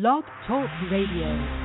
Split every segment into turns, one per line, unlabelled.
Blog Talk Radio.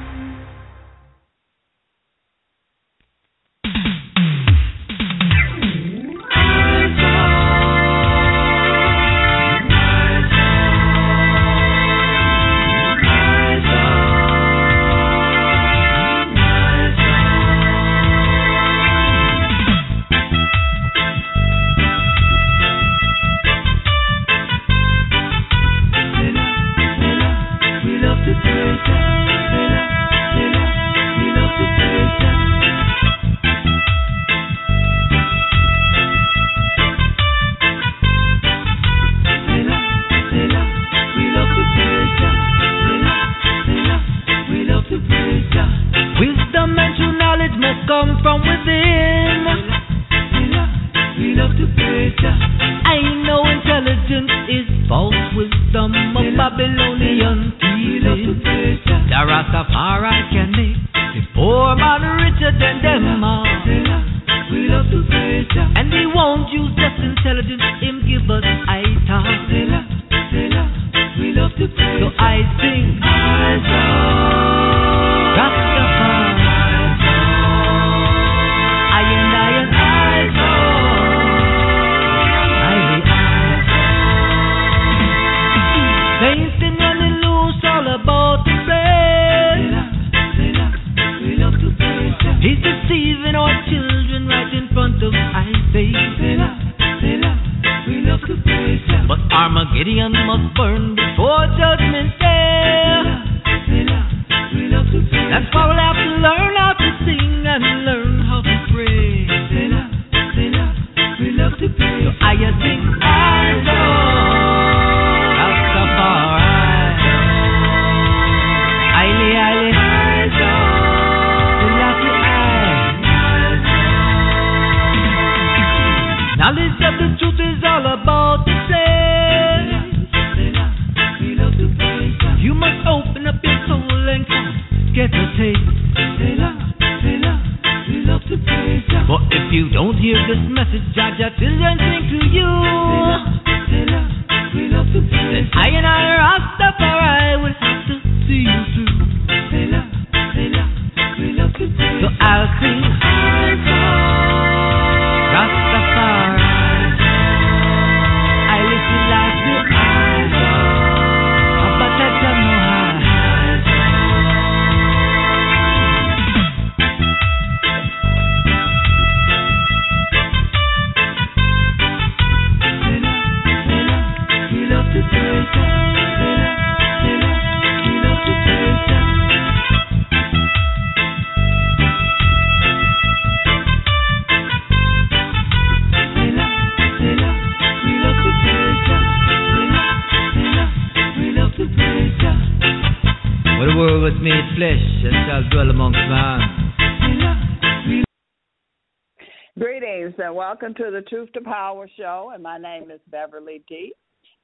Welcome to the Truth to Power show, and my name is Beverly D.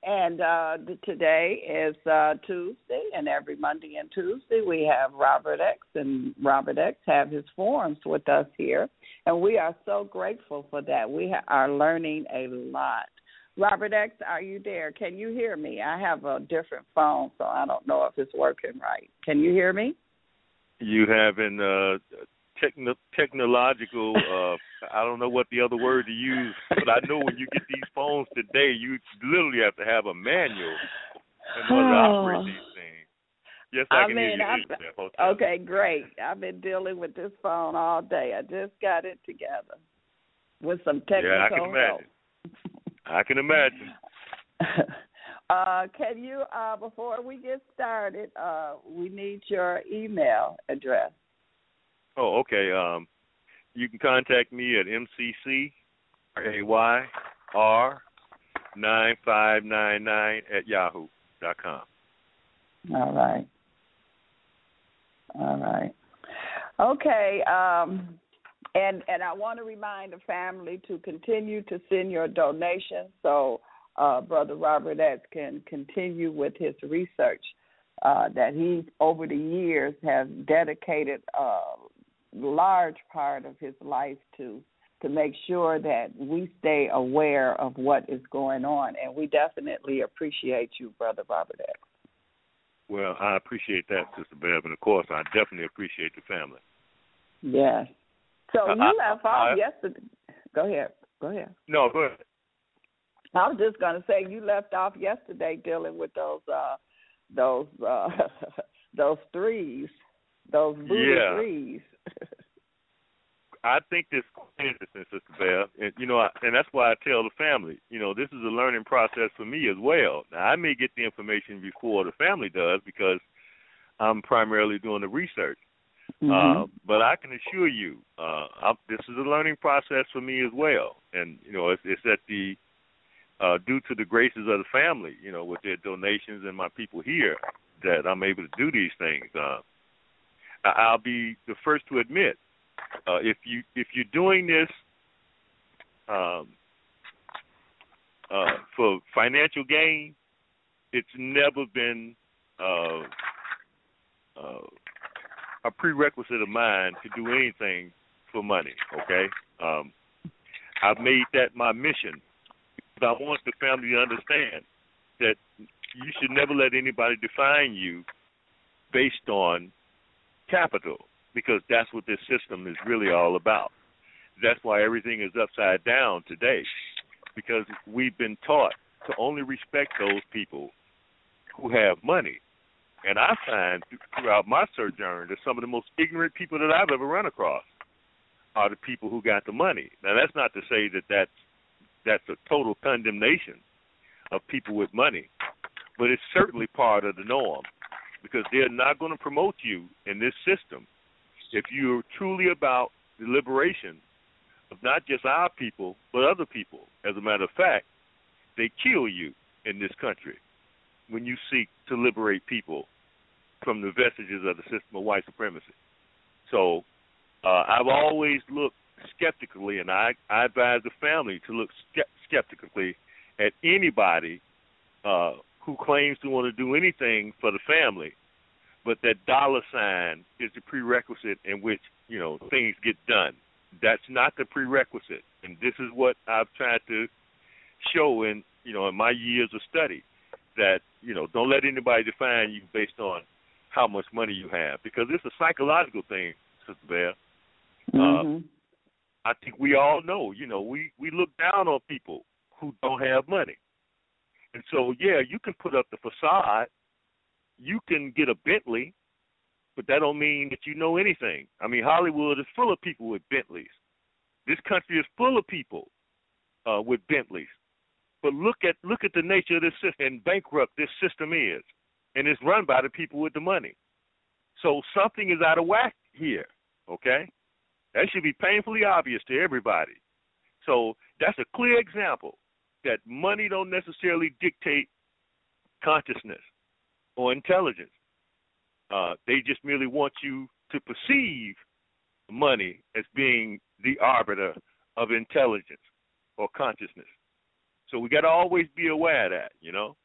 And uh, today is uh, Tuesday, and every Monday and Tuesday we have Robert X, and Robert X have his forums with us here, and we are so grateful for that. We ha- are learning a lot. Robert X, are you there? Can you hear me? I have a different phone, so I don't know if it's working right. Can you hear me?
You have an uh, techno- technological. Uh, I don't know what the other word to use, but I know when you get these phones today, you literally have to have a manual in order to operate these things. Yes, I,
I
can
mean,
hear
you. okay, great. I've been dealing with this phone all day. I just got it together with some technical
yeah, I can imagine.
help.
I can imagine.
Uh, can you, uh, before we get started, uh, we need your email address.
Oh, okay. Um, you can contact me at mcc r nine five nine nine at yahoo dot com.
All right. All right. Okay. Um, and and I want to remind the family to continue to send your donations so uh, Brother Robert X can continue with his research uh, that he over the years has dedicated uh, large part of his life to to make sure that we stay aware of what is going on and we definitely appreciate you brother robert x
Well, I appreciate that, Sister Bev, and of course, I definitely appreciate the family.
Yes. So you
I-
left off
I-
yesterday. Go ahead. Go ahead.
No, go ahead.
I was just going to say you left off yesterday dealing with those uh those uh those threes, those booty
Yeah.
threes.
I think this is interesting, Sister Bev, and you know, I, and that's why I tell the family, you know, this is a learning process for me as well. Now, I may get the information before the family does because I'm primarily doing the research.
Mm-hmm.
Uh, but I can assure you, uh, i this is a learning process for me as well. And you know, it's, it's at the uh, due to the graces of the family, you know, with their donations and my people here, that I'm able to do these things. Uh, I'll be the first to admit, uh, if you if you're doing this um, uh, for financial gain, it's never been uh, uh, a prerequisite of mine to do anything for money. Okay, um, I've made that my mission. But I want the family to understand that you should never let anybody define you based on capital because that's what this system is really all about. That's why everything is upside down today because we've been taught to only respect those people who have money. And I find throughout my sojourn that some of the most ignorant people that I've ever run across are the people who got the money. Now that's not to say that that's that's a total condemnation of people with money, but it's certainly part of the norm because they're not going to promote you in this system if you're truly about the liberation of not just our people but other people. As a matter of fact, they kill you in this country when you seek to liberate people from the vestiges of the system of white supremacy. So uh, I've always looked skeptically, and I, I advise the family to look ske- skeptically at anybody uh, who claims to want to do anything for the family, but that dollar sign is the prerequisite in which you know things get done. That's not the prerequisite, and this is what I've tried to show in you know in my years of study that you know don't let anybody define you based on how much money you have because it's a psychological thing, Sister Bear.
Mm-hmm.
Uh, I think we all know, you know, we we look down on people who don't have money. And so, yeah, you can put up the facade, you can get a Bentley, but that don't mean that you know anything. I mean, Hollywood is full of people with Bentleys. This country is full of people uh, with Bentleys. But look at look at the nature of this system and bankrupt this system is, and it's run by the people with the money. So something is out of whack here. Okay, that should be painfully obvious to everybody. So that's a clear example that money don't necessarily dictate consciousness or intelligence. Uh, they just merely want you to perceive money as being the arbiter of intelligence or consciousness. So we got to always be aware of that, you know.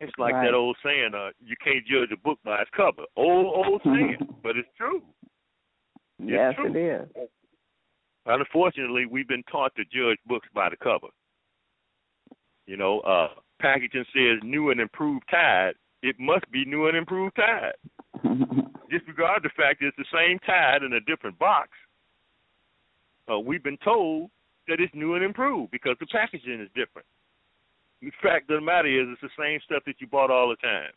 It's like
Right.
that old saying, uh, "You can't judge a book by its cover." Old, old saying, but it's true.
yes,
true.
it is.
Unfortunately, we've been taught to judge books by the cover. You know, uh, packaging says new and improved Tide. It must be new and improved Tide. Disregard the fact that it's the same Tide in a different box. Uh, we've been told that it's new and improved because the packaging is different. The fact of the matter is, it's the same stuff that you bought all the time.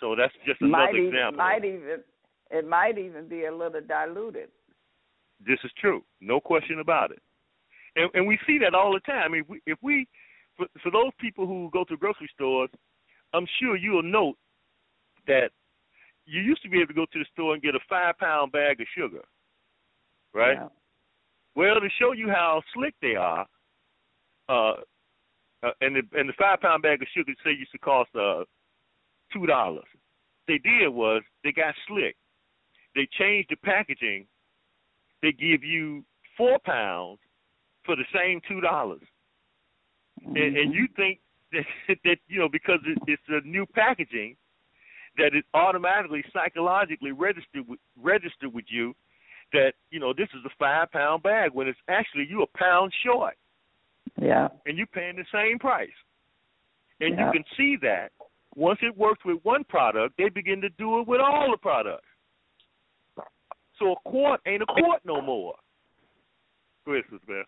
So that's just another
might even,
example.
might even it might even be a little diluted.
This is true, no question about it, and and we see that all the time. If we, if we for, for those people who go to grocery stores, I'm sure you'll note that you used to be able to go to the store and get a five pound bag of sugar, right?
Yeah.
Well, to show you how slick they are, uh, uh and the and the five pound bag of sugar say used to cost uh two dollars. They did was they got slick. They changed the packaging. They give you four pounds for the same two dollars, and, and mm-hmm. you think that that you know because it, it's a new packaging that it automatically psychologically registered with, registered with you that you know this is a five pound bag when it's actually you a pound short
Yeah.
and you're paying the same price. And
Yeah.
you can see that once it works with one product, they begin to do it with all the products. So a quart ain't a quart no more. Go ahead, Sister Beth.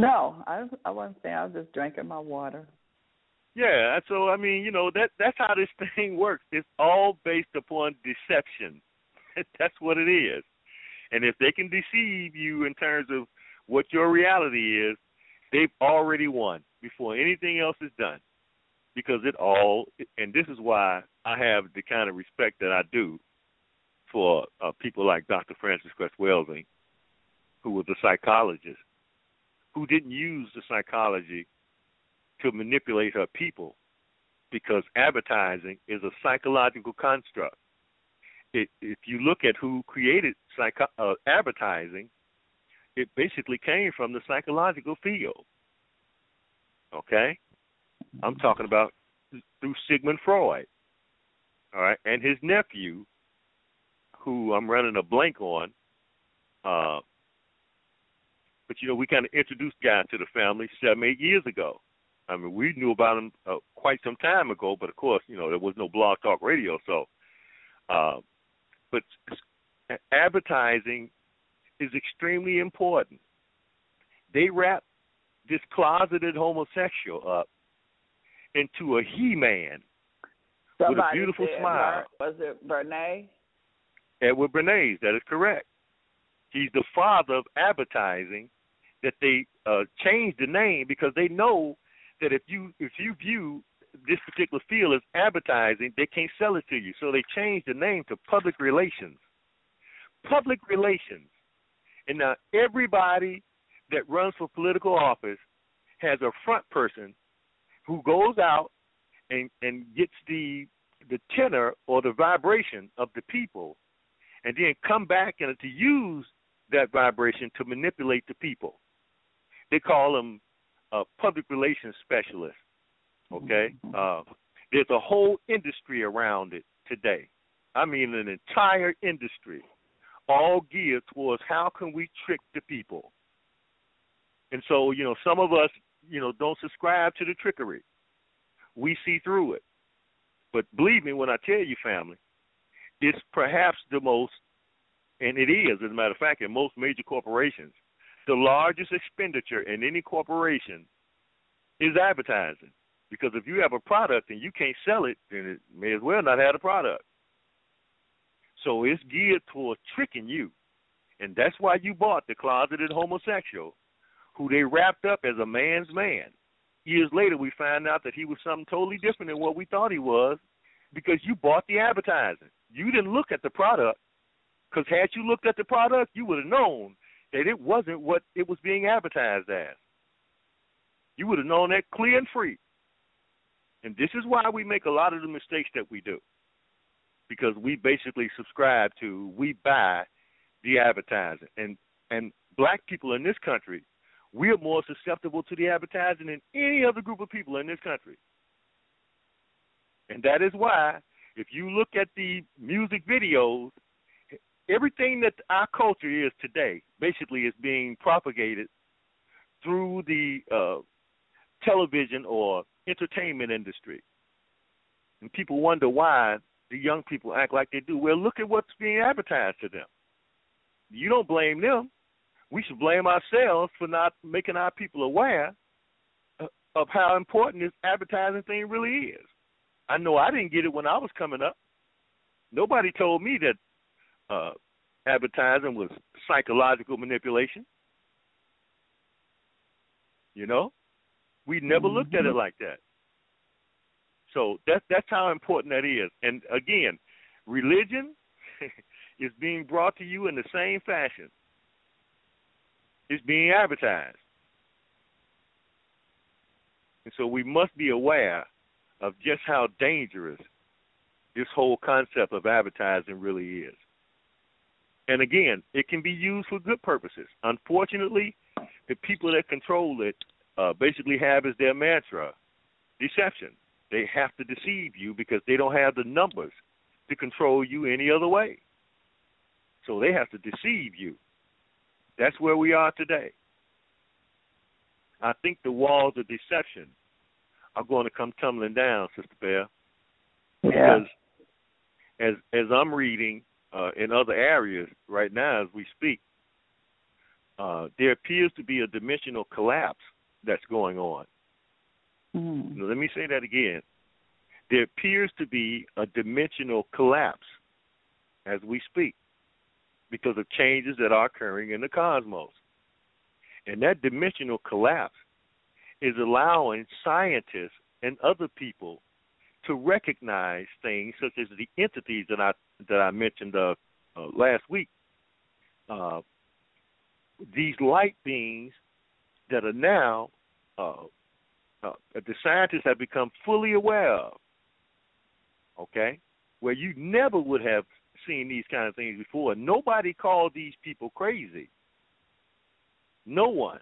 No, I I wasn't saying. I was just drinking my water.
Yeah, so I mean, you know that that's how this thing works. It's all based upon deception. that's what it is. And if they can deceive you in terms of what your reality is, they've already won before anything else is done. Because it all, and this is why I have the kind of respect that I do for uh, people like Dr. Frances Cress Welsing, who was a psychologist, who didn't use the psychology to manipulate her people, because advertising is a psychological construct. It, if you look at who created uh, advertising, it basically came from the psychological field. Okay, I'm talking about through Sigmund Freud. All right, and his nephew, who I'm running a blank on. Uh, but you know, we kind of introduced guy to the family seven, eight years ago. I mean, we knew about him uh, quite some time ago, but of course, you know, there was no blog talk radio, so. Uh, but advertising is extremely important. They wrap this closeted homosexual up into a he-man
Somebody
with a beautiful
said,
smile.
Was it Bernays?
Edward Bernays, that is correct. He's the father of advertising. That they uh, changed the name because they know that if you if you view this particular field as advertising, they can't sell it to you. So they changed the name to public relations. Public relations. And now everybody that runs for political office has a front person who goes out and, and gets the the tenor or the vibration of the people and then come back and to use that vibration to manipulate the people. They call them uh, public relations specialists. Okay, uh, there's a whole industry around it today. I mean, an entire industry, all geared towards how can we trick the people. And so, you know, some of us, you know, don't subscribe to the trickery. We see through it. But believe me when I tell you, family, it's perhaps the most, and it is, as a matter of fact, in most major corporations, the largest expenditure in any corporation is advertising. Because if you have a product and you can't sell it, then it may as well not have a product. So it's geared towards tricking you. And that's why you bought the closeted homosexual, who they wrapped up as a man's man. Years later, we find out that he was something totally different than what we thought he was because you bought the advertising. You didn't look at the product because had you looked at the product, you would have known that it wasn't what it was being advertised as. You would have known that clear and free. And this is why we make a lot of the mistakes that we do. Because we basically subscribe to, we buy the advertising. And and black people in this country, we are more susceptible to the advertising than any other group of people in this country. And that is why if you look at the music videos, everything that our culture is today basically is being propagated through the uh, television or entertainment industry. And people wonder why the young people act like they do. Well, look at what's being advertised to them. You don't blame them. We should blame ourselves for not making our people aware of how important this advertising thing really is. I know I didn't get it when I was coming up. Nobody told me that uh, advertising was psychological manipulation. You know, we never mm-hmm. looked at it like that. So that's that's how important that is. And again, religion is being brought to you in the same fashion. It's being advertised. And so we must be aware of just how dangerous this whole concept of advertising really is. And again, it can be used for good purposes. Unfortunately, the people that control it uh, basically have as their mantra deception. They have to deceive you because they don't have the numbers to control you any other way. So they have to deceive you. That's where we are today. I think the walls of deception are going to come tumbling down, Sister Bear,
Yeah.
Because as as I'm reading uh, in other areas right now as we speak, uh, there appears to be a dimensional collapse that's going on.
Mm.
Now, let me say that again. There appears to be a dimensional collapse as we speak because of changes that are occurring in the cosmos. And that dimensional collapse is allowing scientists and other people to recognize things such as the entities that I that I mentioned uh, uh, last week. Uh, these light beings that are now uh, uh, the scientists have become fully aware of. Okay, where you never would have seen these kind of things before. Nobody called these people crazy. No one.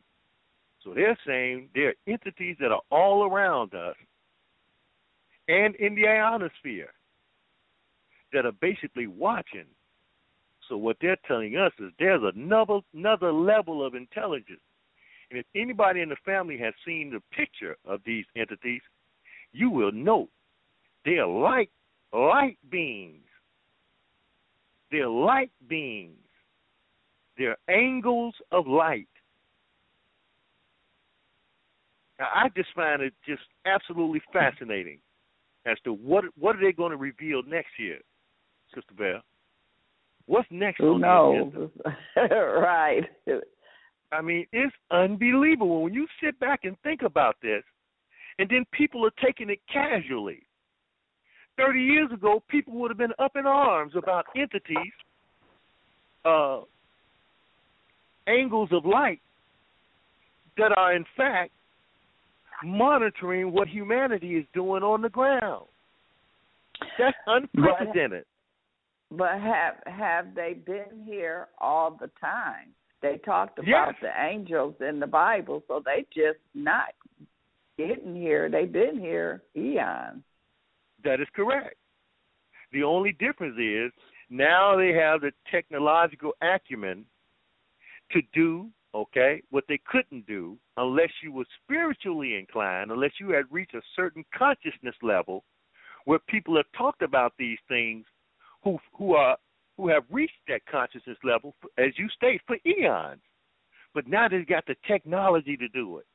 So they're saying they're entities that are all around us and in the ionosphere that are basically watching. So what they're telling us is there's another another level of intelligence. And if anybody in the family has seen the picture of these entities, you will note they are like light beings. They're light beings. They're angles of light. Now, I just find it just absolutely fascinating as to what what are they going to reveal next year, Sister Bell. What's next
Who
on
knows? right.
I mean, it's unbelievable when you sit back and think about this, and then people are taking it casually. Thirty years ago, people would have been up in arms about entities, uh, angles of light that are in fact monitoring what humanity is doing on the ground. That's unprecedented.
But have have they been here all the time? They talked about
Yes.
the angels in the Bible, so they just not getting here. They've been here eons.
That is correct. The only difference is now they have the technological acumen to do, okay, what they couldn't do unless you were spiritually inclined, unless you had reached a certain consciousness level where people have talked about these things who who are who have reached that consciousness level as you state for eons. But now they've got the technology to do it.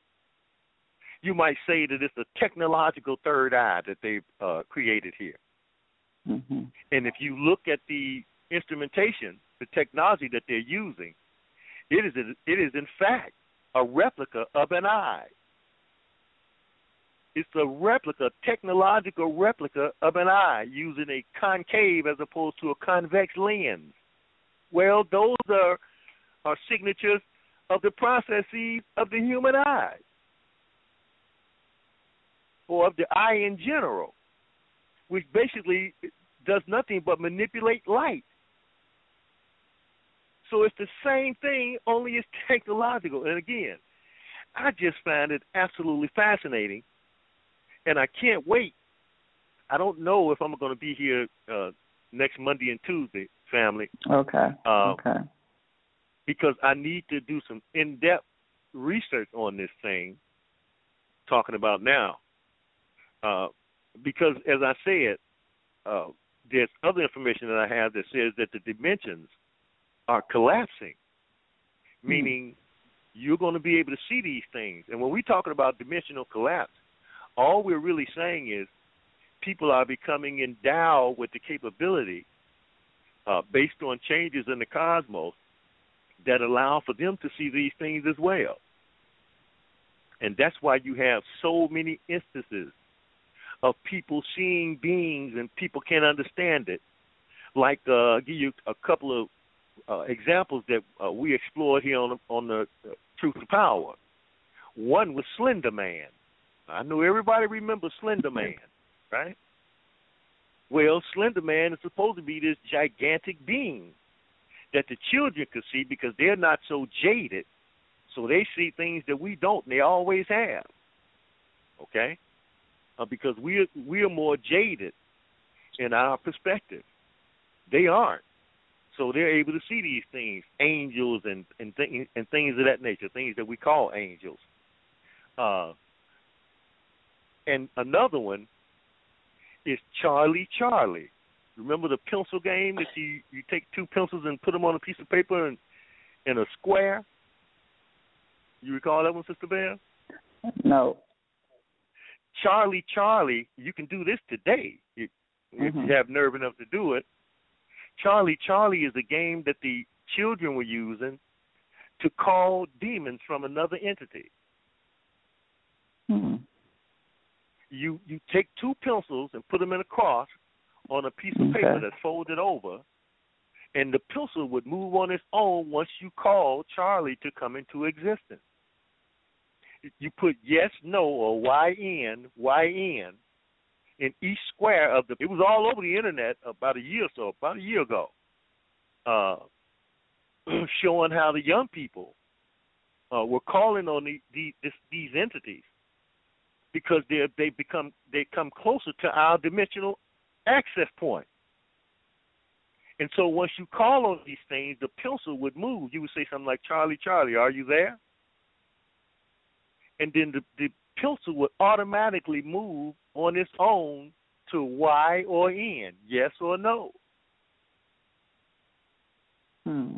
You might say that it's a technological third eye that they've uh, created here.
hmm
And if you look at the instrumentation, the technology that they're using, it is it is in fact a replica of an eye. It's a replica, technological replica of an eye using a concave as opposed to a convex lens. Well, those are are signatures of the processes of the human eye. Or of the eye in general, which basically does nothing but manipulate light. So it's the same thing, only it's technological. And again, I just find it absolutely fascinating, and I can't wait. I don't know if I'm going to be here uh, next Monday and Tuesday, family,
Okay.
Uh,
okay.
because I need to do some in-depth research on this thing. Talking about now, uh, because as I said, uh, there's other information that I have that says that the dimensions are collapsing, meaning you're going to be able to see these things. And when we're talking about dimensional collapse, all we're really saying is people are becoming endowed with the capability, uh, based on changes in the cosmos, that allow for them to see these things as well. And that's why you have so many instances of people seeing beings and people can't understand it. Like, uh, I'll give you a couple of uh, examples that uh, we explored here on the, on the uh, Truth to Power. One was Slender Man. I know everybody remembers Slender Man, right? Well, Slender Man is supposed to be this gigantic being that the children could see because they're not so jaded, so they see things that we don't, and they always have. Okay, uh, because we're we're more jaded in our perspective. They aren't, so they're able to see these things, angels and and, th- and things of that nature, things that we call angels. Uh, and another one is Charlie Charlie. Remember the pencil game that you you take two pencils and put them on a piece of paper and in a square. You recall that one, Sister Bear?
No.
Charlie Charlie, you can do this today
mm-hmm.
if you have nerve enough to do it. Charlie Charlie is a game that the children were using to call demons from another entity.
Hmm.
You you take two pencils and put them in a cross on a piece of
okay.
paper that's folded over, and the pencil would move on its own once you call Charlie to come into existence. You put yes, no, or YN, YN in each square of the. It was all over the internet about a year or so, about a year ago, uh, showing how the young people uh, were calling on the, the, this, these entities because they they become they come closer to our dimensional access point. And so once you call on these things, the pencil would move. You would say something like, Charlie, Charlie, are you there? And then the, the pencil would automatically move on its own to Y or N, yes or no.
Hmm.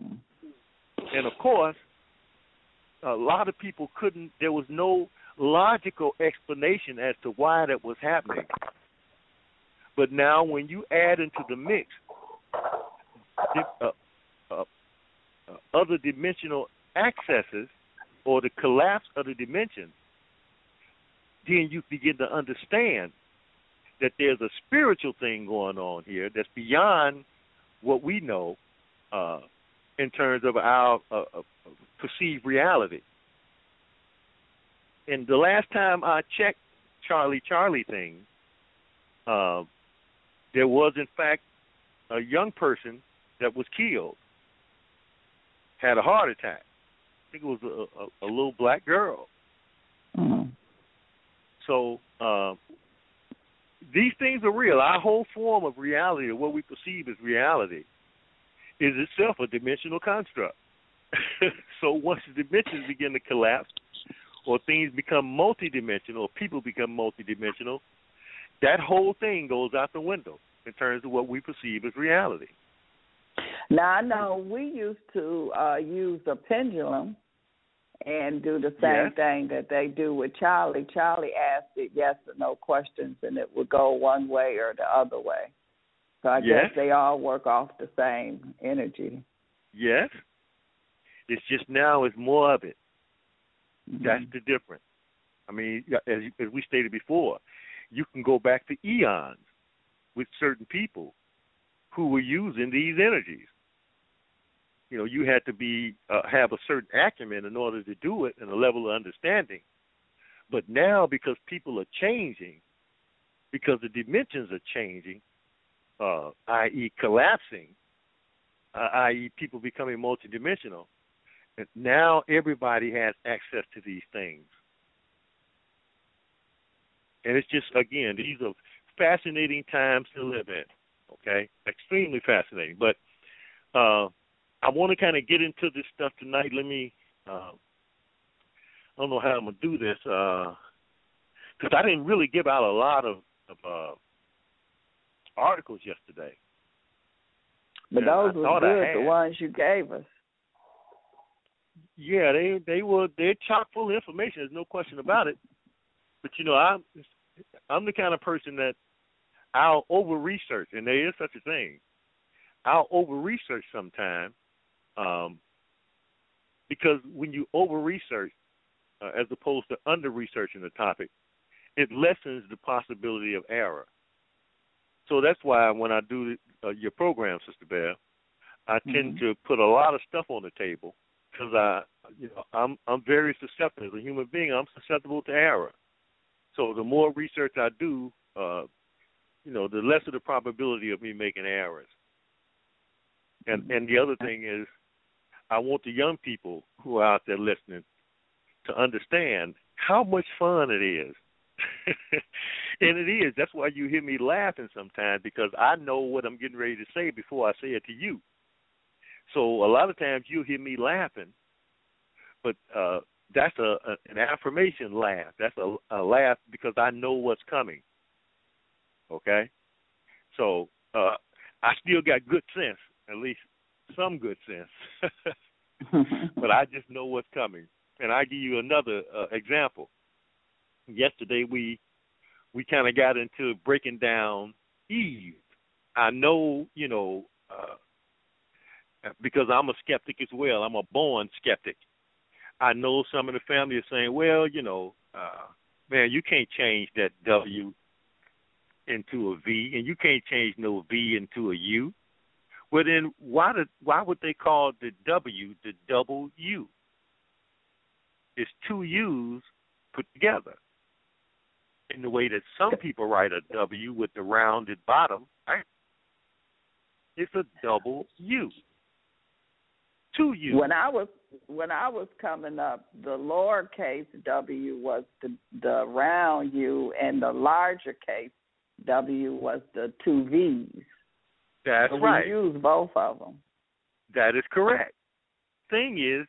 And of course, a lot of people couldn't, there was no logical explanation as to why that was happening. But now, when you add into the mix uh, uh, uh, other dimensional accesses or the collapse of the dimensions, then you begin to understand that there's a spiritual thing going on here that's beyond what we know uh, in terms of our uh, uh, perceived reality. And the last time I checked Charlie Charlie thing, uh, there was in fact a young person that was killed, had a heart attack. I think it was a, a, a little black girl.
Mm-hmm.
So uh, these things are real. Our whole form of reality, or what we perceive as reality, is itself a dimensional construct. so once the dimensions begin to collapse, or things become multidimensional, or people become multidimensional, that whole thing goes out the window in terms of what we perceive as reality.
Now I know we used to uh use a pendulum and do the same
yes.
thing that they do with Charlie. Charlie asked it yes or no questions and it would go one way or the other way. So I
yes.
guess they all work off the same energy.
Yes. It's just now it's more of it.
Mm-hmm.
That's the difference. I mean, as, as we stated before, you can go back to eons with certain people who were using these energies. You know, you had to be uh, have a certain acumen in order to do it and a level of understanding. But now, because people are changing, because the dimensions are changing, uh, i.e., collapsing, uh, i.e., people becoming multidimensional, now everybody has access to these things. And it's just, again, these are fascinating times to live in, okay? Extremely fascinating. But uh, I want to kind of get into this stuff tonight. Let me, uh, I don't know how I'm going to do this, because uh, I didn't really give out a lot of, of uh, articles yesterday.
But
I
those were good, the ones you gave us.
Yeah, they they were they're chock full of information. There's no question about it. But you know, I'm I'm the kind of person that I'll over research, and there is such a thing. I'll over research sometime, um, because when you over research, uh, as opposed to under researching the topic, it lessens the possibility of error. So that's why when I do uh, your program, Sister Bear, I tend
Mhm.
to put a lot of stuff on the table because I, you know, I'm I'm very susceptible as a human being. I'm susceptible to error. So the more research I do, uh, you know, the lesser the probability of me making errors. And and the other thing is, I want the young people who are out there listening to understand how much fun it is. and it is. That's why you hear me laughing sometimes because I know what I'm getting ready to say before I say it to you. So a lot of times you'll hear me laughing, but uh that's a, a an affirmation laugh. That's a, a laugh because I know what's coming. Okay, so uh, I still got good sense, at least some good sense, but I just know what's coming. And I give you another uh, example. Yesterday we we kind of got into breaking down Eve. I know, you know, uh, because I'm a skeptic as well. I'm a born skeptic. I know some of the family are saying, well, you know, uh, man, you can't change that W into a V, and you can't change no V into a U. Well, then why did why would they call the W the double U? It's two U's put together. In the way that some people write a W with the rounded bottom, right? It's a double U. Two U.
When I was when I was coming up, the lowercase W was the the round U, and the larger case W was the two V's.
That's
so
right.
We use both of them.
That is correct. Thing is,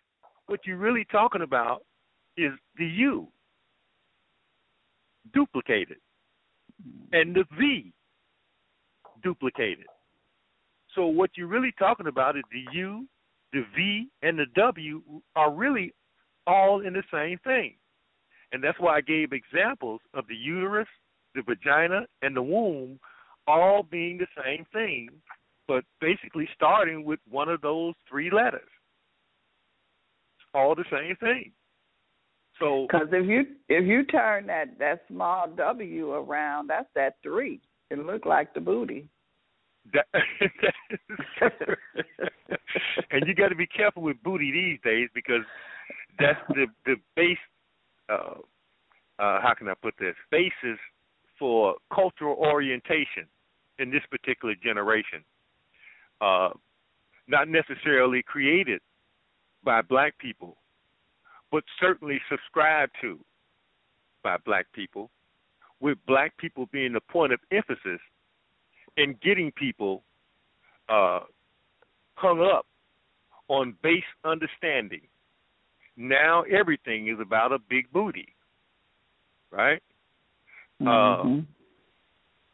what you're really talking about is the U duplicated and the V duplicated. So what you're really talking about is the U, the V, and the W are really all in the same thing. And that's why I gave examples of the uterus, the vagina, and the womb all being the same thing, but basically starting with one of those three letters. It's all the same thing. So
because if you if you turn that that small W around, that's that three. It looked like the booty.
That, and you got to be careful with booty these days because that's the the base. Uh, uh, how can I put this? Basis for cultural orientation in this particular generation. Uh, not necessarily created by black people, but certainly subscribed to by black people, with black people being the point of emphasis in getting people uh, hung up on base understanding. Now everything is about a big booty, right?
Mm-hmm.
Uh,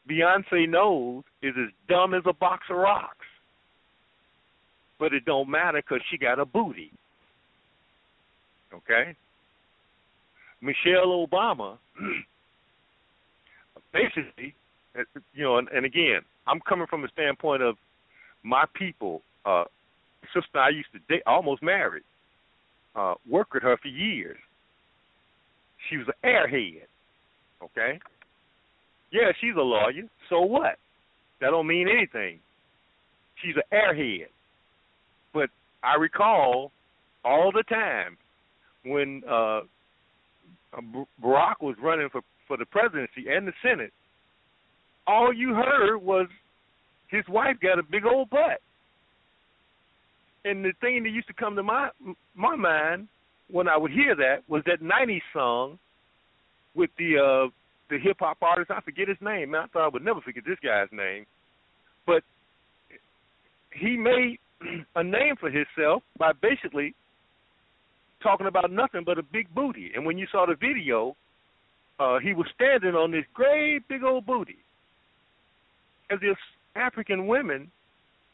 Beyonce knows is as dumb as a box of rocks, but it don't matter because she got a booty. Okay. Michelle Obama, basically, you know, and, and again, I'm coming from the standpoint of my people. Uh, sister I used to date, almost married, uh, worked with her for years. She was an airhead. Okay. Yeah, she's a lawyer. So what? That don't mean anything. She's an airhead. But I recall all the time when uh Barack was running for for the presidency and the Senate, all you heard was his wife got a big old butt. And the thing that used to come to my my mind when I would hear that was that '90s song with the uh the hip hop artist. I forget his name. Man, I thought I would never forget this guy's name, but he made a name for himself by basically talking about nothing but a big booty. And when you saw the video, uh, he was standing on this great big old booty, as if African women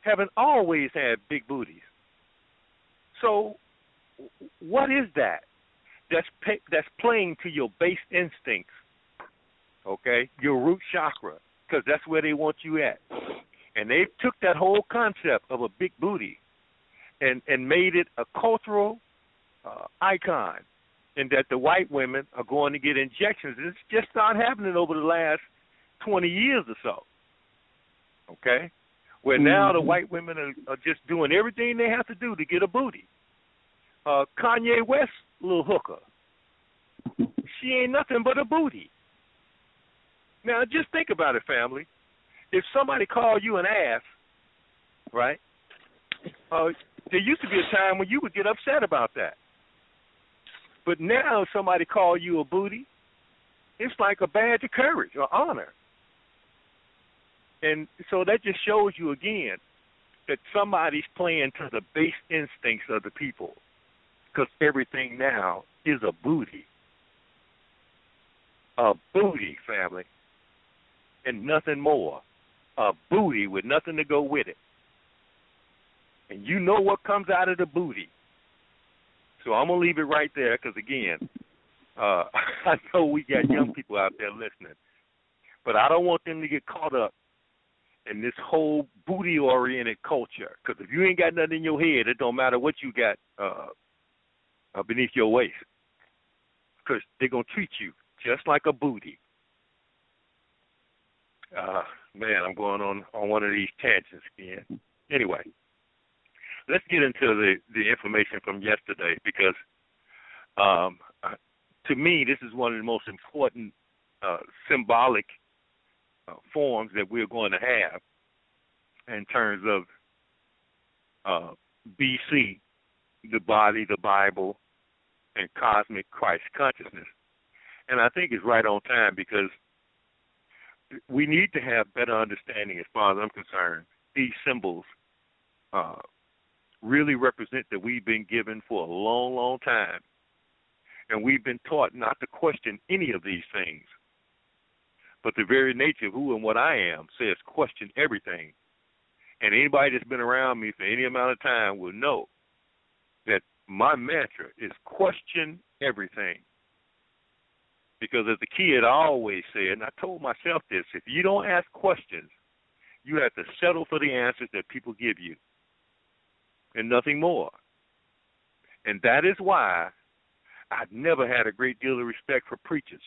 haven't always had big booties. So, what is that? That's pay, that's playing to your base instincts, okay? Your root chakra, because that's where they want you at. And they took that whole concept of a big booty and and made it a cultural uh, icon, and that the white women are going to get injections. And it's just not happening over the last twenty years or so. Okay, where mm-hmm. now the white women are, are just doing everything they have to do to get a booty. Uh, Kanye West, little hooker, she ain't nothing but a booty. Now just think about it, family. If somebody called you an ass, right? Uh, there used to be a time when you would get upset about that. But now if somebody call you a booty, it's like a badge of courage or honor. And so that just shows you again that somebody's playing to the base instincts of the people because everything now is a booty. A booty, family. And nothing more. A booty with nothing to go with it. And you know what comes out of the booty. So I'm gonna leave it right there because again, uh, I know we got young people out there listening, but I don't want them to get caught up in this whole booty-oriented culture. Because if you ain't got nothing in your head, it don't matter what you got uh, uh, beneath your waist, because they're gonna treat you just like a booty. Uh, man, I'm going on on one of these tangents again. Anyway, let's get into the the information from yesterday because um, uh, to me this is one of the most important uh, symbolic uh, forms that we're going to have in terms of uh, BC, the body, the Bible, and cosmic Christ consciousness. And I think it's right on time because we need to have better understanding as far as I'm concerned. These symbols uh, really represent that we've been given for a long, long time. And we've been taught not to question any of these things. But the very nature of who and what I am says question everything. And anybody that's been around me for any amount of time will know that my mantra is question everything. Because as a kid, I always said, and I told myself this if you don't ask questions, you have to settle for the answers that people give you and nothing more. And that is why I've never had a great deal of respect for preachers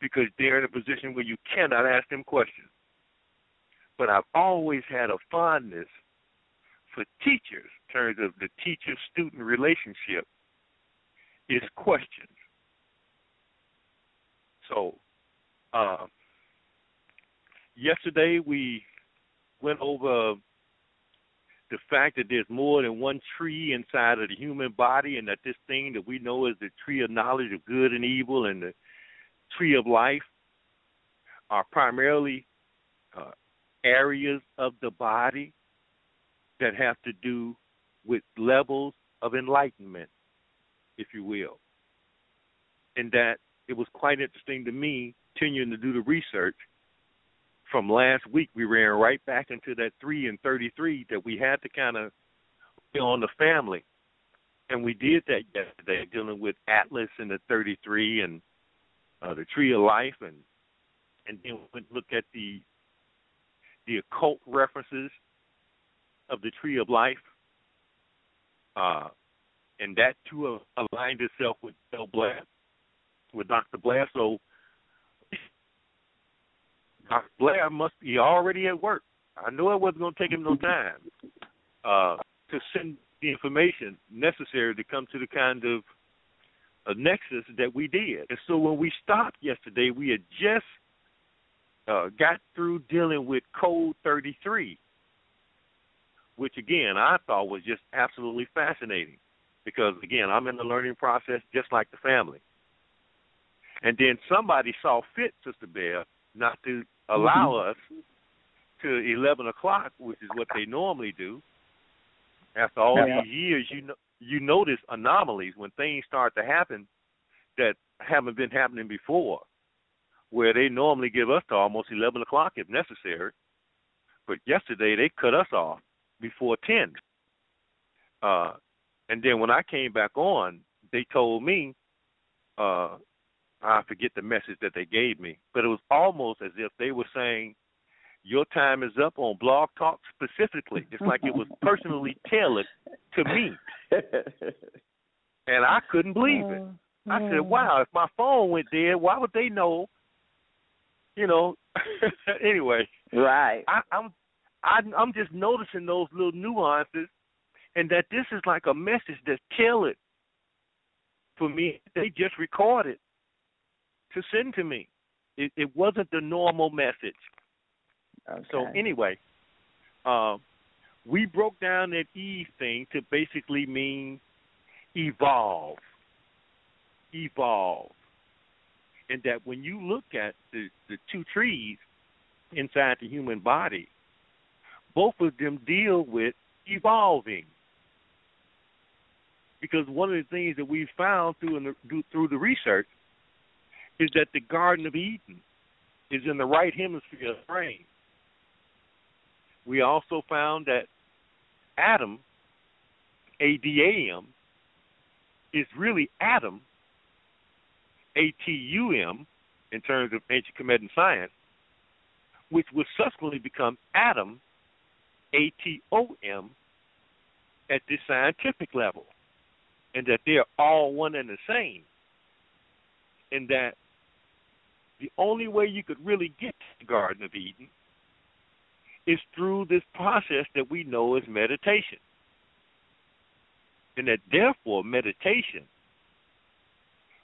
because they're in a position where you cannot ask them questions. But I've always had a fondness for teachers in terms of the teacher student relationship is questions. So, uh, yesterday we went over the fact that there's more than one tree inside of the human body, and that this thing that we know is the tree of knowledge of good and evil and the tree of life are primarily uh, areas of the body that have to do with levels of enlightenment, if you will. And that it was quite interesting to me, continuing to do the research, from last week, we ran right back into that three and thirty-three that we had to kind of be on the family, and we did that yesterday, dealing with Atlas and the thirty-three and uh, the Tree of Life, and and then we look at the the occult references of the Tree of Life, uh, and that too aligned itself with Bill Blair, with Dr. Blair. So Dr. Blair must be already at work. I knew it wasn't going to take him no time uh, to send the information necessary to come to the kind of a nexus that we did. And so when we stopped yesterday, we had just uh, got through dealing with Code 33, which again I thought was just absolutely fascinating because again I'm in the learning process just like the family. And then somebody saw fit, Sister Bev, not to allow mm-hmm. us to eleven o'clock, which is what they normally do. After all yeah. these years, you know, you notice anomalies when things start to happen that haven't been happening before, where they normally give us to almost eleven o'clock if necessary. But yesterday they cut us off before ten. Uh, and then when I came back on, they told me uh, I forget the message that they gave me, but it was almost as if they were saying, "Your time is up" on Blog Talk specifically. It's like it was personally tailored to me, and I couldn't believe it. Oh, I said, "Wow! If my phone went dead, why would they know?" You know. anyway,
right?
I, I'm I, I'm just noticing those little nuances, and that this is like a message that's tailored for me. They just recorded to send to me. It, it wasn't the normal message.
Okay.
So anyway, uh, we broke down that Eve thing to basically mean evolve, evolve, and that when you look at the the two trees inside the human body, both of them deal with evolving. Because one of the things that we found through the, through the research is that the Garden of Eden is in the right hemisphere of the brain. We also found that Adam, A D A M, is really Adam, A T U M, in terms of ancient Kemetic science, which would subsequently become Adam, A T O M, at the scientific level, and that they are all one and the same, and that the only way you could really get to the Garden of Eden is through this process that we know as meditation. And that therefore meditation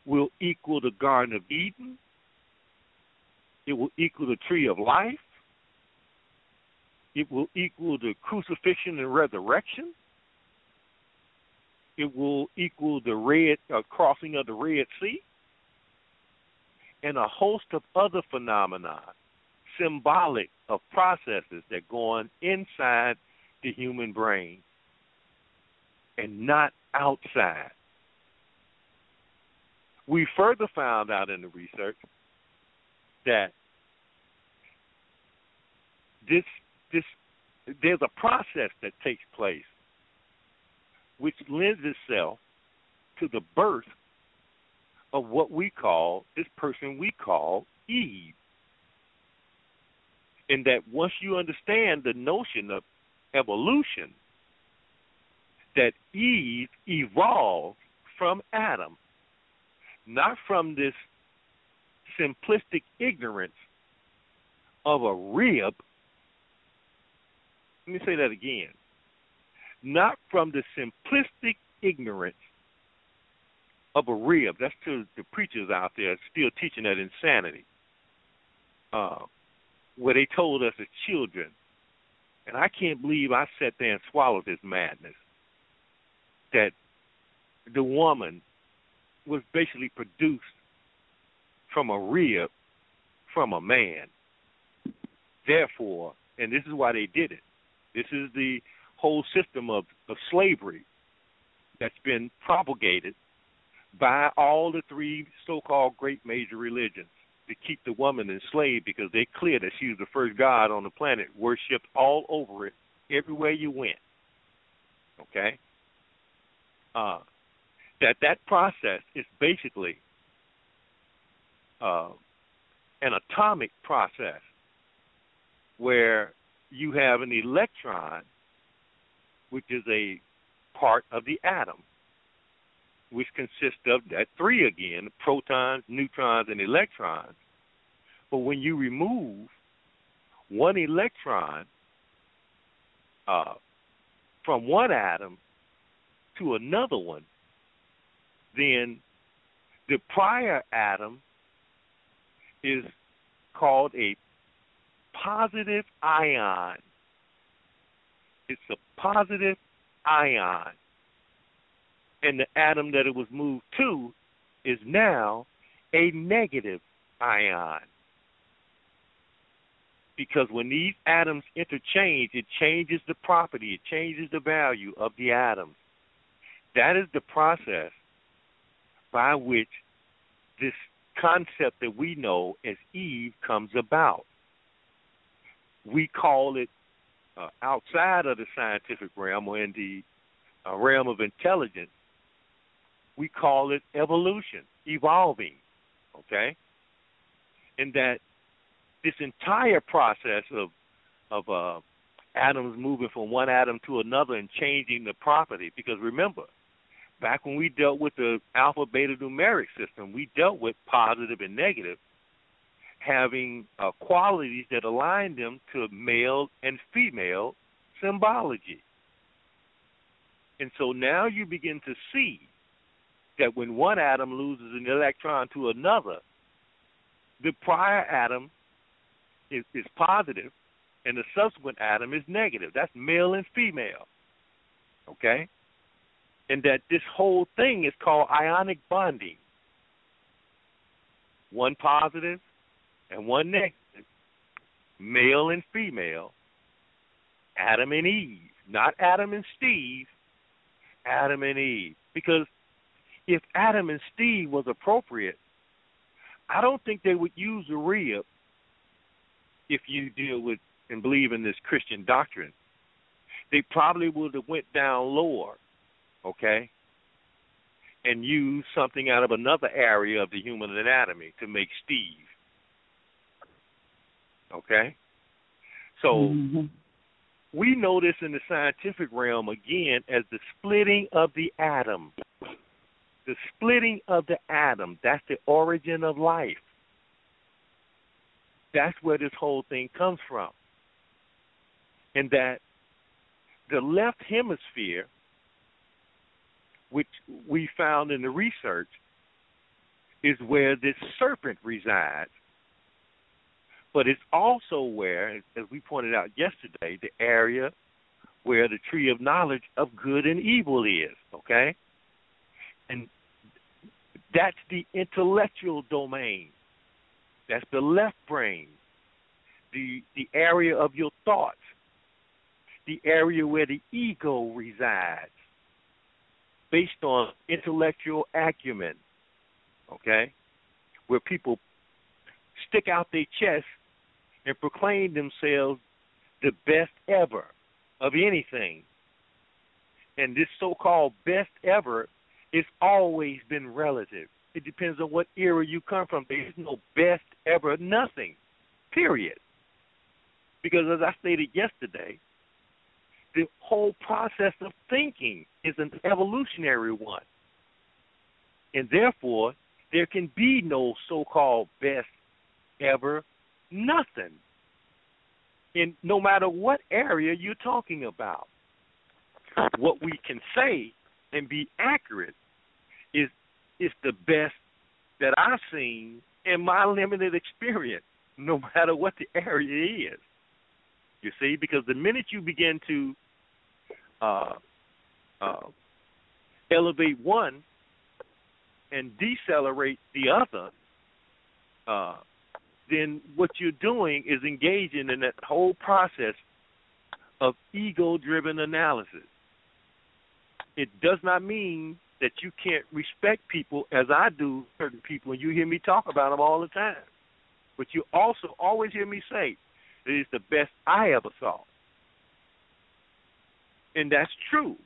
will equal the Garden of Eden, it will equal the tree of life, it will equal the crucifixion and resurrection, it will equal the red uh, crossing of the Red Sea, and a host of other phenomena symbolic of processes that go on inside the human brain and not outside. We further found out in the research that this this there's a process that takes place which lends itself to the birth of what we call this person we call Eve. And that once you understand the notion of evolution, that Eve evolved from Adam, not from this simplistic ignorance of a rib. Let me say that again. Not from the simplistic ignorance a rib. That's to the preachers out there still teaching that insanity. Uh, where they told us as children, and I can't believe I sat there and swallowed this madness, that the woman was basically produced from a rib from a man. Therefore, and this is why they did it. This is the whole system of, of slavery that's been propagated by all the three so called great major religions to keep the woman enslaved because they're clear that she was the first god on the planet, worshipped all over it, everywhere you went. Okay? Uh, that that process is basically uh, an atomic process where you have an electron, which is a part of the atom, which consists of that three again protons, neutrons, and electrons. But when you remove one electron uh, from one atom to another one, then the prior atom is called a positive ion. It's a positive ion and the atom that it was moved to is now a negative ion. Because when these atoms interchange, it changes the property, it changes the value of the atoms. That is the process by which this concept that we know as Eve comes about. We call it uh, outside of the scientific realm or in the uh, realm of intelligence we call it evolution, evolving. Okay? And that this entire process of of uh, atoms moving from one atom to another and changing the property, because remember, back when we dealt with the alpha beta numeric system, we dealt with positive and negative having uh, qualities that align them to male and female symbology. And so now you begin to see that when one atom loses an electron to another, the prior atom is, is positive and the subsequent atom is negative. That's male and female. Okay? And that this whole thing is called ionic bonding. One positive and one negative. Male and female. Adam and Eve. Not Adam and Steve. Adam and Eve. Because if Adam and Steve was appropriate, I don't think they would use a rib if you deal with and believe in this Christian doctrine, they probably would have went down lower, okay, and used something out of another area of the human anatomy to make Steve. Okay? So
Mm-hmm.
we know this in the scientific realm again as the splitting of the atom. The splitting of the atom, that's the origin of life. That's where this whole thing comes from. And that the left hemisphere, which we found in the research, is where this serpent resides. But it's also where, as we pointed out yesterday, the area where the tree of knowledge of good and evil is, okay? And that's the intellectual domain. That's the left brain, the the area of your thoughts, the area where the ego resides, based on intellectual acumen. Okay, where people stick out their chest and proclaim themselves the best ever of anything. And this so-called best ever it's always been relative. It depends on what era you come from. There's no best ever nothing, period. Because as I stated yesterday, the whole process of thinking is an evolutionary one. And therefore, there can be no so called best ever nothing. In no matter what area you're talking about. What we can say and be accurate is the best that I've seen in my limited experience, no matter what the area is. You see, because the minute you begin to uh, uh, elevate one and decelerate the other, uh, then what you're doing is engaging in that whole process of ego-driven analysis. It does not mean that you can't respect people as I do certain people, and you hear me talk about them all the time. But you also always hear me say it's the best I ever saw. And that's true.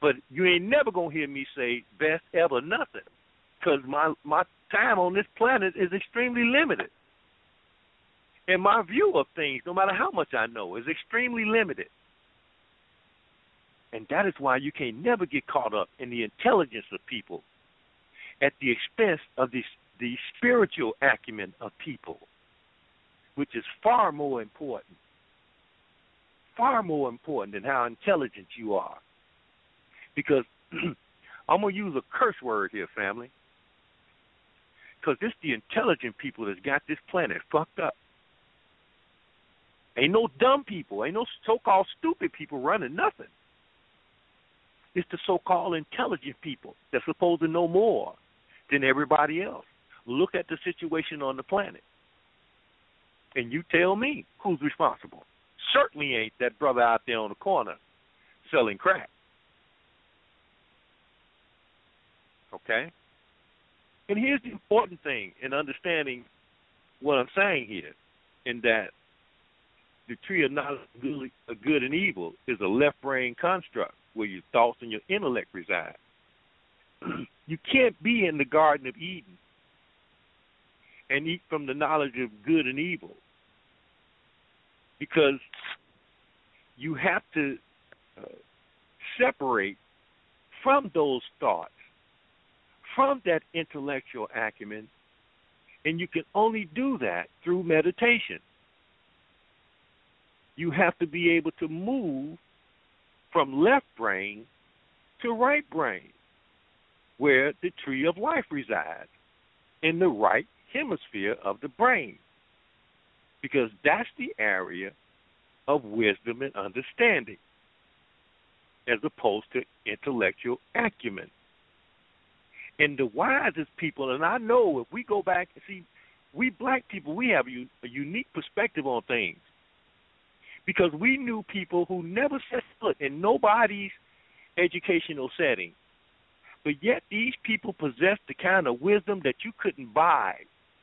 But you ain't never gonna hear me say best ever nothing, because my my time on this planet is extremely limited, and my view of things, no matter how much I know, is extremely limited. And that is why you can never get caught up in the intelligence of people at the expense of the, the spiritual acumen of people, which is far more important. Far more important than how intelligent you are. Because I'm going to use a curse word here, family. Because it's the intelligent people that's got this planet fucked up. Ain't no dumb people, ain't no so called stupid people running nothing. It's the so called intelligent people that's supposed to know more than everybody else. Look at the situation on the planet. And you tell me who's responsible. Certainly ain't that brother out there on the corner selling crack. Okay? And here's the important thing in understanding what I'm saying here, in that the tree of knowledge of good and evil is a left brain construct where your thoughts and your intellect reside. you can't be in the Garden of Eden and eat from the knowledge of good and evil because you have to uh, separate from those thoughts, from that intellectual acumen, and you can only do that through meditation. You have to be able to move from left brain to right brain, where the tree of life resides, in the right hemisphere of the brain. Because that's the area of wisdom and understanding, as opposed to intellectual acumen. And the wisest people, and I know if we go back and see, we black people, we have a, unique perspective on things because we knew people who never set foot in nobody's educational setting. But yet these people possessed the kind of wisdom that you couldn't buy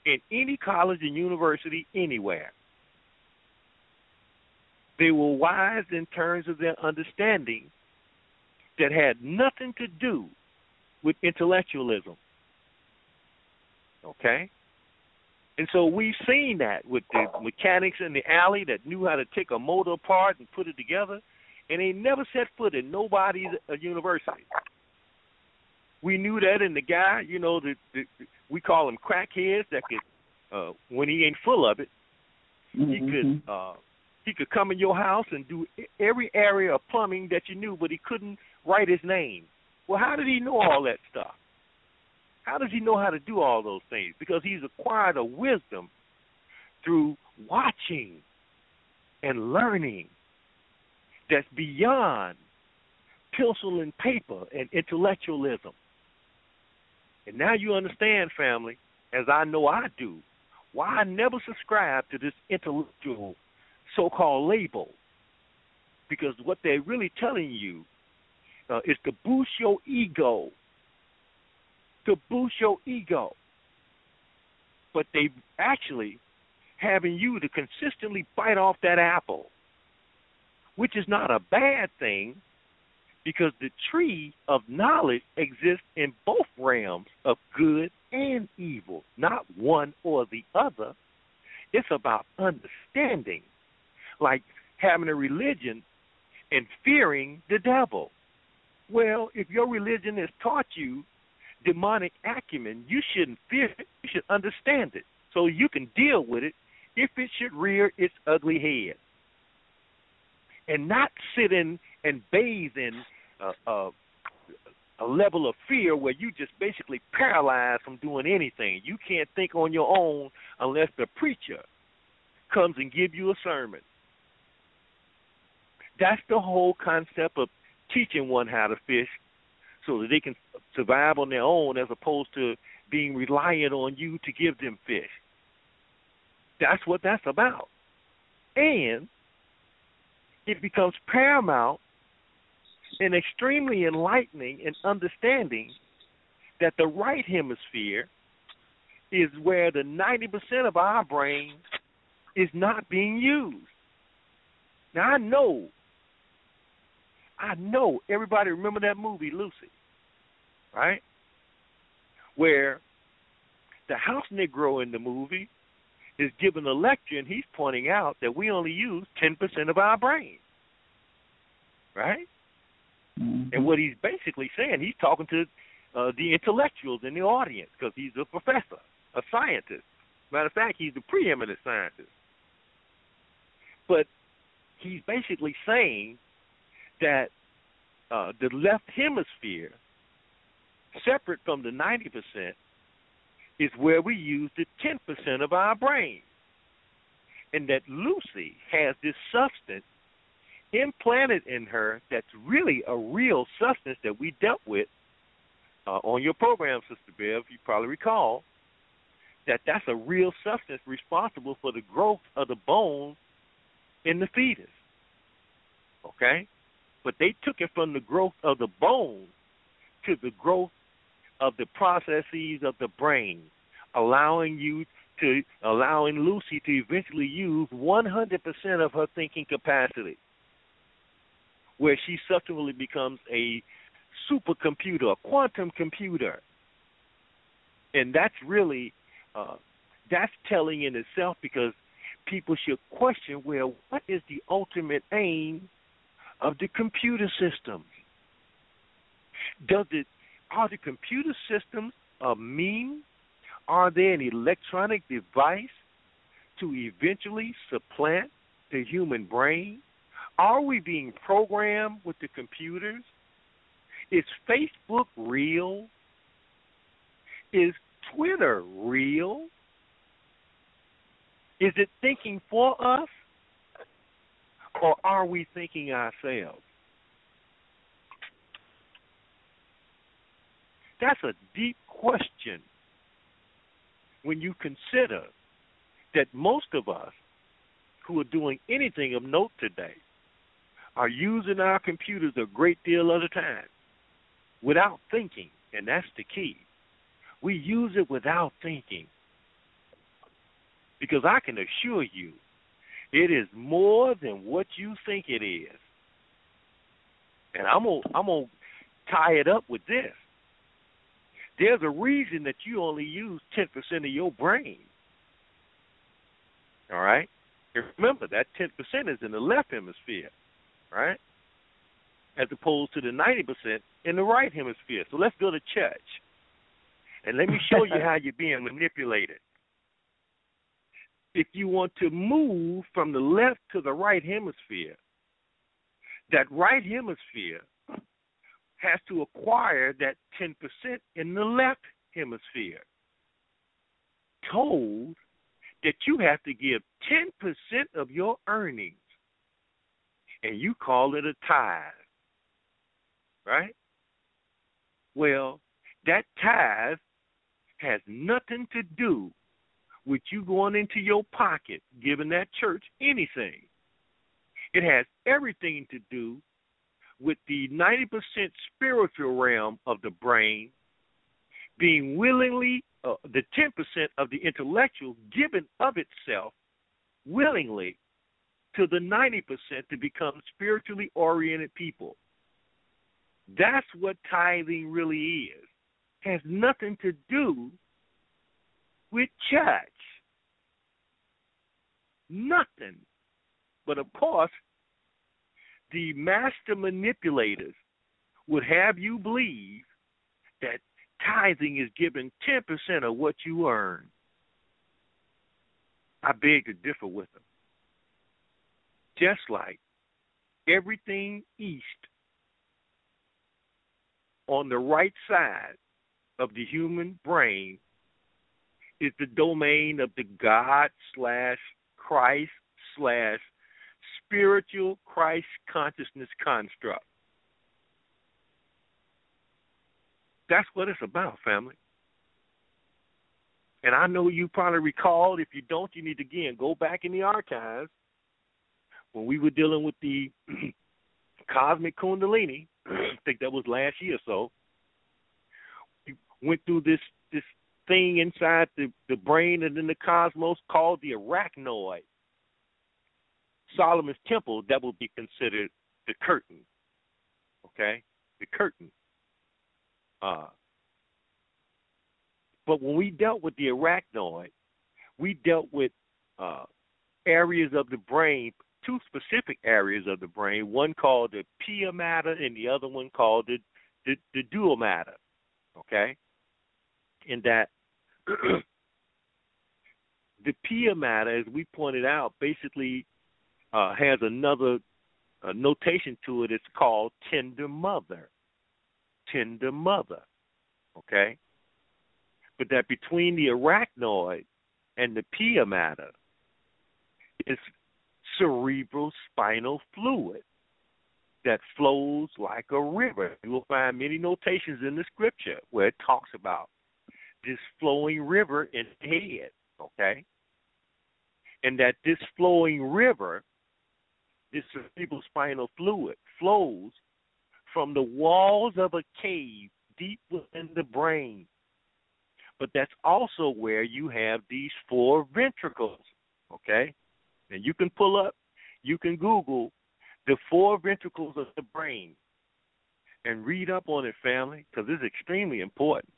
in any college and university anywhere. They were wise in terms of their understanding that had nothing to do with intellectualism. Okay? And so we've seen that with the mechanics in the alley that knew how to take a motor apart and put it together, and they never set foot in nobody's uh, university. We knew that in the guy, you know, the, the we call him crackheads that could, uh, when he ain't full of it,
mm-hmm.
he could uh, he could come in your house and do every area of plumbing that you knew, but he couldn't write his name. Well, how did he know all that stuff? How does he know how to do all those things? Because he's acquired a wisdom through watching and learning that's beyond pencil and paper and intellectualism. And now you understand, family, as I know I do, why I never subscribe to this intellectual so called label. Because what they're really telling you uh, is to boost your ego to boost your ego. But they actually having you to consistently bite off that apple, which is not a bad thing because the tree of knowledge exists in both realms of good and evil, not one or the other. It's about understanding, like having a religion and fearing the devil. Well, if your religion has taught you demonic acumen, you shouldn't fear it. You should understand it so you can deal with it if it should rear its ugly head. And not sit in and bathe in a, a, a level of fear where you just basically paralyzed from doing anything. You can't think on your own unless the preacher comes and give you a sermon. That's the whole concept of teaching one how to fish so that they can survive on their own as opposed to being reliant on you to give them fish. That's what that's about. And it becomes paramount and extremely enlightening and understanding that the right hemisphere is where the 90% of our brain is not being used. Now I know, I know everybody remember that movie Lucy right? Where the house Negro in the movie is giving a lecture and he's pointing out that we only use 10% of our brain. Right?
Mm-hmm.
And what he's basically saying, he's talking to uh, the intellectuals in the audience because he's a professor, a scientist. Matter of fact, he's the preeminent scientist. But he's basically saying that uh, the left hemisphere separate from the 90% is where we use the 10% of our brain. And that Lucy has this substance implanted in her that's really a real substance that we dealt with uh, on your program, Sister Bev, you probably recall, that that's a real substance responsible for the growth of the bones in the fetus. Okay? But they took it from the growth of the bones to the growth of the processes of the brain, allowing you to allowing Lucy to eventually use 100% of her thinking capacity, where she subsequently becomes a supercomputer, a quantum computer, and that's really uh, that's telling in itself because people should question, well, what is the ultimate aim of the computer system? Does it are the computer systems a mean? Are they an electronic device to eventually supplant the human brain? Are we being programmed with the computers? Is Facebook real? Is Twitter real? Is it thinking for us? Or are we thinking ourselves? That's a deep question when you consider that most of us who are doing anything of note today are using our computers a great deal of the time without thinking, and that's the key. We use it without thinking. Because I can assure you It is more than what you think it is. And I'm gonna I'm gonna tie it up with this. There's a reason that you only use ten percent of your brain. All right? And remember that ten percent is in the left hemisphere, right? As opposed to the ninety percent in the right hemisphere. So let's go to church. And let me show you how you're being manipulated if you want to move from the left to the right hemisphere, that right hemisphere has to acquire that 10% in the left hemisphere. Told that you have to give 10% of your earnings, and you call it a tithe. Right? Well, that tithe has nothing to do with you going into your pocket, giving that church anything. It has everything to do with the 90% spiritual realm of the brain being willingly, uh, the 10% of the intellectual given of itself willingly to the 90% to become spiritually oriented people. That's what tithing really is. Has nothing to do with church. Nothing. But of course, the master manipulators would have you believe that tithing is given 10% of what you earn. I beg to differ with them. Just like everything east on the right side of the human brain is the domain of the God slash Christ slash spiritual Christ consciousness construct. That's what it's about, family. And I know you probably recall. If you don't, you need to again go back in the archives when we were dealing with the cosmic kundalini. I think that was last year or so. We went through this this thing inside the, the brain and in the cosmos called the arachnoid. Solomon's temple, that would be considered the curtain. Okay? The curtain. Uh, but when we dealt with the arachnoid, we dealt with uh, areas of the brain, two specific areas of the brain, one called the pia mater and the other one called the, the, the dura mater. Okay? In that the pia mater, as we pointed out, basically uh, has another uh, notation to it. It's called tender mother. Tender mother. Okay? But that between the arachnoid and the pia mater is cerebral spinal fluid that flows like a river. You will find many notations in the scripture where it talks about this flowing river in the head, okay? And that this flowing river, this cerebral spinal fluid, flows from the walls of a cave deep within the brain. But that's also where you have these four ventricles, okay? And you can pull up, you can Google the four ventricles of the brain and read up on it, family, because it's extremely important.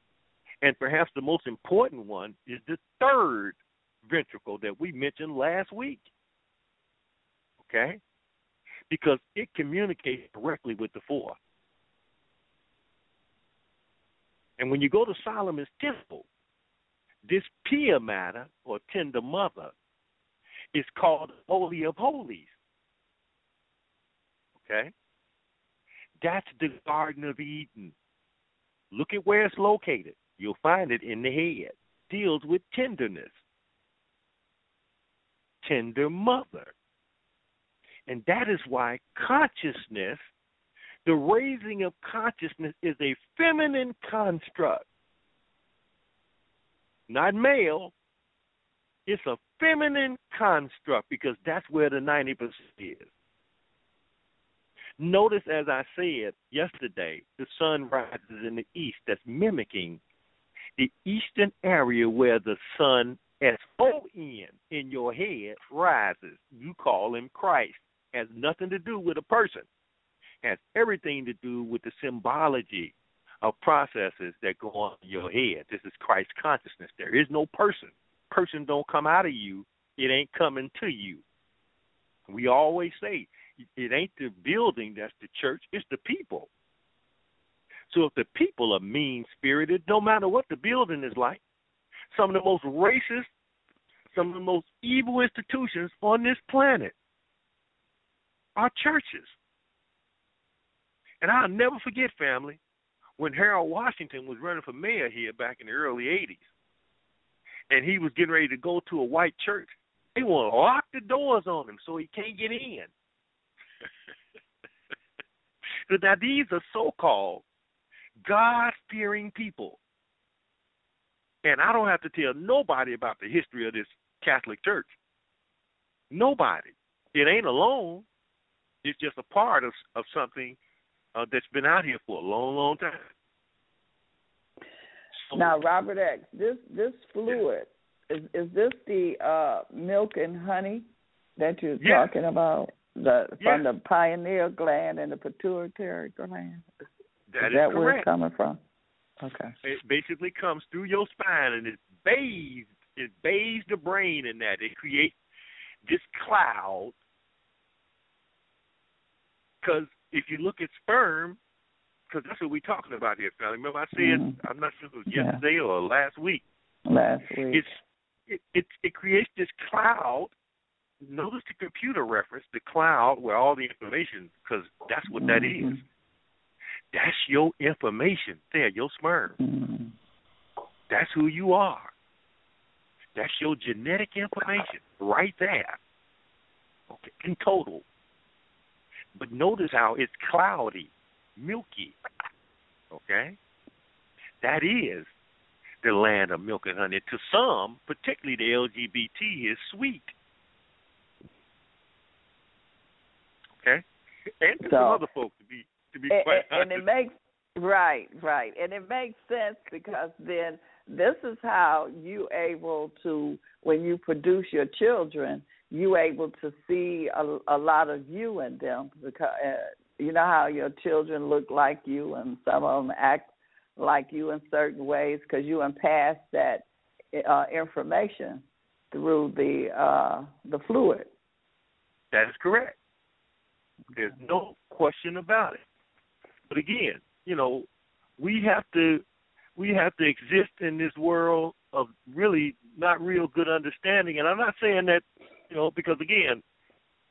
And perhaps the most important one is the third ventricle that we mentioned last week. Okay? Because it communicates directly with the four. And when you go to Solomon's temple, this pia mater or tender mother is called Holy of Holies. Okay? That's the Garden of Eden. Look at where it's located. You'll find it in the head. Deals with tenderness. Tender mother. And that is why consciousness, the raising of consciousness, is a feminine construct. Not male. It's a feminine construct because that's where the 90% is. Notice, as I said yesterday, the sun rises in the east. That's mimicking the eastern area where the sun S O N in your head rises. You call him Christ. Has nothing to do with a person. Has everything to do with the symbology of processes that go on in your head. This is Christ consciousness. There is no person. Person don't come out of you. It ain't coming to you. We always say it ain't the building that's the church, it's the people. So if the people are mean spirited, no matter what the building is like, some of the most racist, some of the most evil institutions on this planet are churches. And I'll never forget, family, when Harold Washington was running for mayor here back in the early 80s, and he was getting ready to go to a white church, they want to lock the doors on him so he can't get in. so now these are so-called God-fearing people. And I don't have to tell nobody about the history of this Catholic Church. Nobody. It ain't alone. It's just a part of of something uh, that's been out here for a long, long time.
So, now, Robert X, this this fluid is is this the uh, milk and honey that you're
yes.
talking about? The
yes.
from the pineal gland and the pituitary gland.
That
is, that
correct.
where it's coming from? Okay.
It basically comes through your spine and it bathes it bathes the brain in that. It creates this cloud. Because if you look at sperm, because that's what we're talking about here, family. Remember I said
mm-hmm.
I'm not sure if it was yesterday yeah. or last week.
Last week.
It's it, it it creates this cloud. Notice the computer reference, the cloud where all the information, because that's what that
mm-hmm.
is. That's your information there, your sperm.
Mm-hmm.
That's who you are. That's your genetic information right there. Okay, in total. But notice how it's cloudy, milky. Okay? That is the land of milk and honey. To some, particularly the LGBT, is sweet. Okay? And to
so,
some other folks to be to be
and,
quite
and, and it makes right, right. And it makes sense because then this is how you able to when you produce your children you able to see a, a lot of you in them because uh, you know how your children look like you and some of them act like you in certain ways because you pass that uh, information through the uh, the fluid.
That is correct. There's no question about it. But again, you know, we have to we have to exist in this world of really not real good understanding. And I'm not saying that, you know, because again,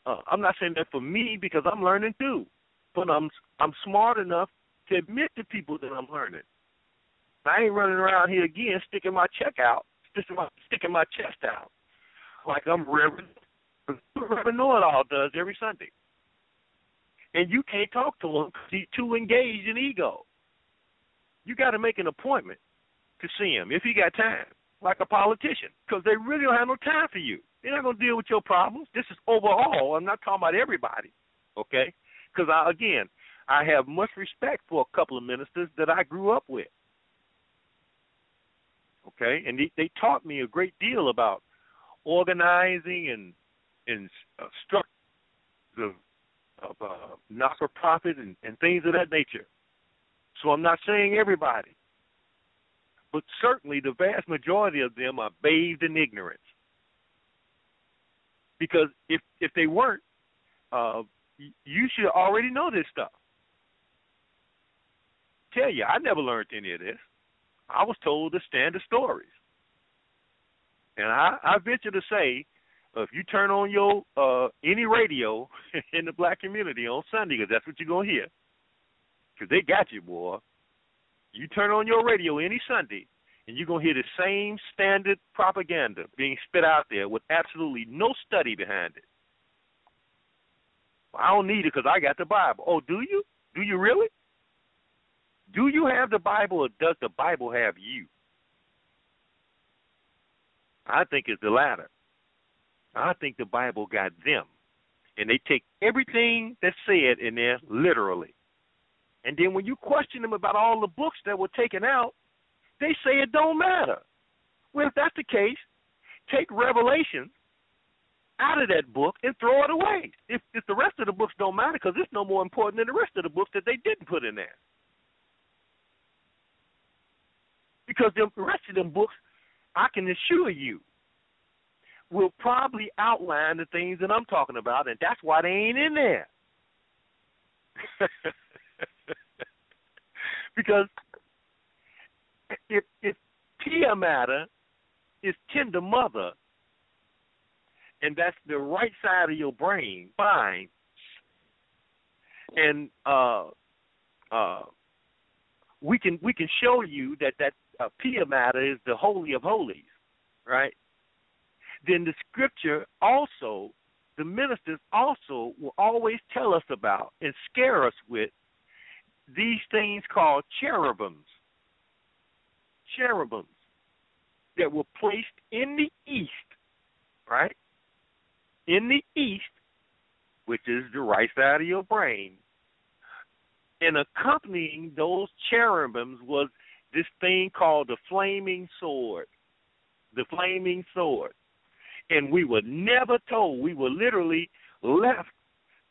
uh, I'm not saying that for me because I'm learning too. But I'm I'm smart enough to admit to people that I'm learning. I ain't running around here again sticking my check out, sticking my sticking my chest out like I'm Reverend Reverend Know It All does every Sunday. And you can't talk to him because he's too engaged in ego you got to make an appointment to see him if he got time, like a politician, because they really don't have no time for you. They're not going to deal with your problems. This is overall. I'm not talking about everybody, okay? Because I, again, I have much respect for a couple of ministers that I grew up with. Okay, and they, they taught me a great deal about organizing and and uh, structure of, of uh, not for profit and, and things of that nature. So I'm not saying everybody, but certainly the vast majority of them are bathed in ignorance. Because if if they weren't, uh, you should already know this stuff. Tell you, I never learned any of this. I was told the standard stories, and I, I venture to say, uh, if you turn on your uh, any radio in the black community on Sunday, because that's what you're gonna hear, because they got you, boy. You turn on your radio any Sunday, and you're going to hear the same standard propaganda being spit out there with absolutely no study behind it. I don't need it because I got the Bible. Oh, do you? Do you really? Do you have the Bible, or does the Bible have you? I think it's the latter. I think the Bible got them. And they take everything that's said in there literally. And then when you question them about all the books that were taken out, they say it don't matter. Well, if that's the case, take Revelation out of that book and throw it away. If if the rest of the books don't matter, because it's no more important than the rest of the books that they didn't put in there. Because the rest of them books, I can assure you, will probably outline the things that I'm talking about, and that's why they ain't in there. because if if matter is tender mother, and that's the right side of your brain, fine. And uh, uh, we can we can show you that that uh, Pia mater is the holy of holies, right? Then the scripture also, the ministers also will always tell us about and scare us with these things called cherubims. Cherubims that were placed in the east, right? In the east, which is the right side of your brain. And accompanying those cherubims was this thing called the flaming sword. The flaming sword. And we were never told. We were literally left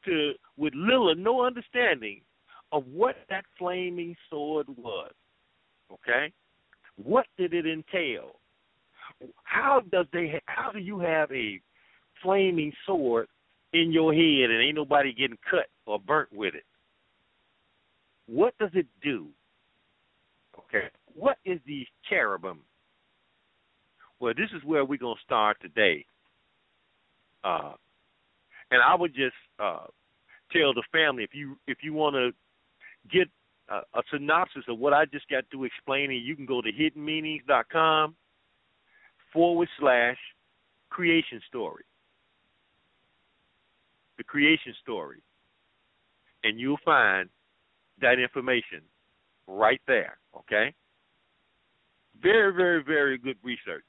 to with little or no understanding of what that flaming sword was. Okay? What did it entail? How does they how do you have a flaming sword in your head and ain't nobody getting cut or burnt with it? What does it do? Okay. What is the cherubim? Well, this is where we're gonna start today. Uh, and I would just uh, tell the family if you if you want to get a, a, synopsis of what I just got to explaining, you can go to hiddenmeanings.com forward slash creation story. The creation story. And you'll find that information right there, okay? Very, very, very good research.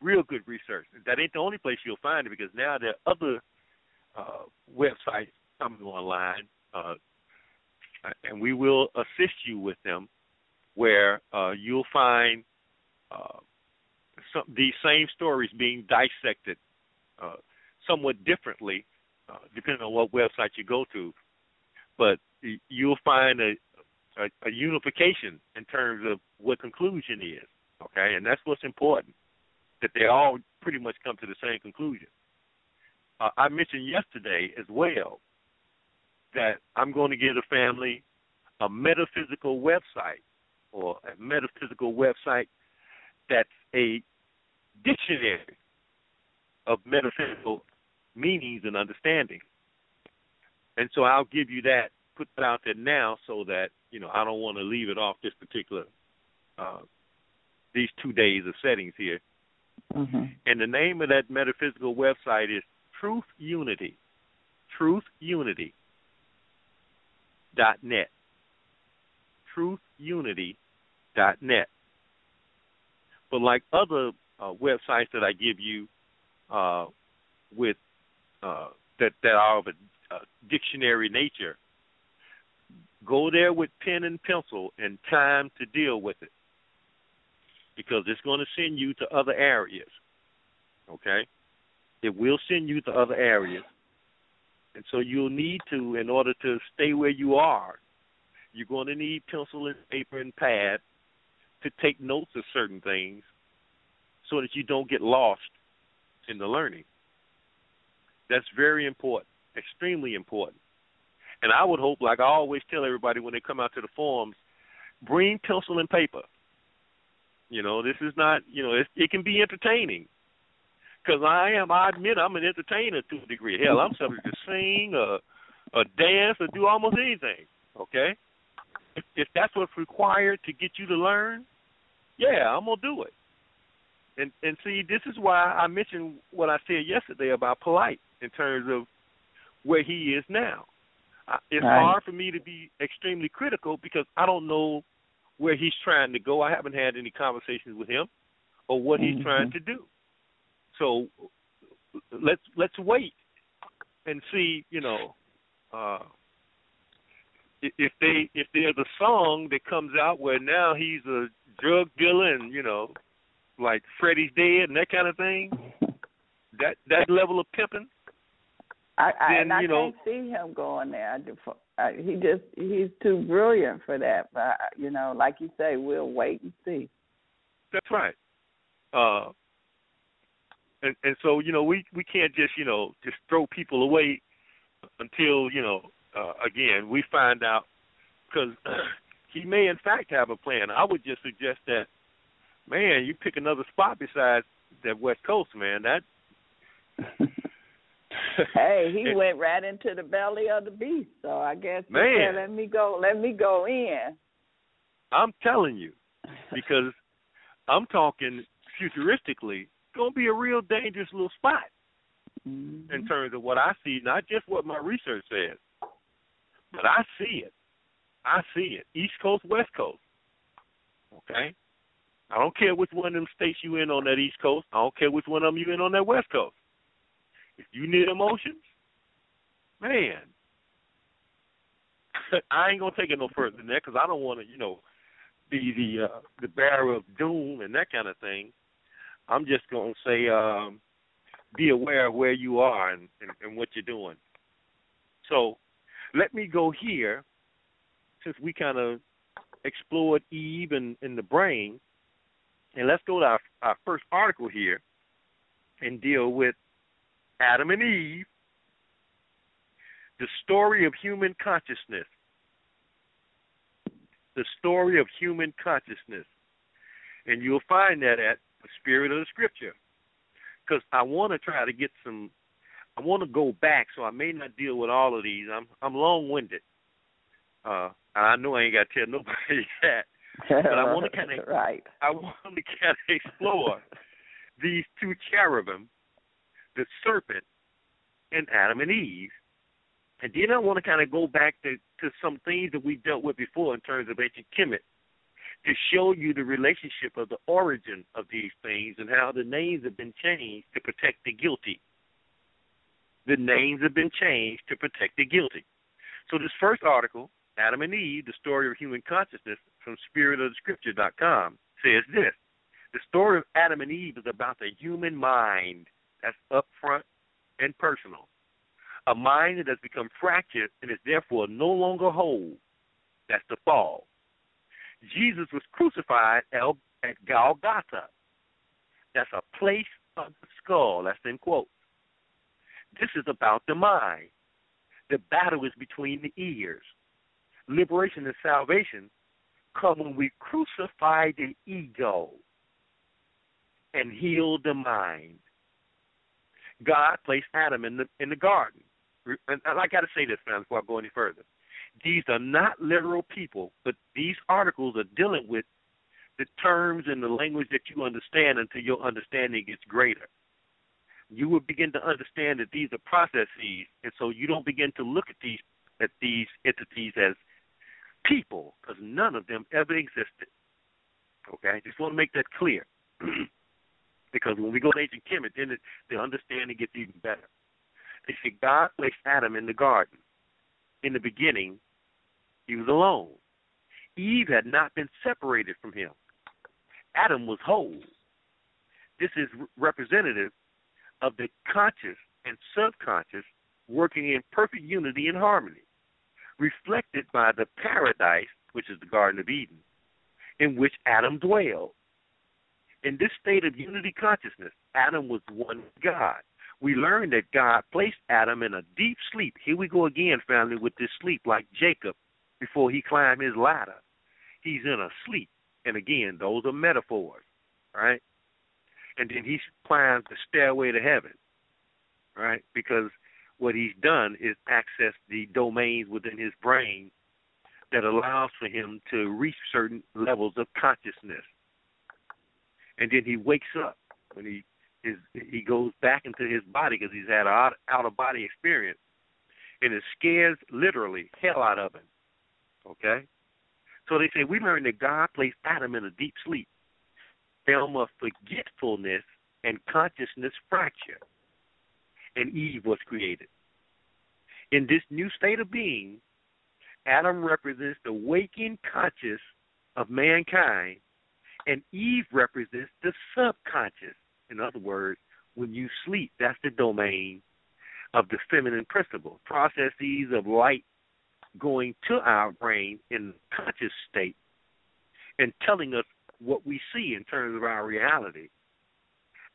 Real good research. That ain't the only place you'll find it because now there are other uh, websites coming online, uh, and we will assist you with them where uh, you'll find uh, some, these same stories being dissected uh, somewhat differently, uh, depending on what website you go to. But you'll find a, a, a unification in terms of what conclusion is. Okay, and that's what's important that they all pretty much come to the same conclusion. Uh, I mentioned yesterday as well that I'm going to give the family a metaphysical website or a metaphysical website that's a dictionary of metaphysical meanings and understanding. And so I'll give you that, put that out there now so that, you know, I don't want to leave it off this particular uh, these two days of settings here.
Mm-hmm.
And the name of that metaphysical website is Truth Unity. Truth Unity dot net. Truthunity dot net. But like other uh, websites that I give you uh, with uh, that that are of a, a dictionary nature, go there with pen and pencil and time to deal with it because it's going to send you to other areas. Okay? It will send you to other areas. And so you'll need to, in order to stay where you are, you're going to need pencil and paper and pad to take notes of certain things so that you don't get lost in the learning. That's very important, extremely important. And I would hope, like I always tell everybody when they come out to the forums, bring pencil and paper. You know, this is not, you know, it, it can be entertaining. Because I am, I admit, I'm an entertainer to a degree. Hell, I'm subject to sing, or, or dance, or do almost anything. Okay, if, if that's what's required to get you to learn, yeah, I'm gonna do it. And and see, this is why I mentioned what I said yesterday about Polite in terms of where he is now. It's
right.
hard for me to be extremely critical because I don't know where he's trying to go. I haven't had any conversations with him or what
mm-hmm.
he's trying to do. So let's let's wait and see. You know, uh, if they if there's a song that comes out where now he's a drug dealer and you know like Freddie's dead and that kind of thing, that that level of pimping.
I, I,
then,
and I
you know-
can't see him going there. I do- I, he just he's too brilliant for that. But you know, like you say, we'll wait and see.
That's right. Uh, and and so you know we we can't just you know just throw people away until you know uh, again we find out because he may in fact have a plan. I would just suggest that man, you pick another spot besides that West Coast, man. That
hey, he went right into the belly of the beast. So I guess he
Man.
said, let me go, let me go in.
I'm telling you because I'm talking futuristically. It's gonna be a real dangerous little spot.
Mm-hmm.
in terms of what I see, not just what my research says, but I see it. I see it. East Coast, West Coast. Okay? I don't care which one of them states you in on that East Coast. I don't care which one of them you in on that West Coast. If you need emotions, man, I ain't gonna take it no further than that because I don't want to, you know, be the uh, the bearer of doom and that kind of thing. I'm just gonna say, um, be aware of where you are and, and, and what you're doing. So let me go here, since we kind of explored Eve and, and the brain, and let's go to our, our first article here and deal with Adam and Eve, the story of human consciousness. The story of human consciousness. And you'll find that at the Spirit of the Scripture because I want to try to get some. I want to go back, so I may not deal with all of these. I'm I'm long winded. Uh, and I know I ain't got to tell nobody that. But I wanna kinda-
right.
I want to kind of explore these two cherubim, the serpent, and Adam and Eve. And then I want to kind of go back to, to some things that we dealt with before in terms of ancient Kemet to show you the relationship of the origin of these things and how the names have been changed to protect the guilty. The names have been changed to protect the guilty. So this first article, Adam and Eve, the story of human consciousness from spiritofthescripture.com, says this. The story of Adam and Eve is about the human mind that's upfront and personal. A mind that has become fractured and is therefore no longer whole. That's the fall. Jesus was crucified at Golgotha. That's a place of the skull. That's in quotes. This is about the mind. The battle is between the ears. Liberation and salvation come when we crucify the ego and heal the mind. God placed Adam in the in the garden. And I got to say this, man, before I go any further. These are not literal people, but these articles are dealing with the terms and the language that you understand until your understanding gets greater. You will begin to understand that these are processes, and so you don't begin to look at these at these entities as people, because none of them ever existed. Okay, just want to make that clear, because when we go to ancient Kemet, then it, the understanding gets even better. They say God placed Adam in the garden. In the beginning, he was alone. Eve had not been separated from him. Adam was whole. This is representative of the conscious and subconscious working in perfect unity and harmony, reflected by the paradise, which is the Garden of Eden, in which Adam dwelled. In this state of unity consciousness, Adam was one with God. We learn that God placed Adam in a deep sleep. Here we go again, family, with this sleep, like Jacob before he climbed his ladder. He's in a sleep. And again, those are metaphors, right? And then he climbs the stairway to heaven, right? Because what he's done is access the domains within his brain that allows for him to reach certain levels of consciousness. And then he wakes up when he is he goes back into his body because he's had an out, out of body experience, and it scares literally hell out of him. Okay, so they say we learned that God placed Adam in a deep sleep, realm of forgetfulness and consciousness fracture, and Eve was created. In this new state of being, Adam represents the waking conscious of mankind, And Eve represents the subconscious. In other words, when you sleep, that's the domain of the feminine principle. Processes of light going to our brain in conscious state and telling us what we see in terms of our reality.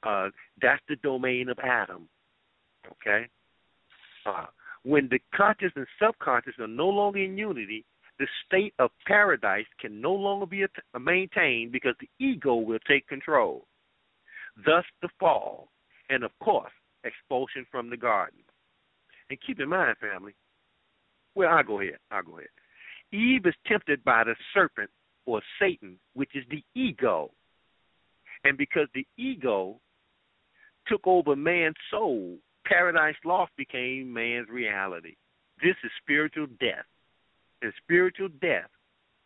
Uh, that's the domain of Adam. Okay? Uh, when the conscious and subconscious are no longer in unity, the state of paradise can no longer be maintained because the ego will take control. Thus, the fall, and of course, expulsion from the garden. And keep in mind, family, well, I'll go ahead. I'll go ahead. Eve is tempted by the serpent or Satan, which is the ego. And because the ego took over man's soul, paradise lost became man's reality. This is spiritual death. And spiritual death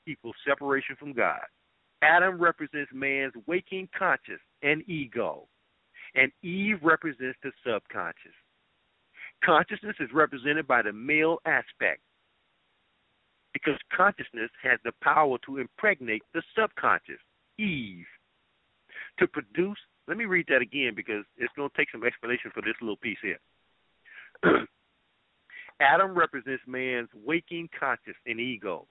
equals separation from God. Adam represents man's waking conscious and ego, and Eve represents the subconscious. Consciousness is represented by the male aspect because consciousness has the power to impregnate the subconscious, Eve, to produce. Let me read that again because it's going to take some explanation for this little piece here. Adam represents man's waking conscious and ego,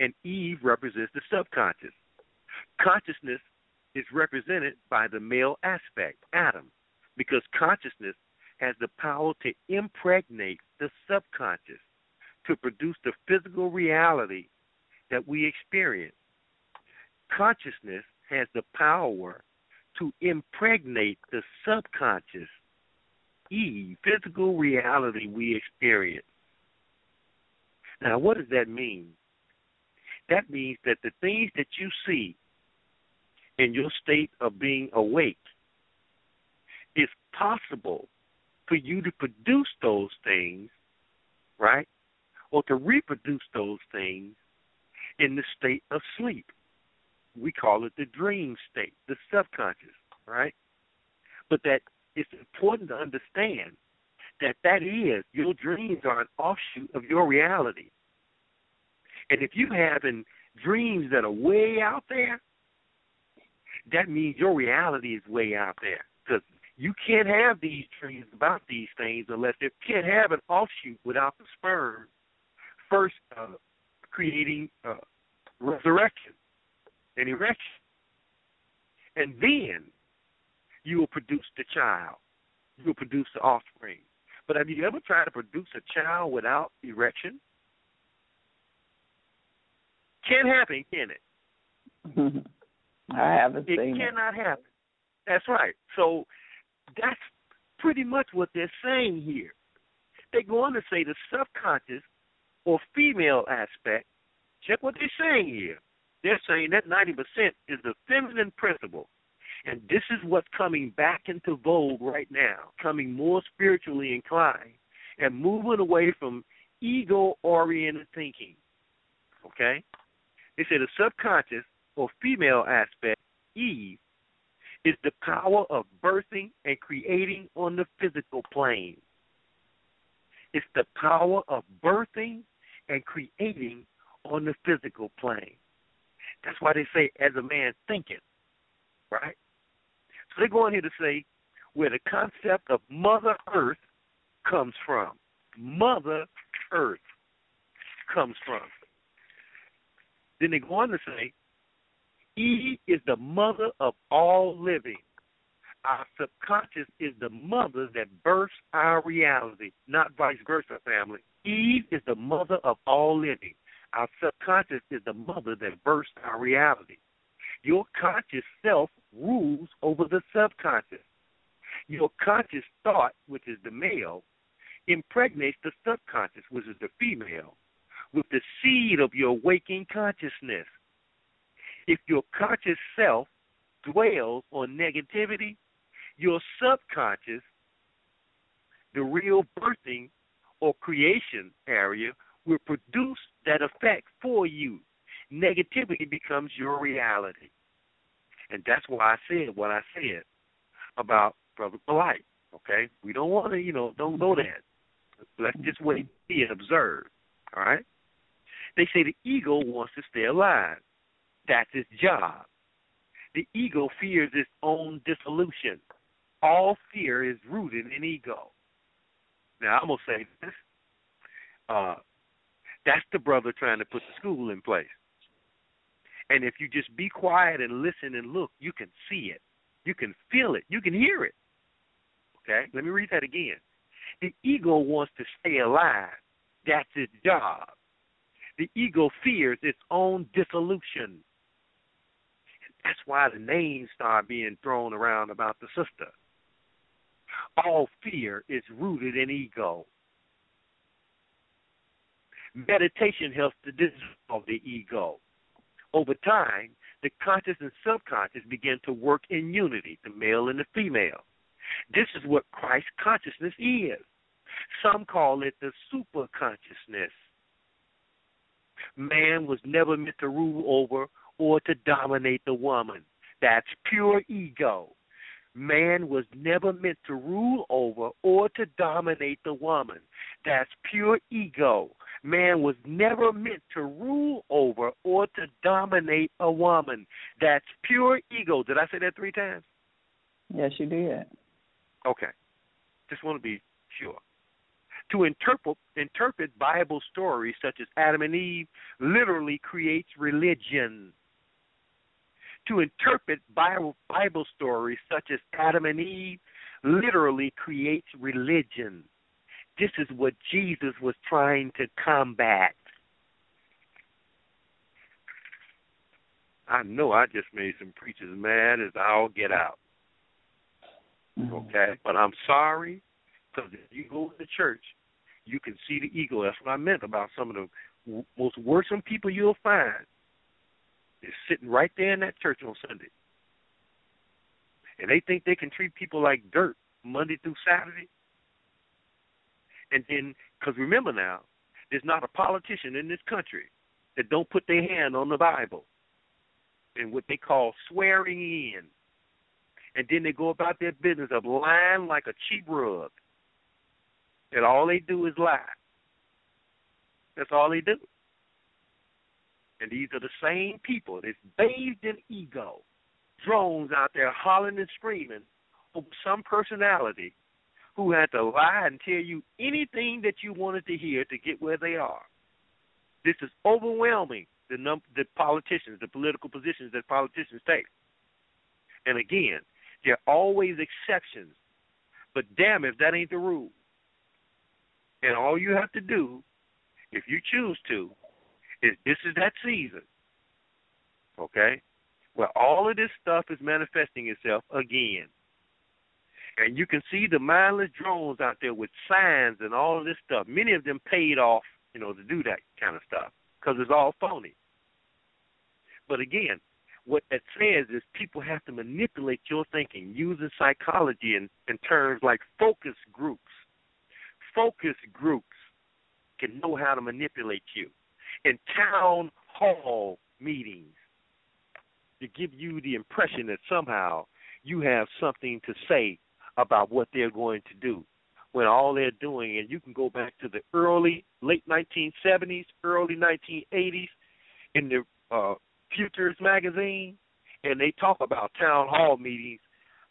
and Eve represents the subconscious. Consciousness is represented by the male aspect, Adam, because consciousness has the power to impregnate the subconscious to produce the physical reality that we experience. Consciousness has the power to impregnate the subconscious E, physical reality we experience. Now, what does that mean? That means that the things that you see in your state of being awake, it's possible for you to produce those things, right? Or to reproduce those things in the state of sleep. We call it the dream state, the subconscious, right? But that it's important to understand that that is your dreams are an offshoot of your reality. And if you're having dreams that are way out there, that means your reality is way out there. Because you can't have these dreams about these things unless it can't have an offshoot without the sperm first uh, creating uh, resurrection and erection. And then you will produce the child. You will produce the offspring. But have you ever tried to produce a child without erection? Can't happen, can
it? I haven't
it
seen
it. cannot happen. That's right. So that's pretty much what they're saying here. They're going to say the subconscious or female aspect. Check what they're saying here. They're saying that 90% is the feminine principle. And this is what's coming back into vogue right now, coming more spiritually inclined and moving away from ego oriented thinking. Okay? They say the subconscious or female aspect, Eve, is the power of birthing and creating on the physical plane. It's the power of birthing and creating on the physical plane. That's why they say, as a man thinketh, right? So they go on here to say where the concept of Mother Earth comes from. Mother Earth comes from. Then they go on to say, Eve is the mother of all living. Our subconscious is the mother that births our reality, not vice versa, family. Eve is the mother of all living. Our subconscious is the mother that births our reality. Your conscious self rules over the subconscious. Your conscious thought, which is the male, impregnates the subconscious, which is the female, with the seed of your waking consciousness. If your conscious self dwells on negativity, your subconscious, the real birthing or creation area, will produce that effect for you. Negativity becomes your reality. And that's why I said what I said about Brother Polite. Okay? We don't want to, you know, don't know that. Let's just wait and observe. All right? They say the ego wants to stay alive. That's its job. The ego fears its own dissolution. All fear is rooted in ego. Now I'm gonna say this. Uh, that's the brother trying to put the school in place. And if you just be quiet and listen and look, you can see it. You can feel it. You can hear it. Okay? Let me read that again. The ego wants to stay alive. That's its job. The ego fears its own dissolution. That's why the names start being thrown around about the sister. All fear is rooted in ego. Meditation helps to dissolve the ego. Over time, the conscious and subconscious begin to work in unity, the male and the female. This is what Christ consciousness is. Some call it the super consciousness. Man was never meant to rule over or to dominate the woman. That's pure ego. Man was never meant to rule over or to dominate the woman. That's pure ego. Man was never meant to rule over or to dominate a woman. That's pure ego. Did I say that three times?
Yes, you did.
Okay. Just want to be sure. To interpret interpret Bible stories such as Adam and Eve literally creates religion. To interpret Bible, Bible stories such as Adam and Eve literally creates religion. This is what Jesus was trying to combat. I know I just made some preachers mad as all get out. Mm-hmm. Okay? But I'm sorry because if you go to the church, you can see the ego. That's what I meant about some of the most worrisome people you'll find is sitting right there in that church on Sunday. And they think they can treat people like dirt Monday through Saturday. And then, because remember now, there's not a politician in this country that don't put their hand on the Bible and what they call swearing in. And then they go about their business of lying like a cheap rug. And all they do is lie. That's all they do. And these are the same people that's bathed in ego, drones out there hollering and screaming over some personality who had to lie and tell you anything that you wanted to hear to get where they are. This is overwhelming the num the politicians, the political positions that politicians take. And again, there are always exceptions, but damn if that ain't the rule. And all you have to do, if you choose to, is this is that season. Okay? Where all of this stuff is manifesting itself again. And you can see the mindless drones out there with signs and all of this stuff. Many of them paid off, you know, to do that kind of stuff because it's all phony. But again, what that says is people have to manipulate your thinking using psychology in, in terms like focus groups. Focus groups can know how to manipulate you. In town hall meetings, to give you the impression that somehow you have something to say about what they're going to do when all they're doing, and you can go back to the early, late 1970s, early 1980s, in the uh, Futures magazine, and they talk about town hall meetings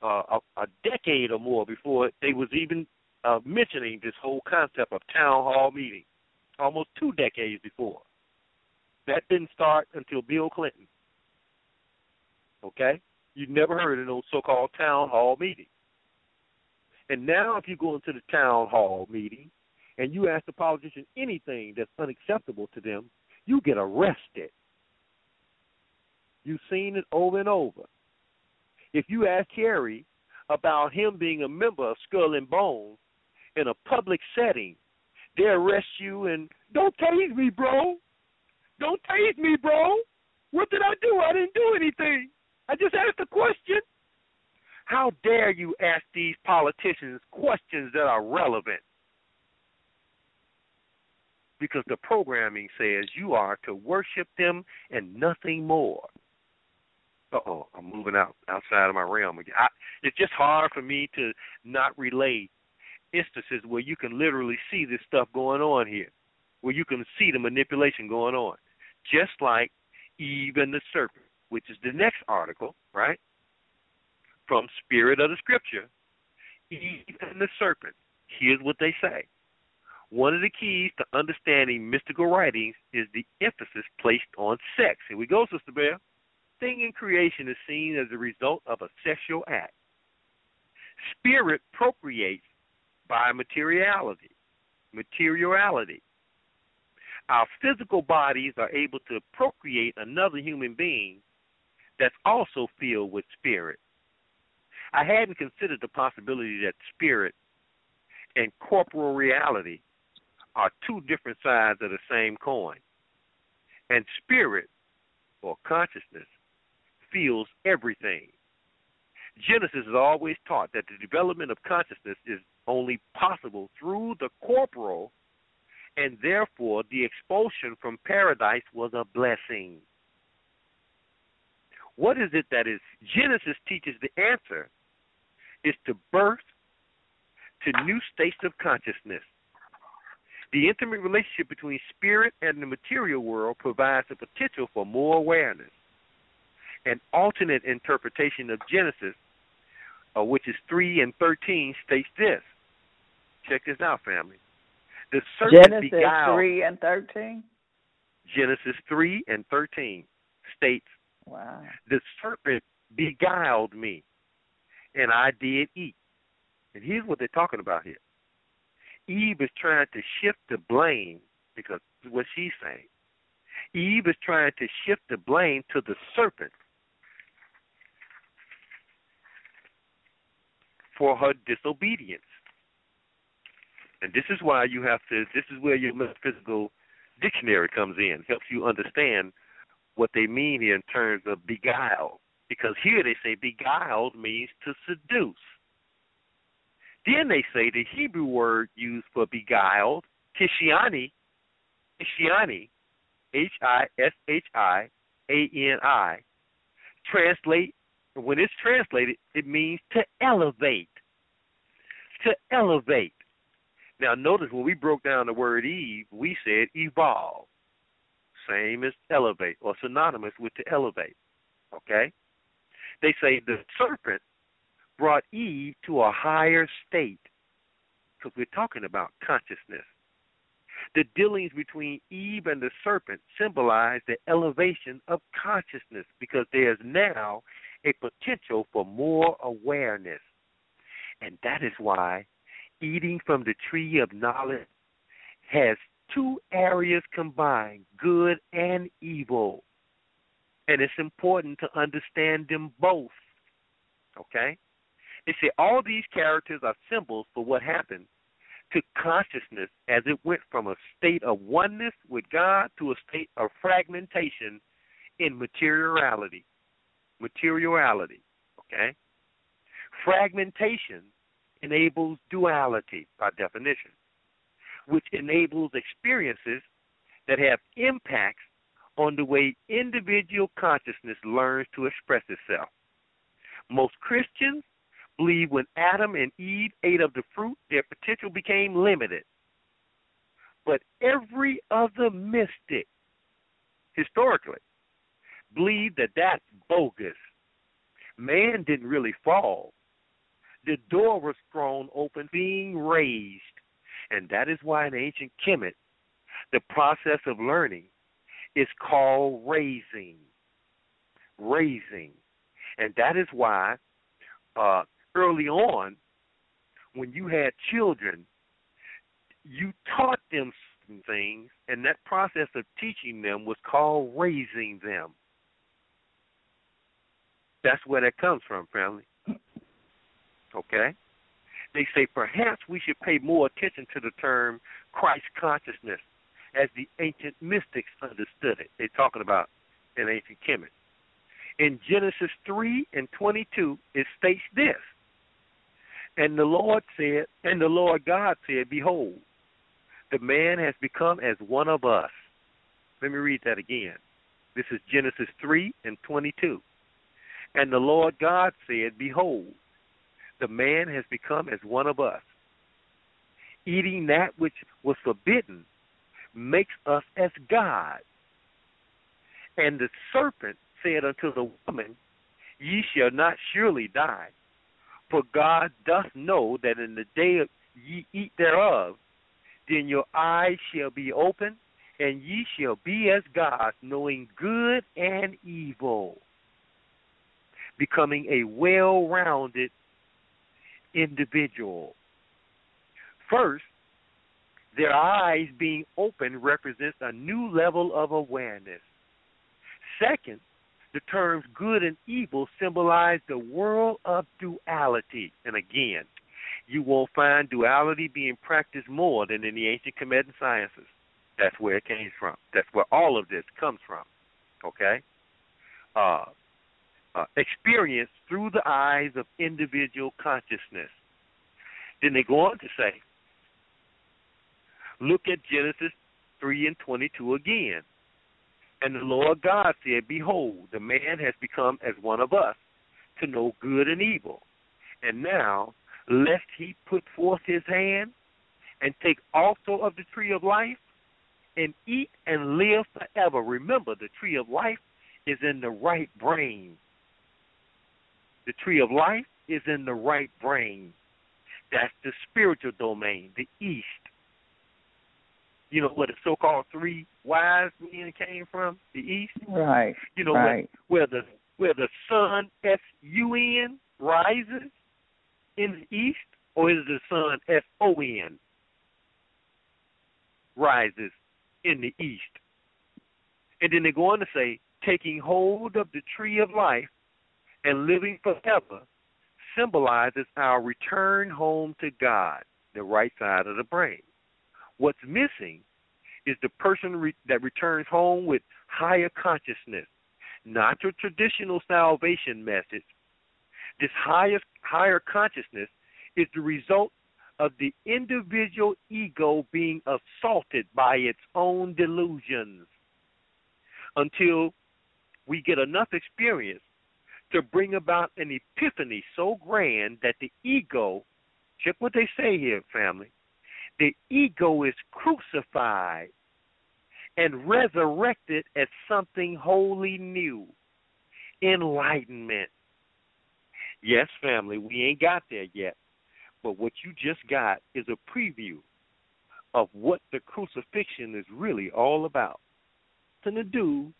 uh, a, a decade or more before they was even uh, mentioning this whole concept of town hall meetings, almost two decades before. That didn't start until Bill Clinton. Okay? You never heard of those so-called town hall meetings. And now, if you go into the town hall meeting and you ask the politician anything that's unacceptable to them, you get arrested. You've seen it over and over. If you ask Kerry about him being a member of Skull and Bones in a public setting, they arrest you and don't tase me, bro. Don't tase me, bro. What did I do? I didn't do anything. I just asked a question. How dare you ask these politicians questions that are relevant? Because the programming says you are to worship them and nothing more. Uh oh, I'm moving out outside of my realm again. I, it's just hard for me to not relate instances where you can literally see this stuff going on here, where you can see the manipulation going on, just like Eve and the serpent which is the next article, right? From Spirit of the Scripture, Eve and the serpent. Here's what they say. One of the keys to understanding mystical writings is the emphasis placed on sex. Here we go, Sister Bev. Thing in creation is seen as a result of a sexual act. Spirit procreates by materiality. Materiality. Our physical bodies are able to procreate another human being that's also filled with spirit. I hadn't considered the possibility that spirit and corporal reality are two different sides of the same coin. And spirit, or consciousness, feels everything. Genesis has always taught that the development of consciousness is only possible through the corporal, and therefore the expulsion from paradise was a blessing. What is it that is Genesis teaches the answer is to birth to new states of consciousness. The intimate relationship between spirit and the material world provides the potential for more awareness. An alternate interpretation of Genesis, uh, which is 3 and 13, states this. Check this out, family. The serpent
Genesis
beguiled,
3 and 13?
Genesis 3 and 13 states,
Wow.
The serpent beguiled me, and I did eat. And here's what they're talking about here. Eve is trying to shift the blame because what she's saying. Eve is trying to shift the blame to the serpent for her disobedience. And this is why you have to this is where your metaphysical dictionary comes in, helps you understand what they mean here in terms of beguiled. Because here they say beguiled means to seduce. Then they say the Hebrew word used for beguiled, kishiani, kishiani, H I S H I A N I, translate when it's translated, it means to elevate. To elevate. Now notice when we broke down the word Eve, we said evolve. Same as elevate or synonymous with to elevate. Okay? They say the serpent brought Eve to a higher state because we're talking about consciousness. The dealings between Eve and the serpent symbolize the elevation of consciousness because there's now a potential for more awareness. And that is why eating from the tree of knowledge has two areas combined good and evil. And it's important to understand them both. Okay? They say all these characters are symbols for what happened to consciousness as it went from a state of oneness with God to a state of fragmentation in materiality. Materiality. Okay? Fragmentation enables duality by definition, which enables experiences that have impacts on the way individual consciousness learns to express itself. Most Christians believe when Adam and Eve ate of the fruit, their potential became limited. But every other mystic, historically, believed that that's bogus. Man didn't really fall. The door was thrown open, being raised. And that is why in ancient Kemet, the process of learning is called raising. Raising. And that is why uh, early on, when you had children, you taught them certain things, and that process of teaching them was called raising them. That's where that comes from, family. Okay? They say perhaps we should pay more attention to the term Christ consciousness as the ancient mystics understood it. They're talking about an ancient Kemet. In Genesis 3 and 22, it states this And the Lord said, and the Lord God said, Behold, the man has become as one of us. Let me read that again. This is Genesis 3 and 22. And the Lord God said, Behold, the man has become as one of us. Eating that which was forbidden makes us as God. And the serpent said unto the woman, Ye shall not surely die, for God doth know that in the day ye eat thereof, then your eyes shall be opened, and ye shall be as gods, knowing good and evil, becoming a well rounded individual. First, their eyes being open represents a new level of awareness. Second, the terms good and evil symbolize the world of duality. And again, you will find duality being practiced more than in the ancient Kemetic sciences. That's where it came from. That's where all of this comes from. Okay? Uh, uh, experience through the eyes of individual consciousness. Then they go on to say, look at Genesis 3 and 22 again. And the Lord God said, Behold, the man has become as one of us to know good and evil. And now, lest he put forth his hand and take also of the tree of life and eat and live forever. Remember, the tree of life is in the right brain. The tree of life is in the right brain. That's the spiritual domain, the east. You know where the so-called three wise men came from, the east.
Right.
You know
right.
where, where the where the sun S U N rises in the east, or is the sun S O N rises in the east? And then they go on to say, taking hold of the tree of life and living forever symbolizes our return home to God, the right side of the brain. What's missing is the person re- that returns home with higher consciousness, not your traditional salvation message. This highest, higher consciousness is the result of the individual ego being assaulted by its own delusions until we get enough experience to bring about an epiphany so grand that the ego, check what they say here, family, the ego is crucified and resurrected as something wholly new enlightenment. Yes, family, we ain't got there yet, but what you just got is a preview of what the crucifixion is really all about. To do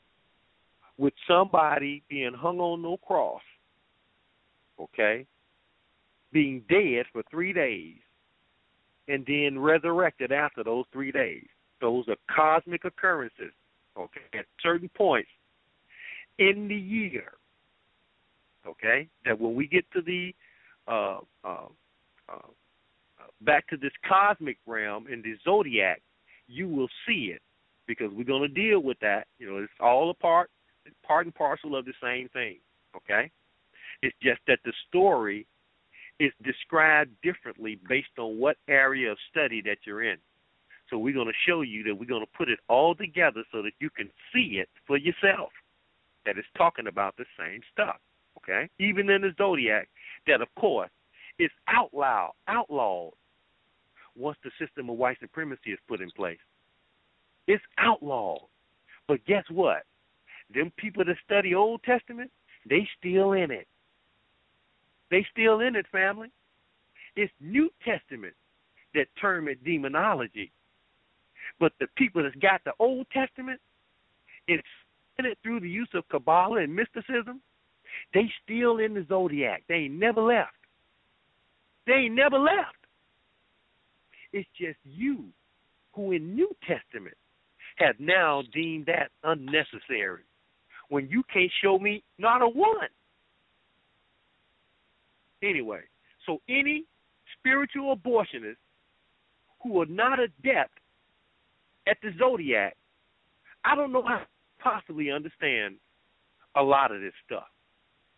with somebody being hung on no cross, okay, being dead for three days, and then resurrected after those three days. Those are cosmic occurrences, okay, at certain points in the year, okay, that when we get to the uh, uh, uh, back to this cosmic realm in the zodiac, you will see it because we're going to deal with that. You know, it's all a part, part and parcel of the same thing. Okay, it's just that the story is described differently based on what area of study that you're in. So we're going to show you that we're going to put it all together so that you can see it for yourself. That it's talking about the same stuff. Okay, even in the zodiac, that of course is outlawed, outlawed once the system of white supremacy is put in place. It's outlawed. But guess what? Them people that study Old Testament, they still in it. They still in it, family. It's New Testament that term it demonology. But the people that's got the Old Testament, it's in it through the use of Kabbalah and mysticism, they still in the zodiac. They ain't never left. They ain't never left. It's just you who in New Testament have now deemed that unnecessary when you can't show me not a one. Anyway, so any spiritual abortionist who are not adept at the zodiac, I don't know how to possibly understand a lot of this stuff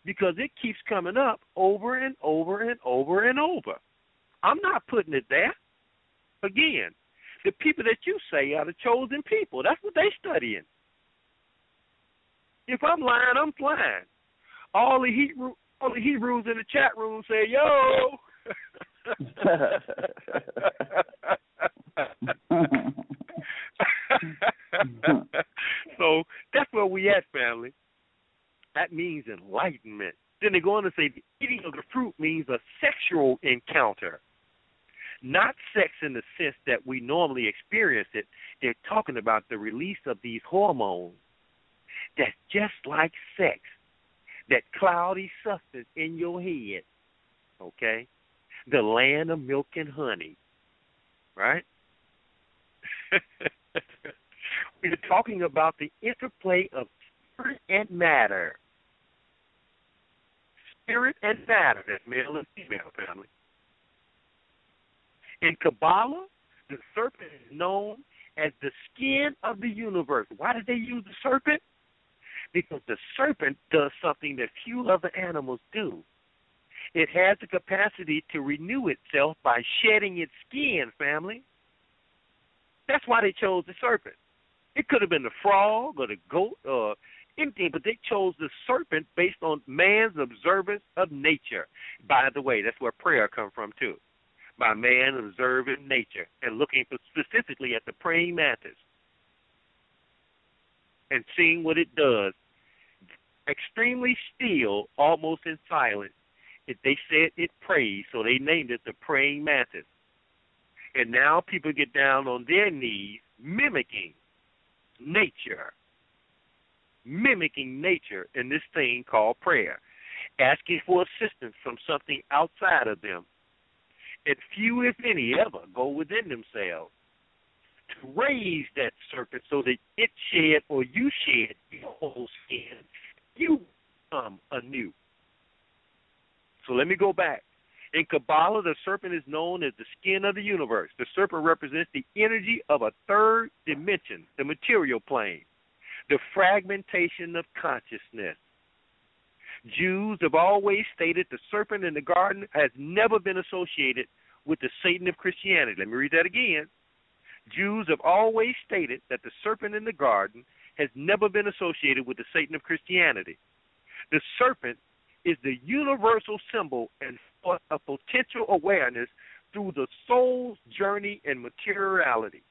because it keeps coming up over and over and over and over. I'm not putting it there. Again, the people that you say are the chosen people. That's what they're studying. If I'm lying, I'm flying. All the Hebrew, all the Hebrews in the chat room say, "Yo." so that's where we at, family. That means enlightenment. Then they go on to say the eating of the fruit means a sexual encounter. Not sex in the sense that we normally experience it. They're talking about the release of these hormones that's just like sex, that cloudy substance in your head, okay? The land of milk and honey, right? We're talking about the interplay of spirit and matter. Spirit and matter, that's male and female family. In Kabbalah, the serpent is known as the skin of the universe. Why did they use the serpent? Because the serpent does something that few other animals do. It has the capacity to renew itself by shedding its skin, family. That's why they chose the serpent. It could have been the frog or the goat or anything, but they chose the serpent based on man's observance of nature. By the way, that's where prayer comes from too. By man observing nature and looking specifically at the praying mantis and seeing what it does. Extremely still, almost in silence. It, they said it prays, so they named it the praying mantis. And now people get down on their knees mimicking nature, mimicking nature in this thing called prayer, asking for assistance from something outside of them. And few, if any, ever go within themselves to raise that serpent so that it shed or you shed whole skin. You become anew. So let me go back. In Kabbalah, the serpent is known as the skin of the universe. The serpent represents the energy of a third dimension, the material plane, the fragmentation of consciousness. Jews have always stated the serpent in the garden has never been associated with the Satan of Christianity. Let me read that again. Jews have always stated that the serpent in the garden has never been associated with the Satan of Christianity. The serpent is the universal symbol and a potential awareness through the soul's journey and materiality.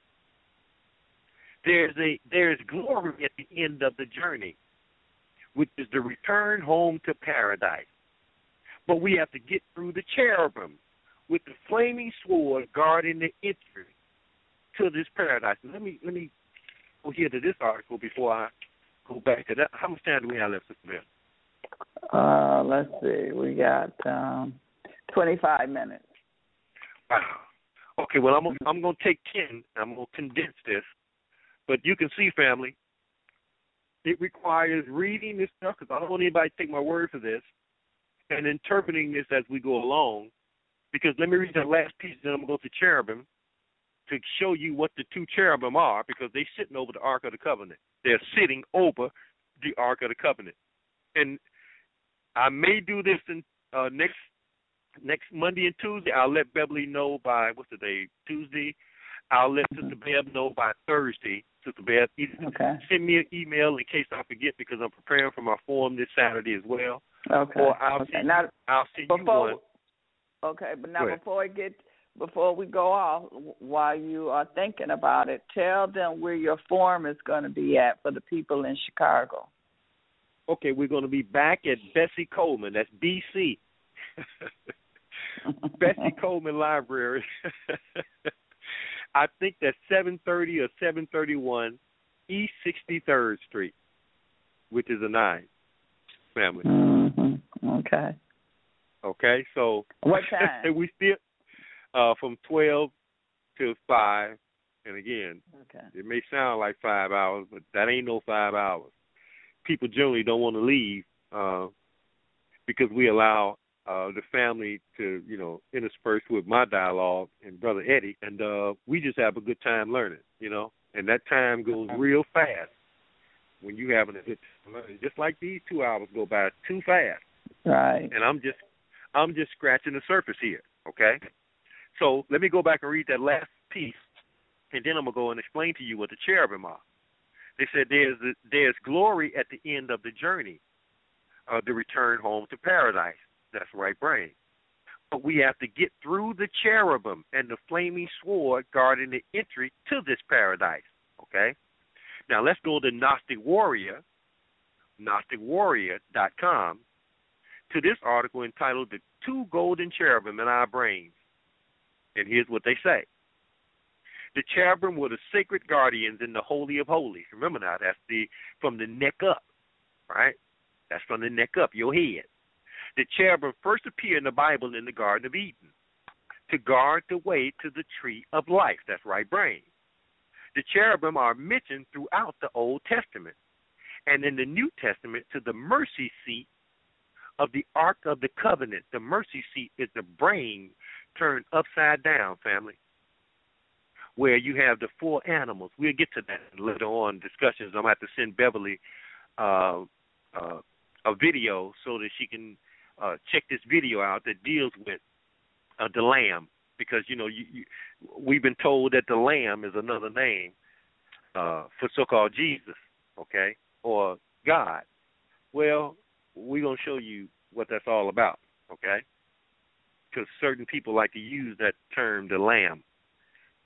There's a there's glory at the end of the journey, which is the return home to paradise. But we have to get through the cherubim with the flaming sword guarding the entry to this paradise. Let me let me go here to this article before I go back to that. How much time do we have left, Sister Bev?
Uh, let's see. We got um, 25 minutes.
Wow. Okay, well, I'm I'm going to take 10. I'm going to condense this. But you can see, family, it requires reading this stuff because I don't want anybody to take my word for this and interpreting this as we go along. Because let me read that last piece, then I'm going to go to cherubim to show you what the two cherubim are because they're sitting over the Ark of the Covenant. They're sitting over the Ark of the Covenant. And I may do this in uh, next next Monday and Tuesday. I'll let Beverly know by what's the day? Tuesday. I'll let mm-hmm. Sister Bev know by Thursday. Sister Bev,
okay.
send me an email in case I forget because I'm preparing for my forum this Saturday as well.
Okay.
Or I'll
okay.
see.
Now,
I'll see
before,
you one.
Okay, but now before we get before we go off, while you are thinking about it, tell them where your forum is going to be at for the people in Chicago.
Okay, we're going to be back at Bessie Coleman. That's BC. Bessie Coleman Library. I think that's 730 or 731 East 63rd Street, which is a nine family.
Mm-hmm. Okay.
Okay, so
what time?
we still uh from 12 to 5 and again,
okay.
it may sound like 5 hours, but that ain't no 5 hours people generally don't want to leave uh, because we allow uh, the family to, you know, intersperse with my dialogue and Brother Eddie, and uh, we just have a good time learning, you know. And that time goes real fast when you having a good time learning. Just like these two hours go by too fast.
Right.
And I'm just, I'm just scratching the surface here. Okay. So let me go back and read that last piece, and then I'm gonna go and explain to you what the cherubim are. They said there's there's glory at the end of the journey, uh, the return home to paradise. That's right brain. But we have to get through the cherubim and the flaming sword guarding the entry to this paradise. Okay. Now let's go to Gnostic warrior. GnosticWarrior.com to this article entitled The Two Golden Cherubim in Our Brains. And here's what they say. The cherubim were the sacred guardians in the Holy of Holies. Remember now, that's the from the neck up, right? That's from the neck up, your head. The cherubim first appear in the Bible in the Garden of Eden to guard the way to the tree of life. That's right brain. The cherubim are mentioned throughout the Old Testament and in the New Testament to the mercy seat of the Ark of the Covenant. The mercy seat is the brain turned upside down, family, where you have the four animals. We'll get to that later on discussions. I'm going to have to send Beverly uh, uh, a video so that she can uh, check this video out that deals with uh, the lamb because you know you, you we've been told that the lamb is another name uh, for so-called Jesus, okay, or God. Well, we're gonna show you what that's all about, okay? Because certain people like to use that term, the lamb.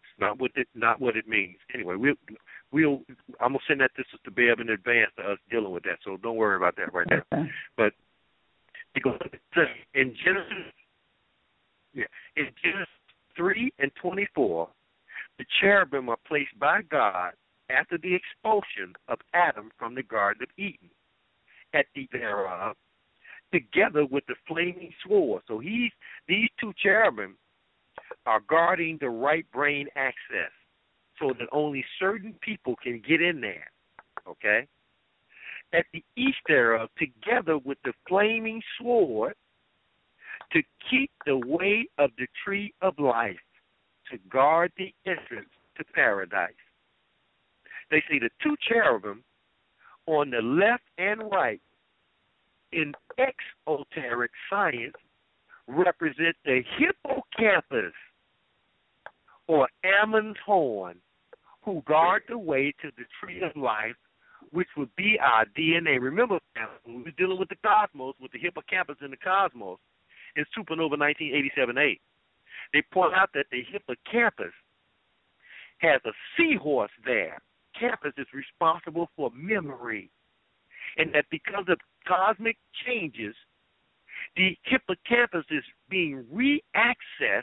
It's not what it not what it means. Anyway, we'll we'll I'm gonna send that this to Sister Bev in advance to us dealing with that. So don't worry about that right now. But because in Genesis, yeah, in Genesis three and twenty four, the cherubim are placed by God after the expulsion of Adam from the Garden of Eden at the thereof, together with the flaming sword. So he's these two cherubim are guarding the right brain access so that only certain people can get in there. Okay? At the east thereof, together with the flaming sword, to keep the way of the tree of life, to guard the entrance to paradise. They see the two cherubim on the left and right in exoteric science represent the hippocampus or Ammon's horn, who guard the way to the tree of life, which would be our DNA. Remember, we were dealing with the cosmos, with the hippocampus in the cosmos, in Supernova 1987A, they point out that the hippocampus has a seahorse there. Campus is responsible for memory. And that because of cosmic changes, the hippocampus is being reaccessed,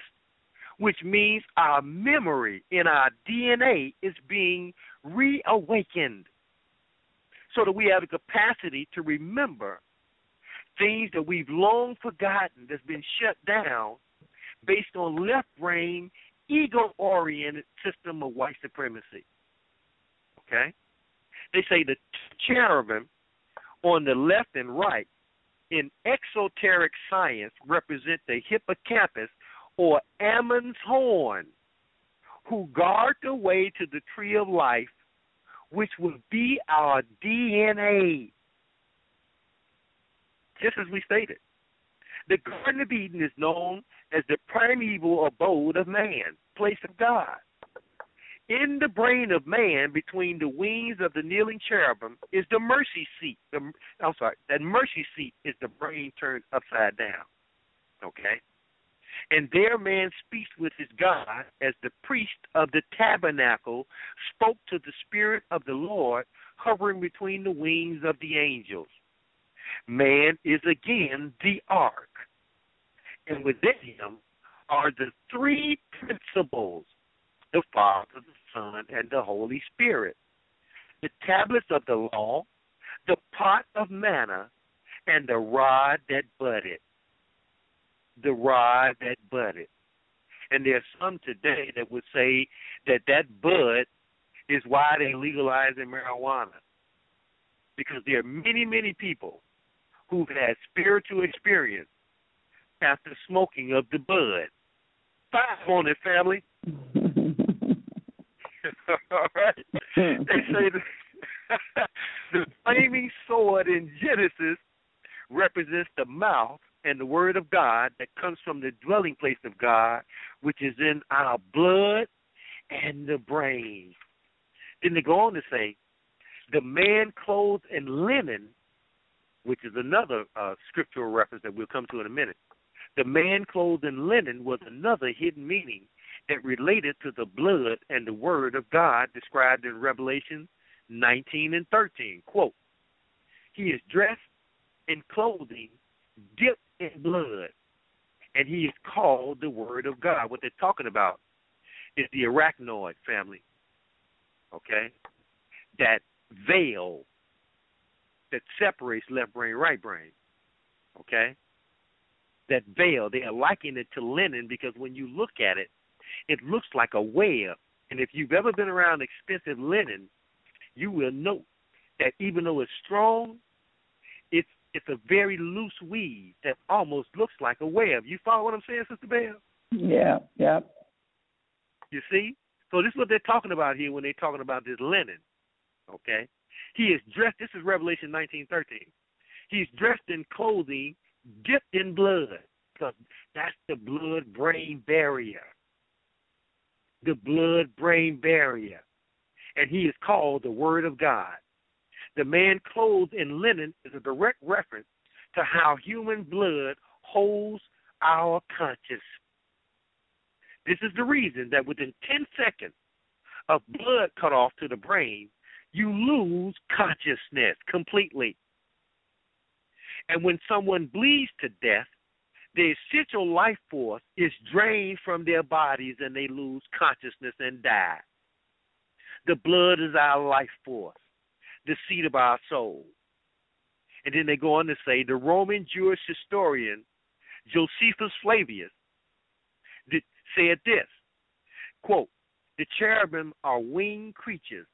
which means our memory in our DNA is being reawakened so that we have the capacity to remember things that we've long forgotten that's been shut down based on left brain, ego oriented system of white supremacy. Okay? They say the cherubim on the left and right in exoteric science represent the hippocampus or Ammon's horn, who guard the way to the tree of life, which will be our DNA. Just as we stated. The Garden of Eden is known as the primeval abode of man, place of God. In the brain of man, between the wings of the kneeling cherubim, is the mercy seat. The, I'm sorry, that mercy seat is the brain turned upside down. Okay? And there man speaks with his God as the priest of the tabernacle spoke to the Spirit of the Lord hovering between the wings of the angels. Man is again the ark. And within him are the three principles the Father, the Son, and the Holy Spirit. The tablets of the law, the pot of manna, and the rod that budded. The rod that budded. And there's some today that would say that that bud is why they legalizing marijuana. Because there are many, many people who've had spiritual experience after smoking of the bud. Five on it, family. All right. They say the, the flaming sword in Genesis represents the mouth and the word of God that comes from the dwelling place of God, which is in our blood and the brain. Then they go on to say, the man clothed in linen, which is another uh, scriptural reference that we'll come to in a minute. The man clothed in linen was another hidden meaning that related to the blood and the word of God described in Revelation 19 and 13. Quote, He is dressed in clothing dipped in blood, and he is called the Word of God. What they're talking about is the arachnoid family, okay? That veil that separates left brain, right brain, okay? That veil, they are likening it to linen because when you look at it, it looks like a web. And if you've ever been around expensive linen, you will note that even though it's strong, it's it's a very loose weave that almost looks like a web. You follow what I'm saying, Sister Bev?
Yeah, yeah.
You see? So this is what they're talking about here when they're talking about this linen. Okay? He is dressed this is Revelation nineteen thirteen. He's dressed in clothing dipped in blood. Because that's the blood brain barrier. The blood brain barrier. And he is called the Word of God. The man clothed in linen is a direct reference to how human blood holds our conscience. This is the reason that within 10 seconds of blood cut off to the brain, you lose consciousness completely. And when someone bleeds to death, the essential life force is drained from their bodies and they lose consciousness and die. The blood is our life force the seat of our soul. And then they go on to say the Roman Jewish historian Josephus Flavius did, said this quote, The cherubim are winged creatures,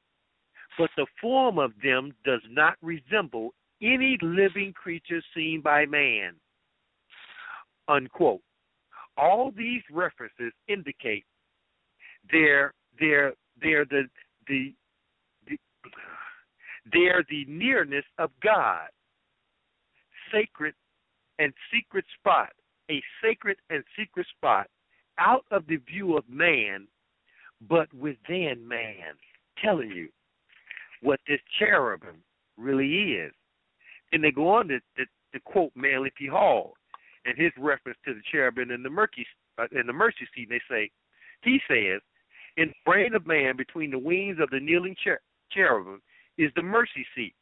but the form of them does not resemble any living creature seen by man. Unquote. All these references indicate they're they're they're the the they're the nearness of God. Sacred and secret spot, a sacred and secret spot out of the view of man, but within man. Telling you what this cherubim really is. And they go on to, to, to quote Manly P. Hall and his reference to the cherubim in the mercy uh, in the mercy seat. They say, he says, in the brain of man between the wings of the kneeling cher- cherubim is the mercy seat.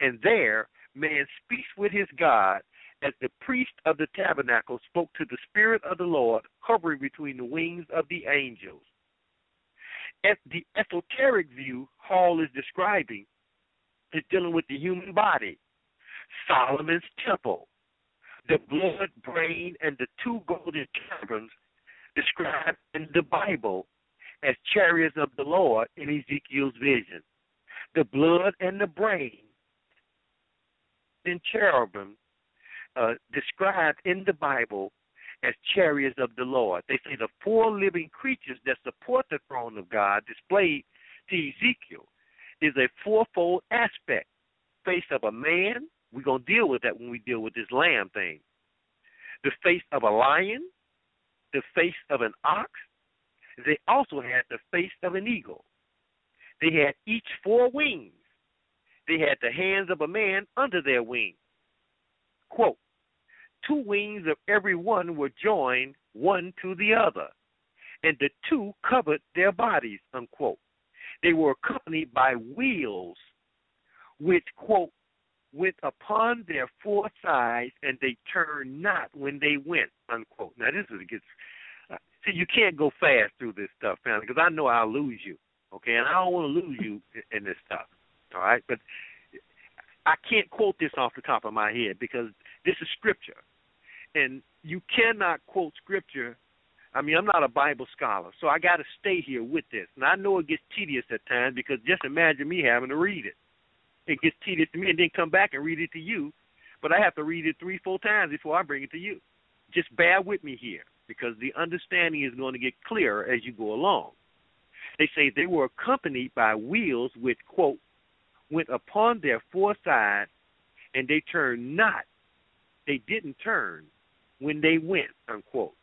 And there, man speaks with his God as the priest of the tabernacle spoke to the Spirit of the Lord hovering between the wings of the angels. At the esoteric view Hall is describing is dealing with the human body, Solomon's temple, the blood, brain, and the two golden cherubims described in the Bible as chariots of the Lord in Ezekiel's vision the blood and the brain and cherubim uh, described in the Bible as chariots of the Lord. They say the four living creatures that support the throne of God displayed to Ezekiel is a fourfold aspect. Face of a man, we're going to deal with that when we deal with this lamb thing. The face of a lion, the face of an ox. They also had the face of an eagle. They had each four wings. They had the hands of a man under their wings. Quote, two wings of every one were joined one to the other, and the two covered their bodies, unquote. They were accompanied by wheels, which, quote, went upon their four sides, and they turned not when they went, unquote. Now, this is gets. Uh, see, you can't go fast through this stuff, family, because I know I'll lose you. Okay, and I don't want to lose you in this stuff. All right, but I can't quote this off the top of my head because this is scripture, and you cannot quote scripture. I mean, I'm not a Bible scholar, so I got to stay here with this. And I know it gets tedious at times because just imagine me having to read it. It gets tedious to me, and then come back and read it to you. But I have to read it three, four times before I bring it to you. Just bear with me here because the understanding is going to get clearer as you go along. They say they were accompanied by wheels which, quote, went upon their four sides, and they turned not. They didn't turn when they went, unquote.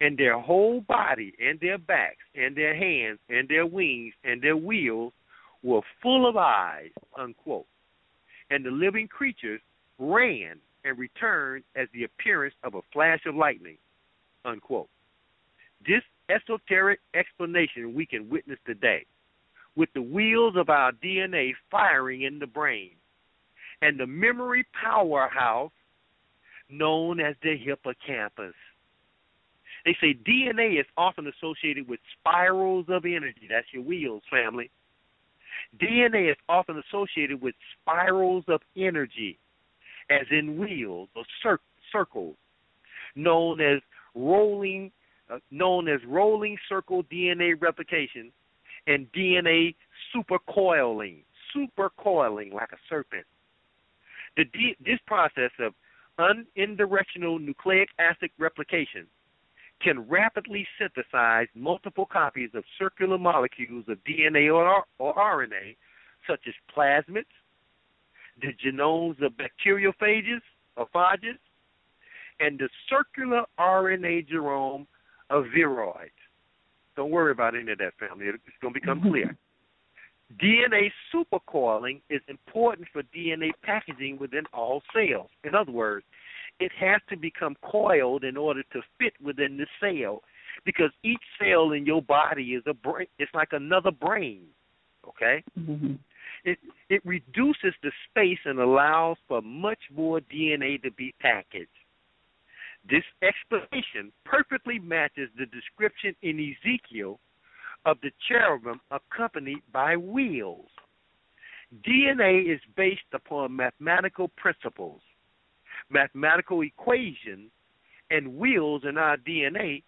And their whole body and their backs and their hands and their wings and their wheels were full of eyes, unquote. And the living creatures ran and returned as the appearance of a flash of lightning, unquote. This esoteric explanation we can witness today with the wheels of our DNA firing in the brain and the memory powerhouse known as the hippocampus. They say DNA is often associated with spirals of energy. That's your wheels, family. DNA is often associated with spirals of energy, as in wheels or cir- circles, known as rolling, uh, known as rolling circle DNA replication, and DNA supercoiling, supercoiling like a serpent. The D- this process of unidirectional nucleic acid replication can rapidly synthesize multiple copies of circular molecules of DNA or, or RNA, such as plasmids, the genomes of bacteriophages or phages, and the circular RNA genome of viroids. Don't worry about any of that, family. It's going to become mm-hmm. clear. DNA supercoiling is important for DNA packaging within all cells. In other words, it has to become coiled in order to fit within the cell because each cell in your body is a brain it's like another brain okay?
Mm-hmm.
it it reduces the space and allows for much more dna to be packaged. This explanation perfectly matches the description in ezekiel of the cherubim accompanied by wheels. Dna is based upon mathematical principles mathematical equations and wheels in our DNA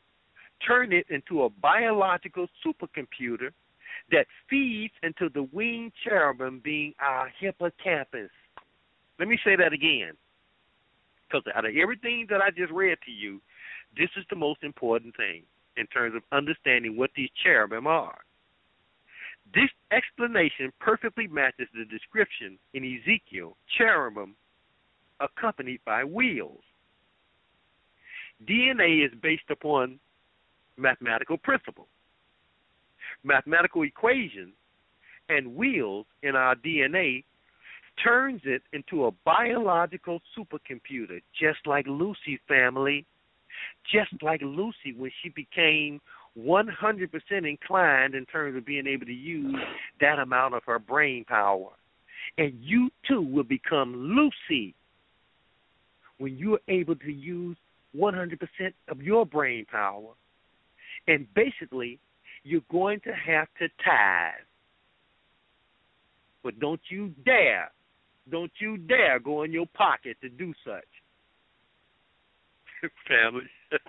turn it into a biological supercomputer that feeds into the winged cherubim being our hippocampus. Let me say that again. Because out of everything that I just read to you, this is the most important thing in terms of understanding what these cherubim are. This explanation perfectly matches the description in Ezekiel, cherubim accompanied by wheels. DNA is based upon mathematical principles, mathematical equations, and wheels in our DNA turns it into a biological supercomputer, just like Lucy family, just like Lucy when she became 100% inclined in terms of being able to use that amount of her brain power. And you too will become Lucy when you're able to use 100% of your brain power. And basically, you're going to have to tithe. But don't you dare, don't you dare go in your pocket to do such. Family.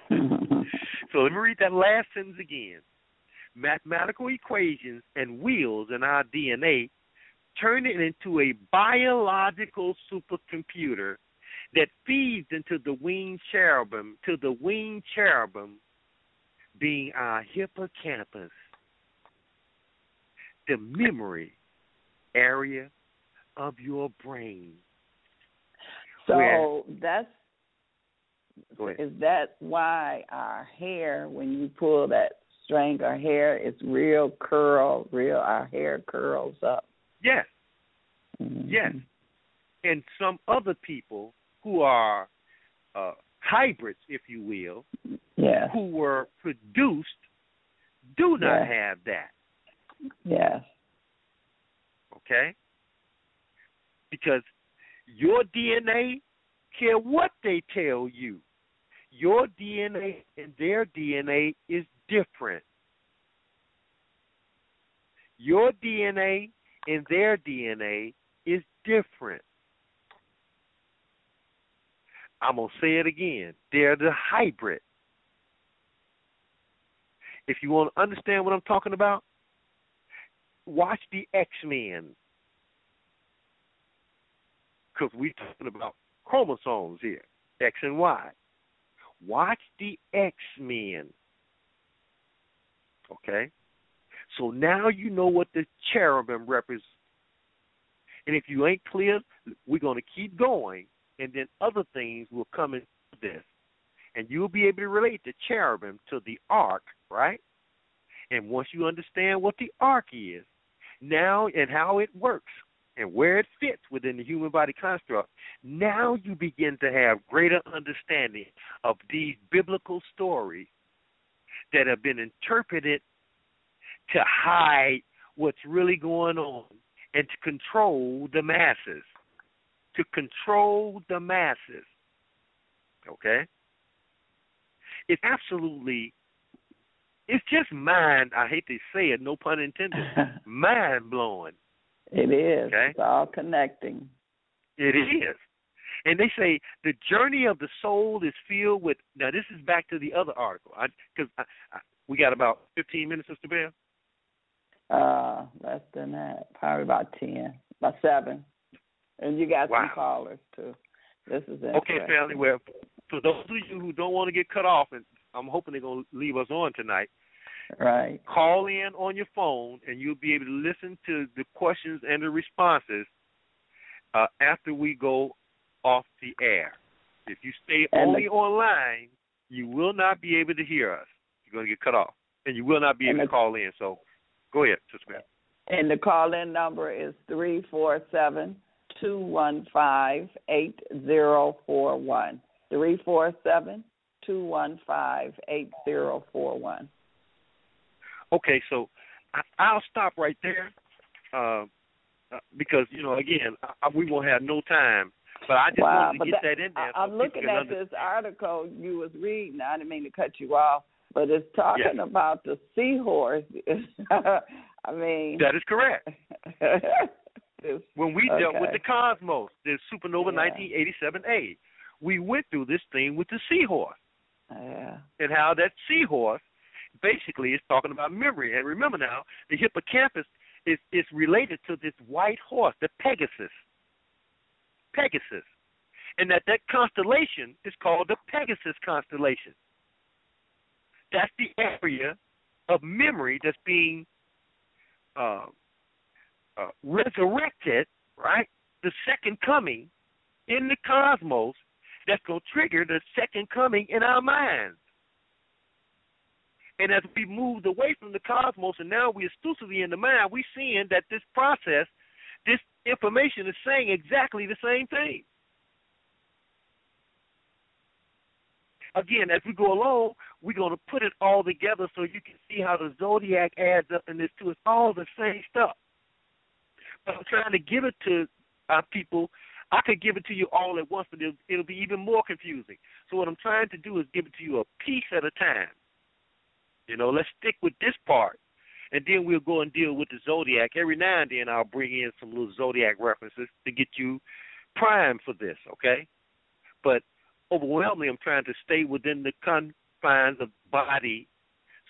so let me read that last sentence again. Mathematical equations and wheels in our DNA turn it into a biological supercomputer that feeds into the winged cherubim, to the winged cherubim being our hippocampus, the memory area of your brain.
So
Where-
that's is that why our hair, when you pull that string, our hair is real curl, real our hair curls up.
Yes,
Mhm.
yes. And some other people who are uh, hybrids, if you will,
Yes.
who were produced, do not
Yeah.
have that.
Yes.
okay? Because your DNA, care what they tell you, your DNA and their DNA is different. Your DNA and their DNA is different. I'm going to say it again. They're the hybrid. If you want to understand what I'm talking about, watch the X Men. Because we're talking about chromosomes here, X and Y. Watch the X Men. Okay? So now you know what the cherubim represents. And if you ain't clear, we're going to keep going, and then other things will come into this. And you'll be able to relate the cherubim to the ark, right? And once you understand what the ark is, now and how it works and where it fits within the human body construct, now you begin to have greater understanding of these biblical stories that have been interpreted to hide what's really going on and to control the masses. To control the masses. Okay? It's absolutely it's just mind I hate to say it, no pun intended. mind blowing.
It is.
Okay?
It's all connecting.
It is. And they say the journey of the soul is filled with. Now this is back to the other article, because we got about fifteen minutes, Sister Bev.
Uh, less than that, probably about ten, about seven, and you got
wow.
some callers too. This is it.
okay, family. Well, for those of you who don't want to get cut off, and I'm hoping they're gonna leave us on tonight.
Right.
Call in on your phone, and you'll be able to listen to the questions and the responses uh, after we go off the air. If you stay
and
only
the,
online, you will not be able to hear us. You're going to get cut off, and you will not be able
the,
to call in. So, go ahead, Sister Smith.
And the call-in number is three four seven two one five eight zero four one. Three four seven two one five eight zero four one.
Okay, so I, I'll stop right there uh, uh, because you know again I, we won't have no time. But I just
wow,
wanted to get
that,
that in there.
I, am
so
looking at
understand.
this article you was reading. I didn't mean to cut you off, but it's talking
yes.
about the seahorse. I mean,
that is correct. when we
okay.
dealt with the cosmos, the supernova
yeah.
1987A, we went through this thing with the seahorse.
Yeah.
And how that seahorse basically is talking about memory. And remember now, the hippocampus is is related to this white horse, the Pegasus. Pegasus. And that that constellation is called the Pegasus constellation. That's the area of memory that's being uh, uh, resurrected, right? The second coming in the cosmos that's going to trigger the second coming in our minds. And as we moved away from the cosmos and now we're exclusively in the mind, we're seeing that this process, this information is saying exactly the same thing. Again, as we go along, we're going to put it all together so you can see how the zodiac adds up in this too. It's all the same stuff. I'm trying to give it to our people. I could give it to you all at once, but it'll, it'll be even more confusing. So what I'm trying to do is give it to you a piece at a time. You know, let's stick with this part, and then we'll go and deal with the zodiac. Every now and then, I'll bring in some little zodiac references to get you primed for this. Okay, but overwhelmingly, I'm trying to stay within the confines of body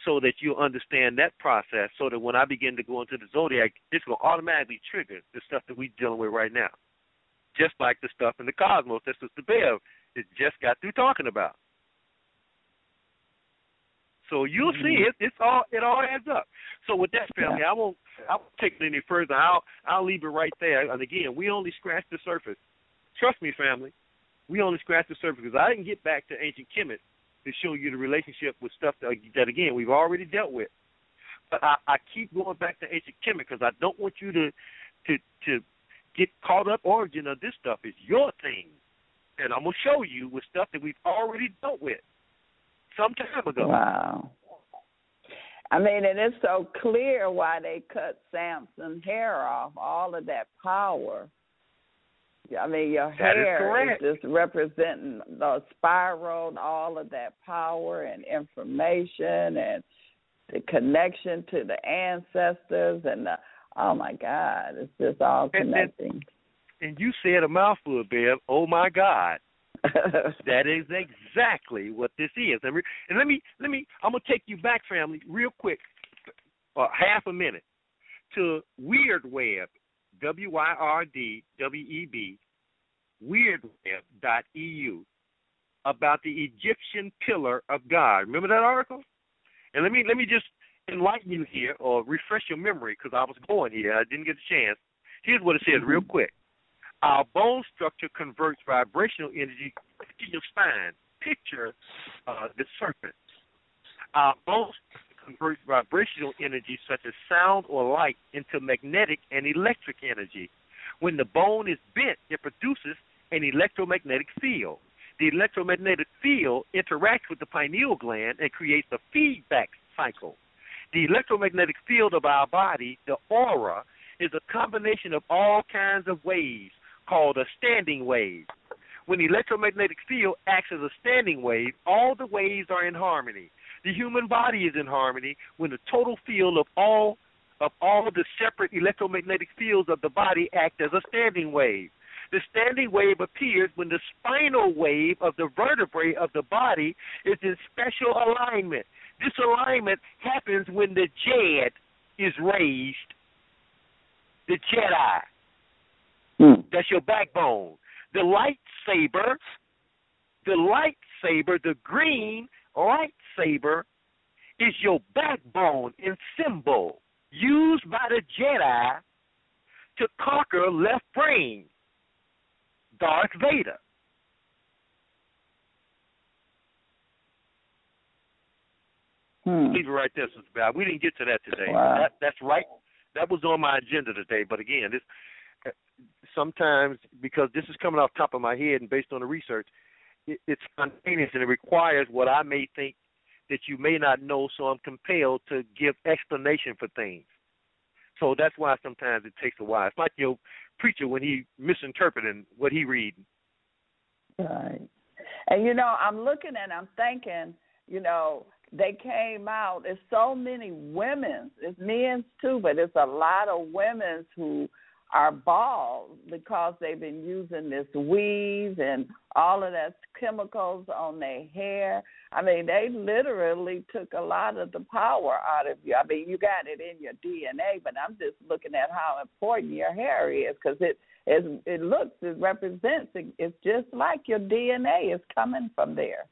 so that you'll understand that process. So that when I begin to go into the zodiac, it's going to automatically trigger the stuff that we're dealing with right now, just like the stuff in the cosmos that Sister Bev it just got through talking about. So you'll
mm-hmm.
see it. It's all it all adds up. So with that family. I won't I won't take it any further. I'll I'll leave it right there. And again, we only scratched the surface. Trust me, family. We only scratched the surface because I didn't get back to ancient Kemet to show you the relationship with stuff that, that again we've already dealt with. But I, I keep going back to ancient Kemet because I don't want you to to to get caught up. Origin of this stuff is your thing, and I'm gonna show you with stuff that we've already dealt with some time ago.
Wow. I mean, and it's so clear why they cut Samson's hair off. All of that power. I mean, your
That is
hair
correct.
is just representing the spiral, and all of that power and information, and the connection to the ancestors, and the oh my God, it's just all
And- and-
connecting.
And you said a mouthful, Bev. Oh my God. that is exactly what this is. And, re- and let me let me I'm gonna take you back, family, real quick, uh, half a minute, to Wyrd Web, W Y R D W E B, wyrdweb.eu, about the Egyptian pillar of God. Remember that article? And let me let me just enlighten you here, or refresh your memory, because I was going here, I didn't get a chance. Here's what it says, real quick. Our bone structure converts vibrational energy to your spine. Picture uh, the serpent. Our bone structure converts vibrational energy such as sound or light into magnetic and electric energy. When the bone is bent, it produces an electromagnetic field. The electromagnetic field interacts with the pineal gland and creates a feedback cycle. The electromagnetic field of our body, the aura, is a combination of all kinds of waves called a standing wave. When the electromagnetic field acts as a standing wave, all the waves are in harmony. The human body is in harmony when the total field of all of all the separate electromagnetic fields of the body act as a standing wave. The standing wave appears when the spinal wave of the vertebrae of the body is in special alignment. This alignment happens when the Djed is raised. The Jedi.
Hmm.
That's your backbone. The lightsaber, the lightsaber, the green lightsaber is your backbone and symbol used by the Jedi to conquer left brain, Darth Vader.
Hmm.
Leave it right there, Sister Val. We didn't get to that today.
Wow.
That, that's right. That was on my agenda today. But again, this sometimes because this is coming off top of my head and based on the research, it, it's spontaneous and it requires what I may think that you may not know. So I'm compelled to give explanation for things. So that's why sometimes it takes a while. It's like your preacher when he misinterpreting what he reading.
Right. And you know, I'm looking and I'm thinking, you know, they came out. There's so many women. It's men's too, but it's a lot of women who are bald because they've been using this weave and all of that chemicals on their hair. I mean, they literally took a lot of the power out of you. I mean, you got it in your DNA, but I'm just looking at how important your hair is because it it it looks, it represents, it, it's just like your DNA is coming from there.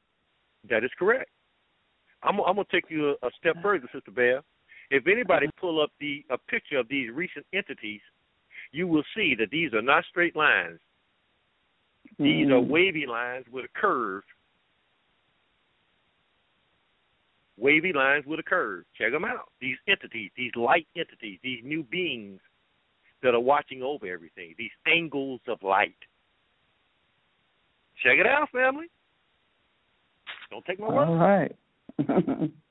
That is correct. I'm, I'm going to take you a, a step further, Sister Bear. If anybody uh-huh. pull up the a picture of these recent entities, you will see that these are not straight lines. These are
Mhm.
wavy lines with a curve. Wavy lines with a curve. Check them out. These entities, these light entities, these new beings that are watching over everything, these angles of light. Check it out, family. Don't take my word.
All right.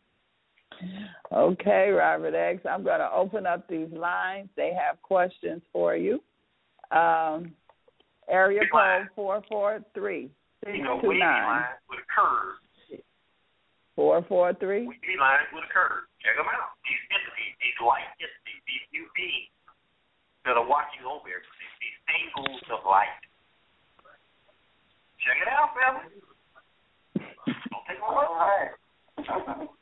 okay, Robert X. I'm going to open up these lines. They have questions for you. Um, area code four four three six two nine
lines with a curve.
four four three.
Wavy lines with a curve. Check them out. These entities, these light entities, these new beings that are watching over everything, these angles of light. Check it out, family. Don't take my word.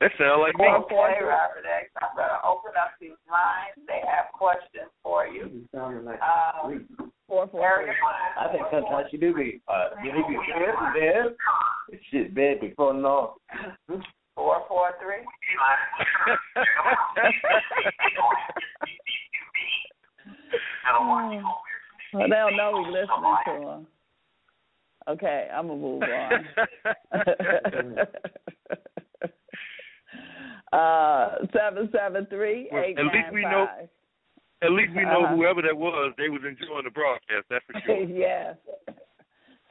That sounds like me.
Okay, Robert X. I'm going to open up these lines. They have questions for you. Um, four four
I think sometimes you do be, uh, you do be bad, bad. Shit bad before no.
Four four three. Well, they'll know we listening to them. Okay, I'm gonna move on. uh, seven seven three
at least we know- At least we know
Uh-huh.
whoever that was, they was enjoying the broadcast. That's for sure.
yes.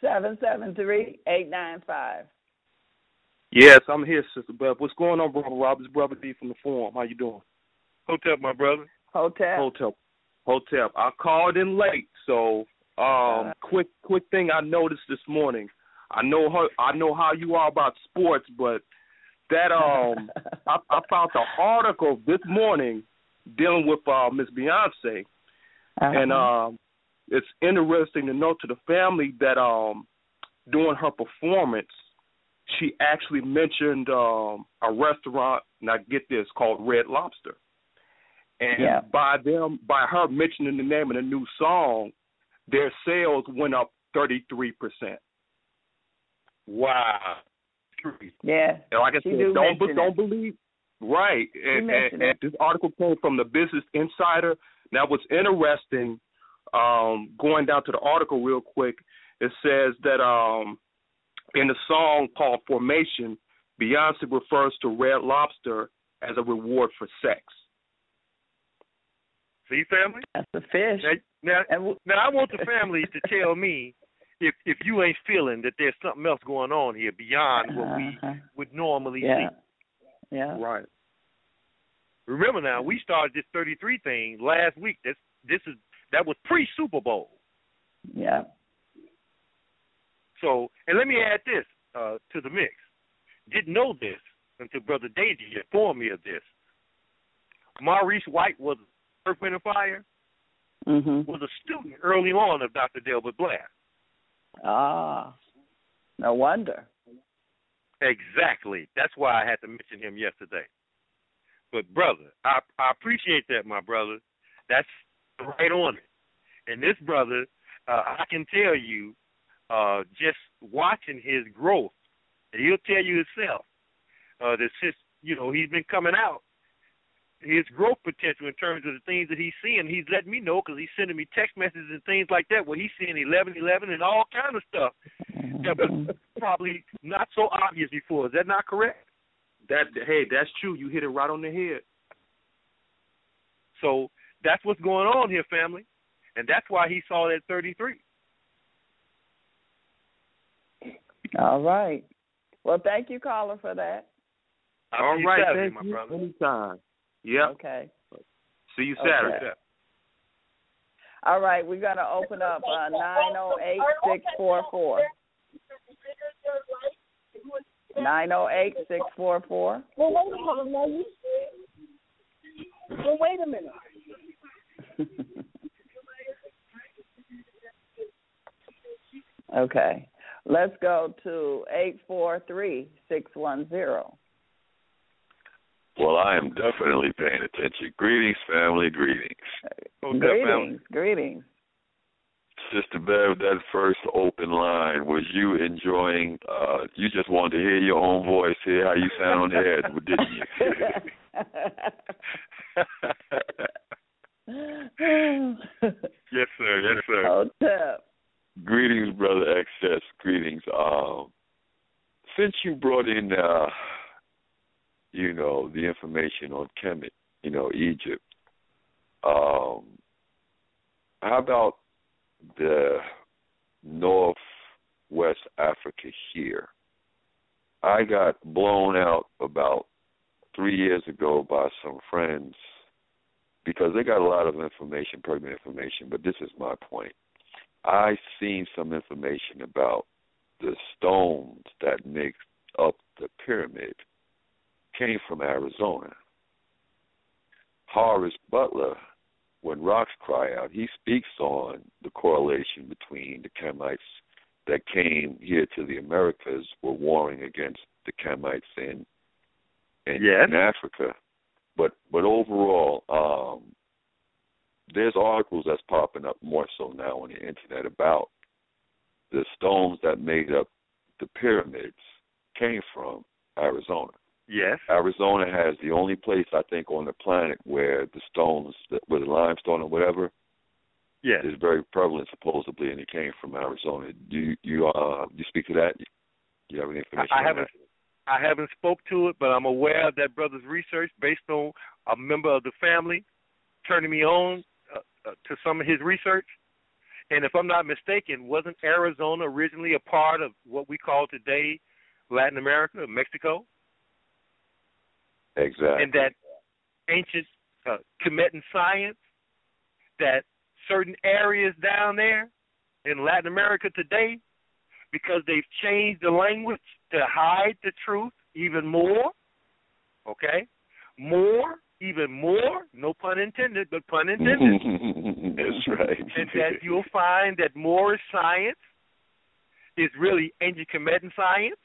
Seven seven three eight nine five.
Yes, I'm here, Sister Beth. What's going on, Brother Rob? It's Brother D from the forum. How you doing?
Hotep, my brother.
Hotep.
Hotep. Hotep. I called in late, so um quick quick thing I noticed this morning. I know how I know how you are about sports, but that um I, I found the article this morning dealing with uh Miss Beyonce
Uh-huh.
and um it's interesting to note to the family that um during her performance she actually mentioned um a restaurant now get this called Red Lobster. And
Yeah.
by them by her mentioning the name of the new song, their sales went up thirty three percent.
Wow.
Yeah.
And like I
She
said,
do
don't don't believe right. And, and, and this article came from the Business Insider. Now, what's interesting, um, going down to the article real quick, it says that um, in the song called Formation, Beyonce refers to Red Lobster as a reward for sex.
See, family?
That's the fish.
Now, now, now I want the family to tell me if if you ain't feeling that there's something else going on here beyond what we
Uh-huh.
would normally
yeah.
see.
Yeah.
Right.
Remember now, we started this 33 thing last week. This this is that was pre Super Bowl.
Yeah.
So, and let me add this uh, to the mix. Didn't know this until Brother Deji informed me of this. Maurice White was Earth, Wind, and Fire.
Mhm.
Was a student early on of Dr. Delbert Blair.
Ah. No wonder.
Exactly. That's why I had to mention him yesterday. But brother, I I appreciate that, my brother. That's right on it. And this brother, uh, I can tell you, uh, just watching his growth, and he'll tell you himself uh, that since you know he's been coming out, his growth potential in terms of the things that he's seeing, he's letting me know because he's sending me text messages and things like that where he's seeing eleven eleven and all kind of stuff that was mm-hmm. probably not so obvious before. Is that not correct?
That hey, that's true. You hit it right on the head.
So that's what's going on here, family, and that's why he saw that 33.
All right. Well, thank you, caller, for that.
I'll
All
see you
thank
my
you.
brother.
Anytime. Yep.
Okay.
See you
Okay.
Saturday.
All right, we're gonna open up uh nine oh eight six four four. Nine oh eight six four four.
Well, wait a minute. Now. Well, wait a minute.
Okay. Let's go to eight four three six one zero.
Well, I am definitely paying attention. Greetings, family. Greetings.
What's up, family?
Greetings, greetings.
Sister Bev, that first open line, was you enjoying, uh, you just wanted to hear your own voice, hear how you sound on the air, didn't you?
Yes, sir. Yes, sir.
Hotep.
Greetings, Brother Excess. Greetings. Um, since you brought in, uh, you know, the information on Kemet, you know, Egypt, um, how about the Northwest Africa here? I got blown out about three years ago by some friends because they got a lot of information, pertinent information, but this is my point. I seen some information about the stones that make up the pyramid came from Arizona. Horace Butler, when rocks cry out, he speaks on the correlation between the Kemites that came here to the Americas were warring against the Kemites in in,
Yes.
in Africa. But but overall, um, there's articles that's popping up more so now on the internet about the stones that made up the pyramids came from Arizona.
Yes.
Arizona has the only place I think on the planet where the stones, with the limestone or whatever,
Yes.
is very prevalent supposedly, and it came from Arizona. Do you you uh you speak to that? Do you have any information?
I
on
haven't I haven't spoke to it, but I'm aware of that brother's research based on a member of the family turning me on uh, uh, to some of his research. And if I'm not mistaken, wasn't Arizona originally a part of what we call today Latin America, Mexico,
that? Exactly.
and that ancient uh, Kemetan science that certain areas down there in Latin America today, because they've changed the language to hide the truth even more, okay? More, even more, no pun intended, but pun intended.
That's right.
and that you'll find that Moorish science is really ancient Kemetan science,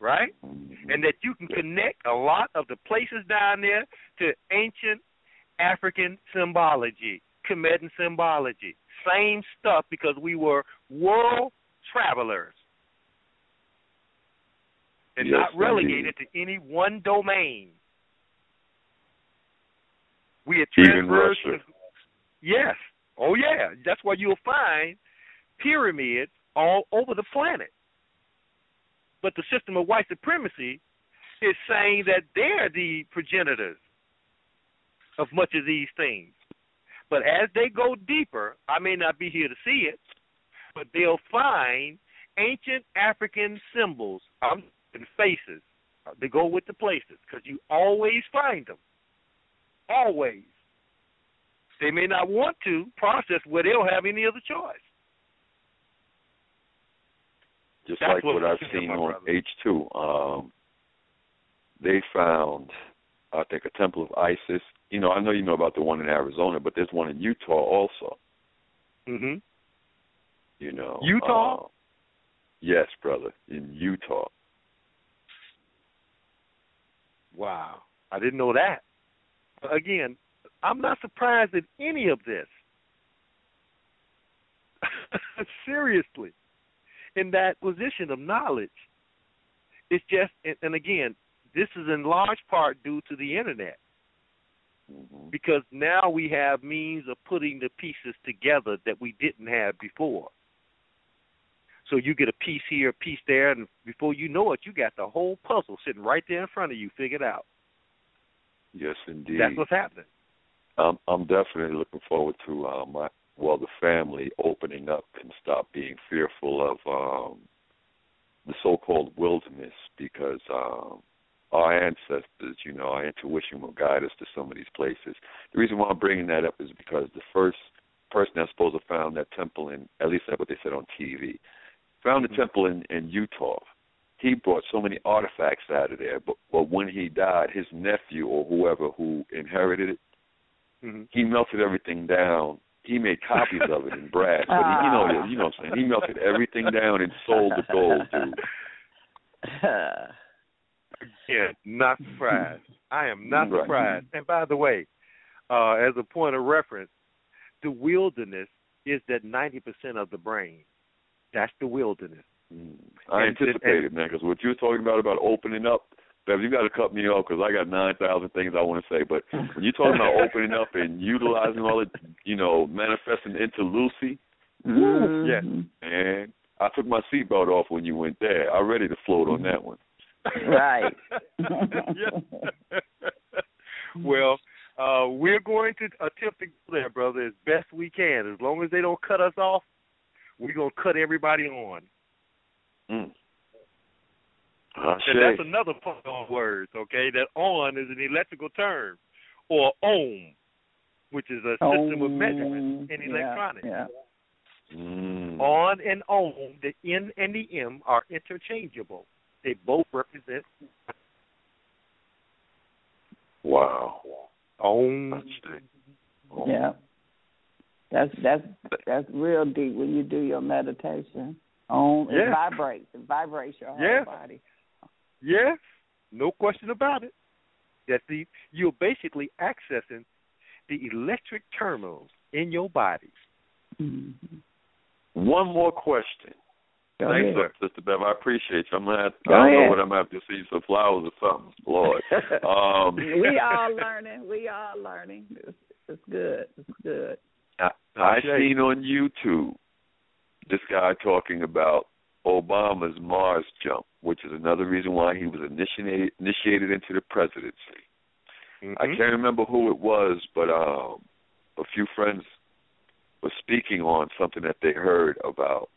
right? Mm-hmm. And that you can connect a lot of the places down there to ancient African symbology, Kemetan symbology. Same stuff because we were world travelers and
Yes,
not relegated to any one domain. We had
Even Russia.
Yes. Oh yeah. That's why you'll find pyramids all over the planet. But the system of white supremacy is saying that they're the progenitors of much of these things. But as they go deeper, I may not be here to see it, but they'll find ancient African symbols um, and faces. Uh, They go with the places because you always find them. Always. They may not want to process where they'll have any other choice.
Just
That's
like
what
what I've seen on. H two. Um, they found, I think, a temple of Isis. You know, I know you know about the one in Arizona, but there's one in Utah also.
Mhm.
You know,
Utah?
uh, yes, brother, in Utah.
Wow. I didn't know that. Again, I'm not surprised at any of this. Seriously. In that position of knowledge. It's just and, again, this is in large part due to the internet.
hmm
Because now we have means of putting the pieces together that we didn't have before. So you get a piece here, a piece there, and before you know it, you got the whole puzzle sitting right there in front of you, figured out.
Yes, indeed.
That's what's happening.
I'm I'm definitely looking forward to uh, my well the family opening up and stop being fearful of um the so-called wilderness because um our ancestors, you know, our intuition will guide us to some of these places. The reason why I'm bringing that up is because the first person that's supposed to found that temple in, at least that's what they said on TV, found the temple in in Utah. He brought so many artifacts out of there, but but when he died, his nephew or whoever who inherited it
hmm
he melted everything down. He made copies of it in brass, but he, you know, you know what I'm saying. He melted everything down and sold the gold, dude.
Yeah, not surprised. I am not
Right.
surprised. And by the way, uh, as a point of reference, the wilderness is that 90% of the brain. That's the wilderness.
Mm. I
And-
anticipated, man, because what you were talking about about opening up, Bev, you got to cut me off because I got nine thousand things I want to say. But when you're talking about opening up and utilizing all it, you know, manifesting into Lucy,
Mhm.
Yeah.
and I took my seatbelt off when you went there. I'm ready to float on that one.
Right.
Well, uh, we're going to attempt to go there, brother, as best we can. As long as they don't cut us off, we're gonna cut everybody on.
Mm.
And that's another play on words, okay? That on is an electrical term, or ohm, which is a system of measurement in electronics.
Yeah.
Mm.
On and ohm, the N and the M are interchangeable. They both represent
Wow.
ohm.
That's it. Oh.
Yeah. That's that's that's real deep when you do your meditation. On it
Yeah.
vibrates. It vibrates your whole
Yeah.
body.
Yes, no question about it. That the you're basically accessing the electric terminals in your body.
Mm-hmm.
One more question.
Go
Thanks,
ahead.
Sister Bev. I appreciate you. I'm gonna have,
Go
I don't
ahead.
know what I'm gonna have to see some flowers or something. Lord. Um
we all learning. We all learning. It's, it's good. It's good.
I, I
Okay.
seen on YouTube this guy talking about Obama's Mars jump, which is another reason why he was initiated initiated into the presidency. I
Mhm.
can't remember who it was, but um a few friends were speaking on something that they heard about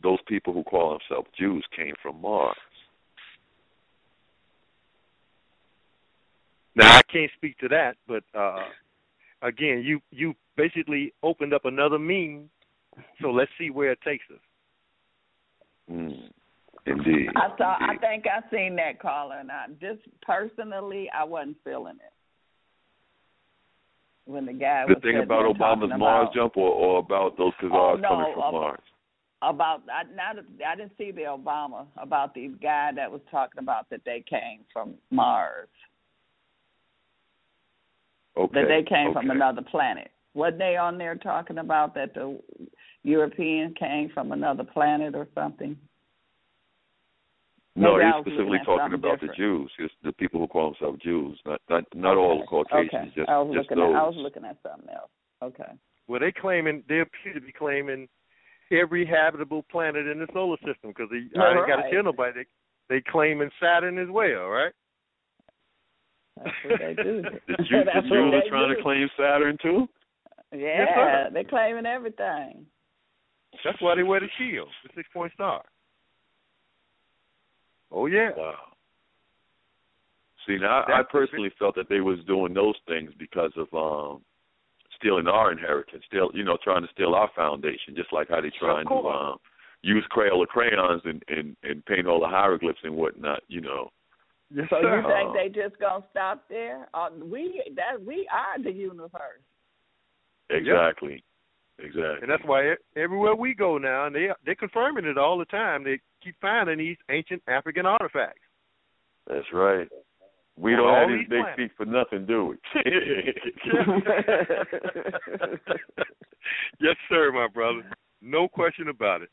those people who call themselves Jews came from Mars.
Now I can't speak to that, but uh again, you you basically opened up another means. So let's see where it takes us.
Mm. Indeed.
I saw. I think I seen that caller, and I just personally, I wasn't feeling it when the guy
the
was
thing about Obama's Mars
about,
jump, or, or about those Khazars
Oh, no,
coming from
about-
Mars.
about I not I didn't see the Obama about the guy that was talking about that they came from Mars,
Okay.
that they came from another planet. Wasn't they on there talking about that the European came from another planet or something?
No,
Maybe I
he's specifically talking about
different.
the Jews, just the people who call themselves Jews, not not not all Caucasians,
okay.
just
I was
just
looking
those.
at I was looking at something else. Okay.
Well, they claiming they appear to be claiming every habitable planet in the solar system because I ain't got to
Right.
tell nobody they, they claiming Saturn as well, right?
That's what they do.
the Jews, the Jews are trying
do.
to claim Saturn too.
Yeah,
sir.
they're claiming everything.
That's why they wear the shield, the six point star. Oh yeah.
Wow. See, now I, I personally felt that they was doing those things because of um stealing our inheritance, still you know trying to steal our foundation, just like how they trying to um use Crayola crayons and and and paint all the hieroglyphs and whatnot. You know.
Yes, so you think they just gonna stop there? Uh, we that we are the universe.
Exactly. Yep. Exactly.
And that's why everywhere we go now, and they they're confirming it all the time. They keep finding these ancient African artifacts.
That's right. We don't have these big feet for nothing, do we?
yes, sir, my brother. No question about it.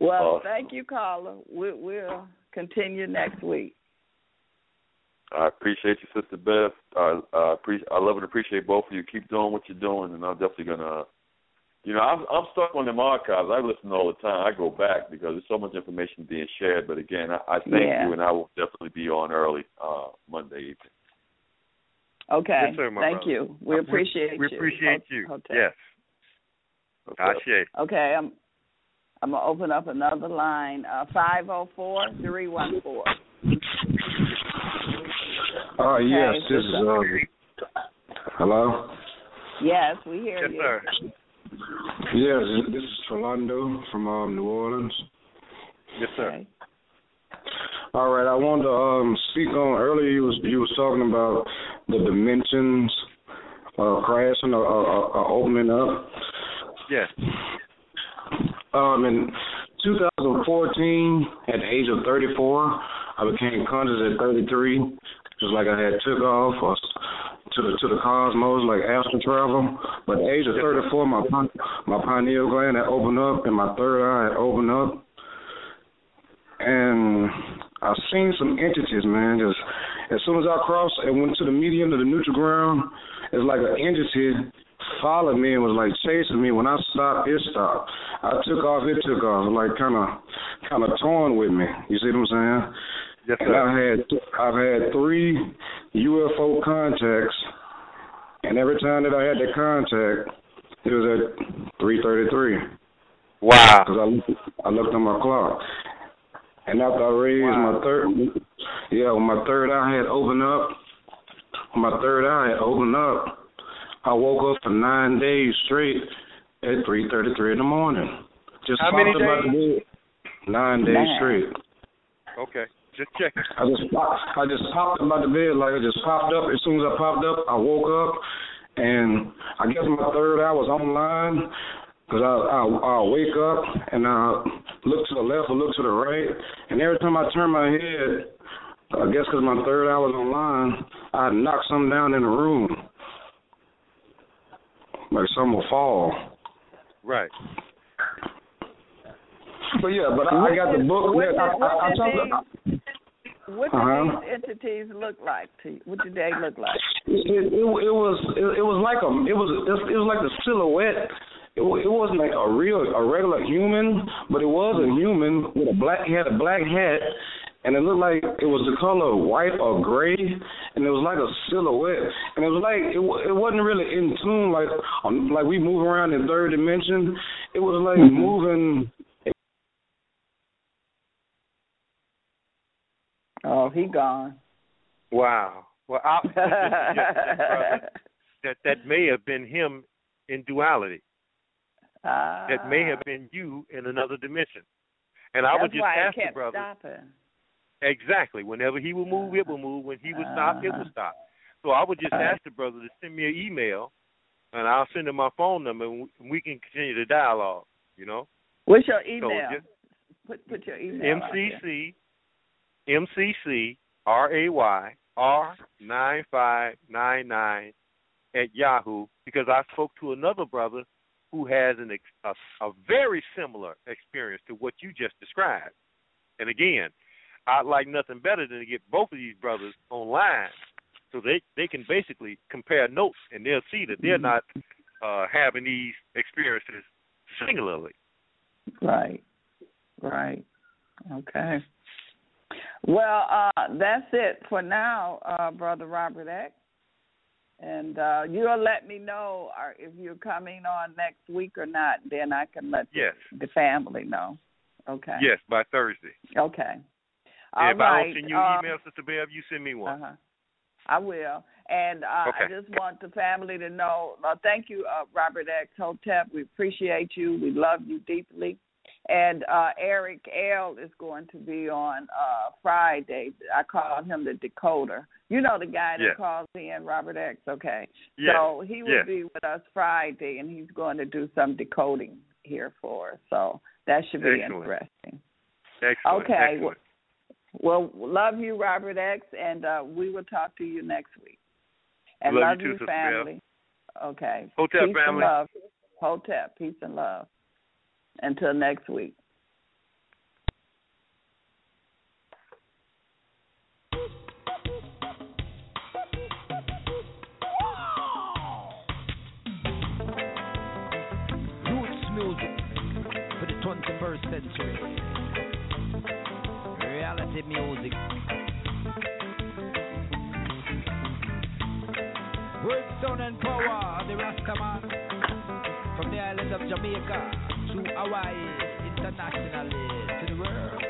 Well, thank you, caller. We, we'll continue next week.
I appreciate you, Sister Bev. I, I, appreciate, I love and appreciate both of you. Keep doing what you're doing, and I'm definitely gonna. You know, I'm, I'm stuck on them archives. I listen all the time. I go back because there's so much information being shared. But again, I, I thank
yeah.
you, and I will definitely be on early uh Monday evening.
Okay.
Yes, sir,
thank
brother.
you. We appreciate
we,
you.
We appreciate you.
Hotep.
Yes.
Okay.
Okay, I'm I'm gonna open up another line. Uh five oh four three one four.
Oh yes, this is uh hello?
Yes, we hear
yes,
you.
Sir.
Yes, this is Philando from um, New Orleans.
Yes, sir.
Okay.
All right, I wanted to um, speak on earlier. You was you was talking about the dimensions uh, crashing or, or, or opening up.
Yes.
Um, in 2014, at the age of 34, I became conscious at 33, just like I had took off or to the to the cosmos, like astral travel. But the age of 34, my my pineal gland had opened up and my third eye had opened up, and I've seen some entities, man. Just as soon as I crossed and went to the medium to the neutral ground, it's like an entity followed me and was like chasing me. When I stopped, it stopped. I took off, it took off, like kind of kind of torn with me. You see what I'm saying?
Yes,
and I've had I've had three UFO contacts, and every time that I had the contact, it was at three thirty three.
Wow.
Because I looked, I looked on my clock, and after I raised
wow.
my third, yeah, when my third eye had opened up, when my third eye had opened up, I woke up for nine days straight at three thirty three in the morning. Just
How many days?
out the bed. Nine days
Nine.
straight.
Okay. Just checking.
I just popped, I just popped up out the bed like it just popped up. As soon as I popped up, I woke up, and I guess my third eye was online because I I I wake up and I look to the left or look to the right, and every time I turn my head, I guess because my third eye was online, I knock something down in the room, like something will fall.
Right.
But yeah, but I, I got the book.
What
yeah,
did,
I,
what
I, I
did
told
these, what did
Uh-huh.
these entities look like to you? What did they look like?
It, it, it, it was it, it was like a it was it was like the silhouette. It, it wasn't like a real a regular human, but it was a human with a black. He had a black hat, and it looked like it was the color white or gray, and it was like a silhouette, and it was like it it wasn't really in tune like um, like we move around in third dimension. It was like moving.
Oh, he gone.
Wow. Well, I that, brother, that that may have been him in duality.
Ah,
That may have been you in another dimension. And I would just ask the brother
stopping.
exactly. Whenever he will move, it will move. When he would stop, it will
Uh-huh.
stop. So I would just ask the brother to send me an email, and I'll send him my phone number, and we- we can continue the dialogue. You know.
What's your
So
email?
just
put put your email.
MCC MCC R A Y R nine five nine nine at Yahoo because I spoke to another brother who has an ex- a, a very similar experience to what you just described. And again, I'd like nothing better than to get both of these brothers online so they they can basically compare notes and they'll see that they're not uh, having these experiences singularly.
Right. Right. Okay. Well, uh, that's it for now, uh, Brother Robert X. And uh, you'll let me know uh, if you're coming on next week or not. Then I can let
Yes.
the family know. Okay.
Yes, by Thursday.
Okay. All
if I
right.
don't send you an email, Sister Bev, you send me one.
Uh-huh. I will. And uh,
okay.
I just want the family to know. Uh, thank you, uh, Robert X. Hotep. We appreciate you. We love you deeply. And uh, Eric L is going to be on uh, Friday. I call him the decoder. You know the guy that
yeah.
calls in, Robert X. Okay.
Yeah.
So he will
yeah.
be with us Friday, and he's going to do some decoding here for us. So that should be
Excellent.
interesting.
Excellent.
Okay.
Excellent.
Well, love you, Robert X, and uh, we will talk to you next week. And
Love
love
you too,
family. Okay.
Hotep
peace
family.
and love. Hotep, peace and love. Until next week.
Roots music for the 21st century. Reality music. Word, sound, and power, the Rastaman. From the island of Jamaica to Hawaii, internationally to the world.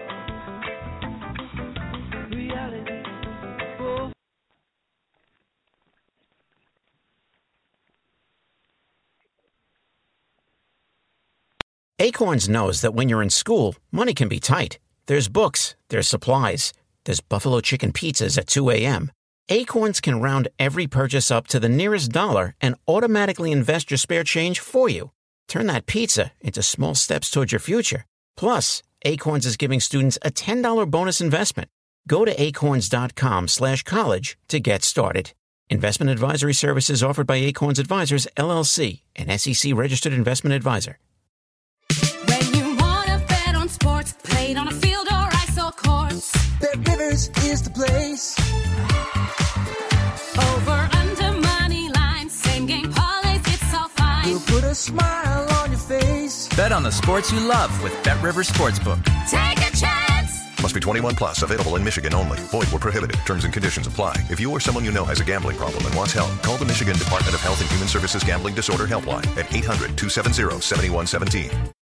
Acorns knows that when you're in school, money can be tight. There's books, there's supplies, there's buffalo chicken pizzas at 2 a.m. Acorns can round every purchase up to the nearest dollar and automatically invest your spare change for you. Turn that pizza into small steps towards your future. Plus, Acorns is giving students a $10 bonus investment. Go to acorns.com slash college to get started. Investment advisory services offered by Acorns Advisors, LLC, an SEC registered investment advisor.
When you want to bet on sports, played on a field or ice or courts.
Bet Rivers is the place.
Bet on the sports you love with Bet Rivers Sportsbook.
Take a chance.
Must be 21 plus. Available in Michigan only. Void where prohibited. Terms and conditions apply. If you or someone you know has a gambling problem and wants help, call the Michigan Department of Health and Human Services Gambling Disorder Helpline at 800 270 7117.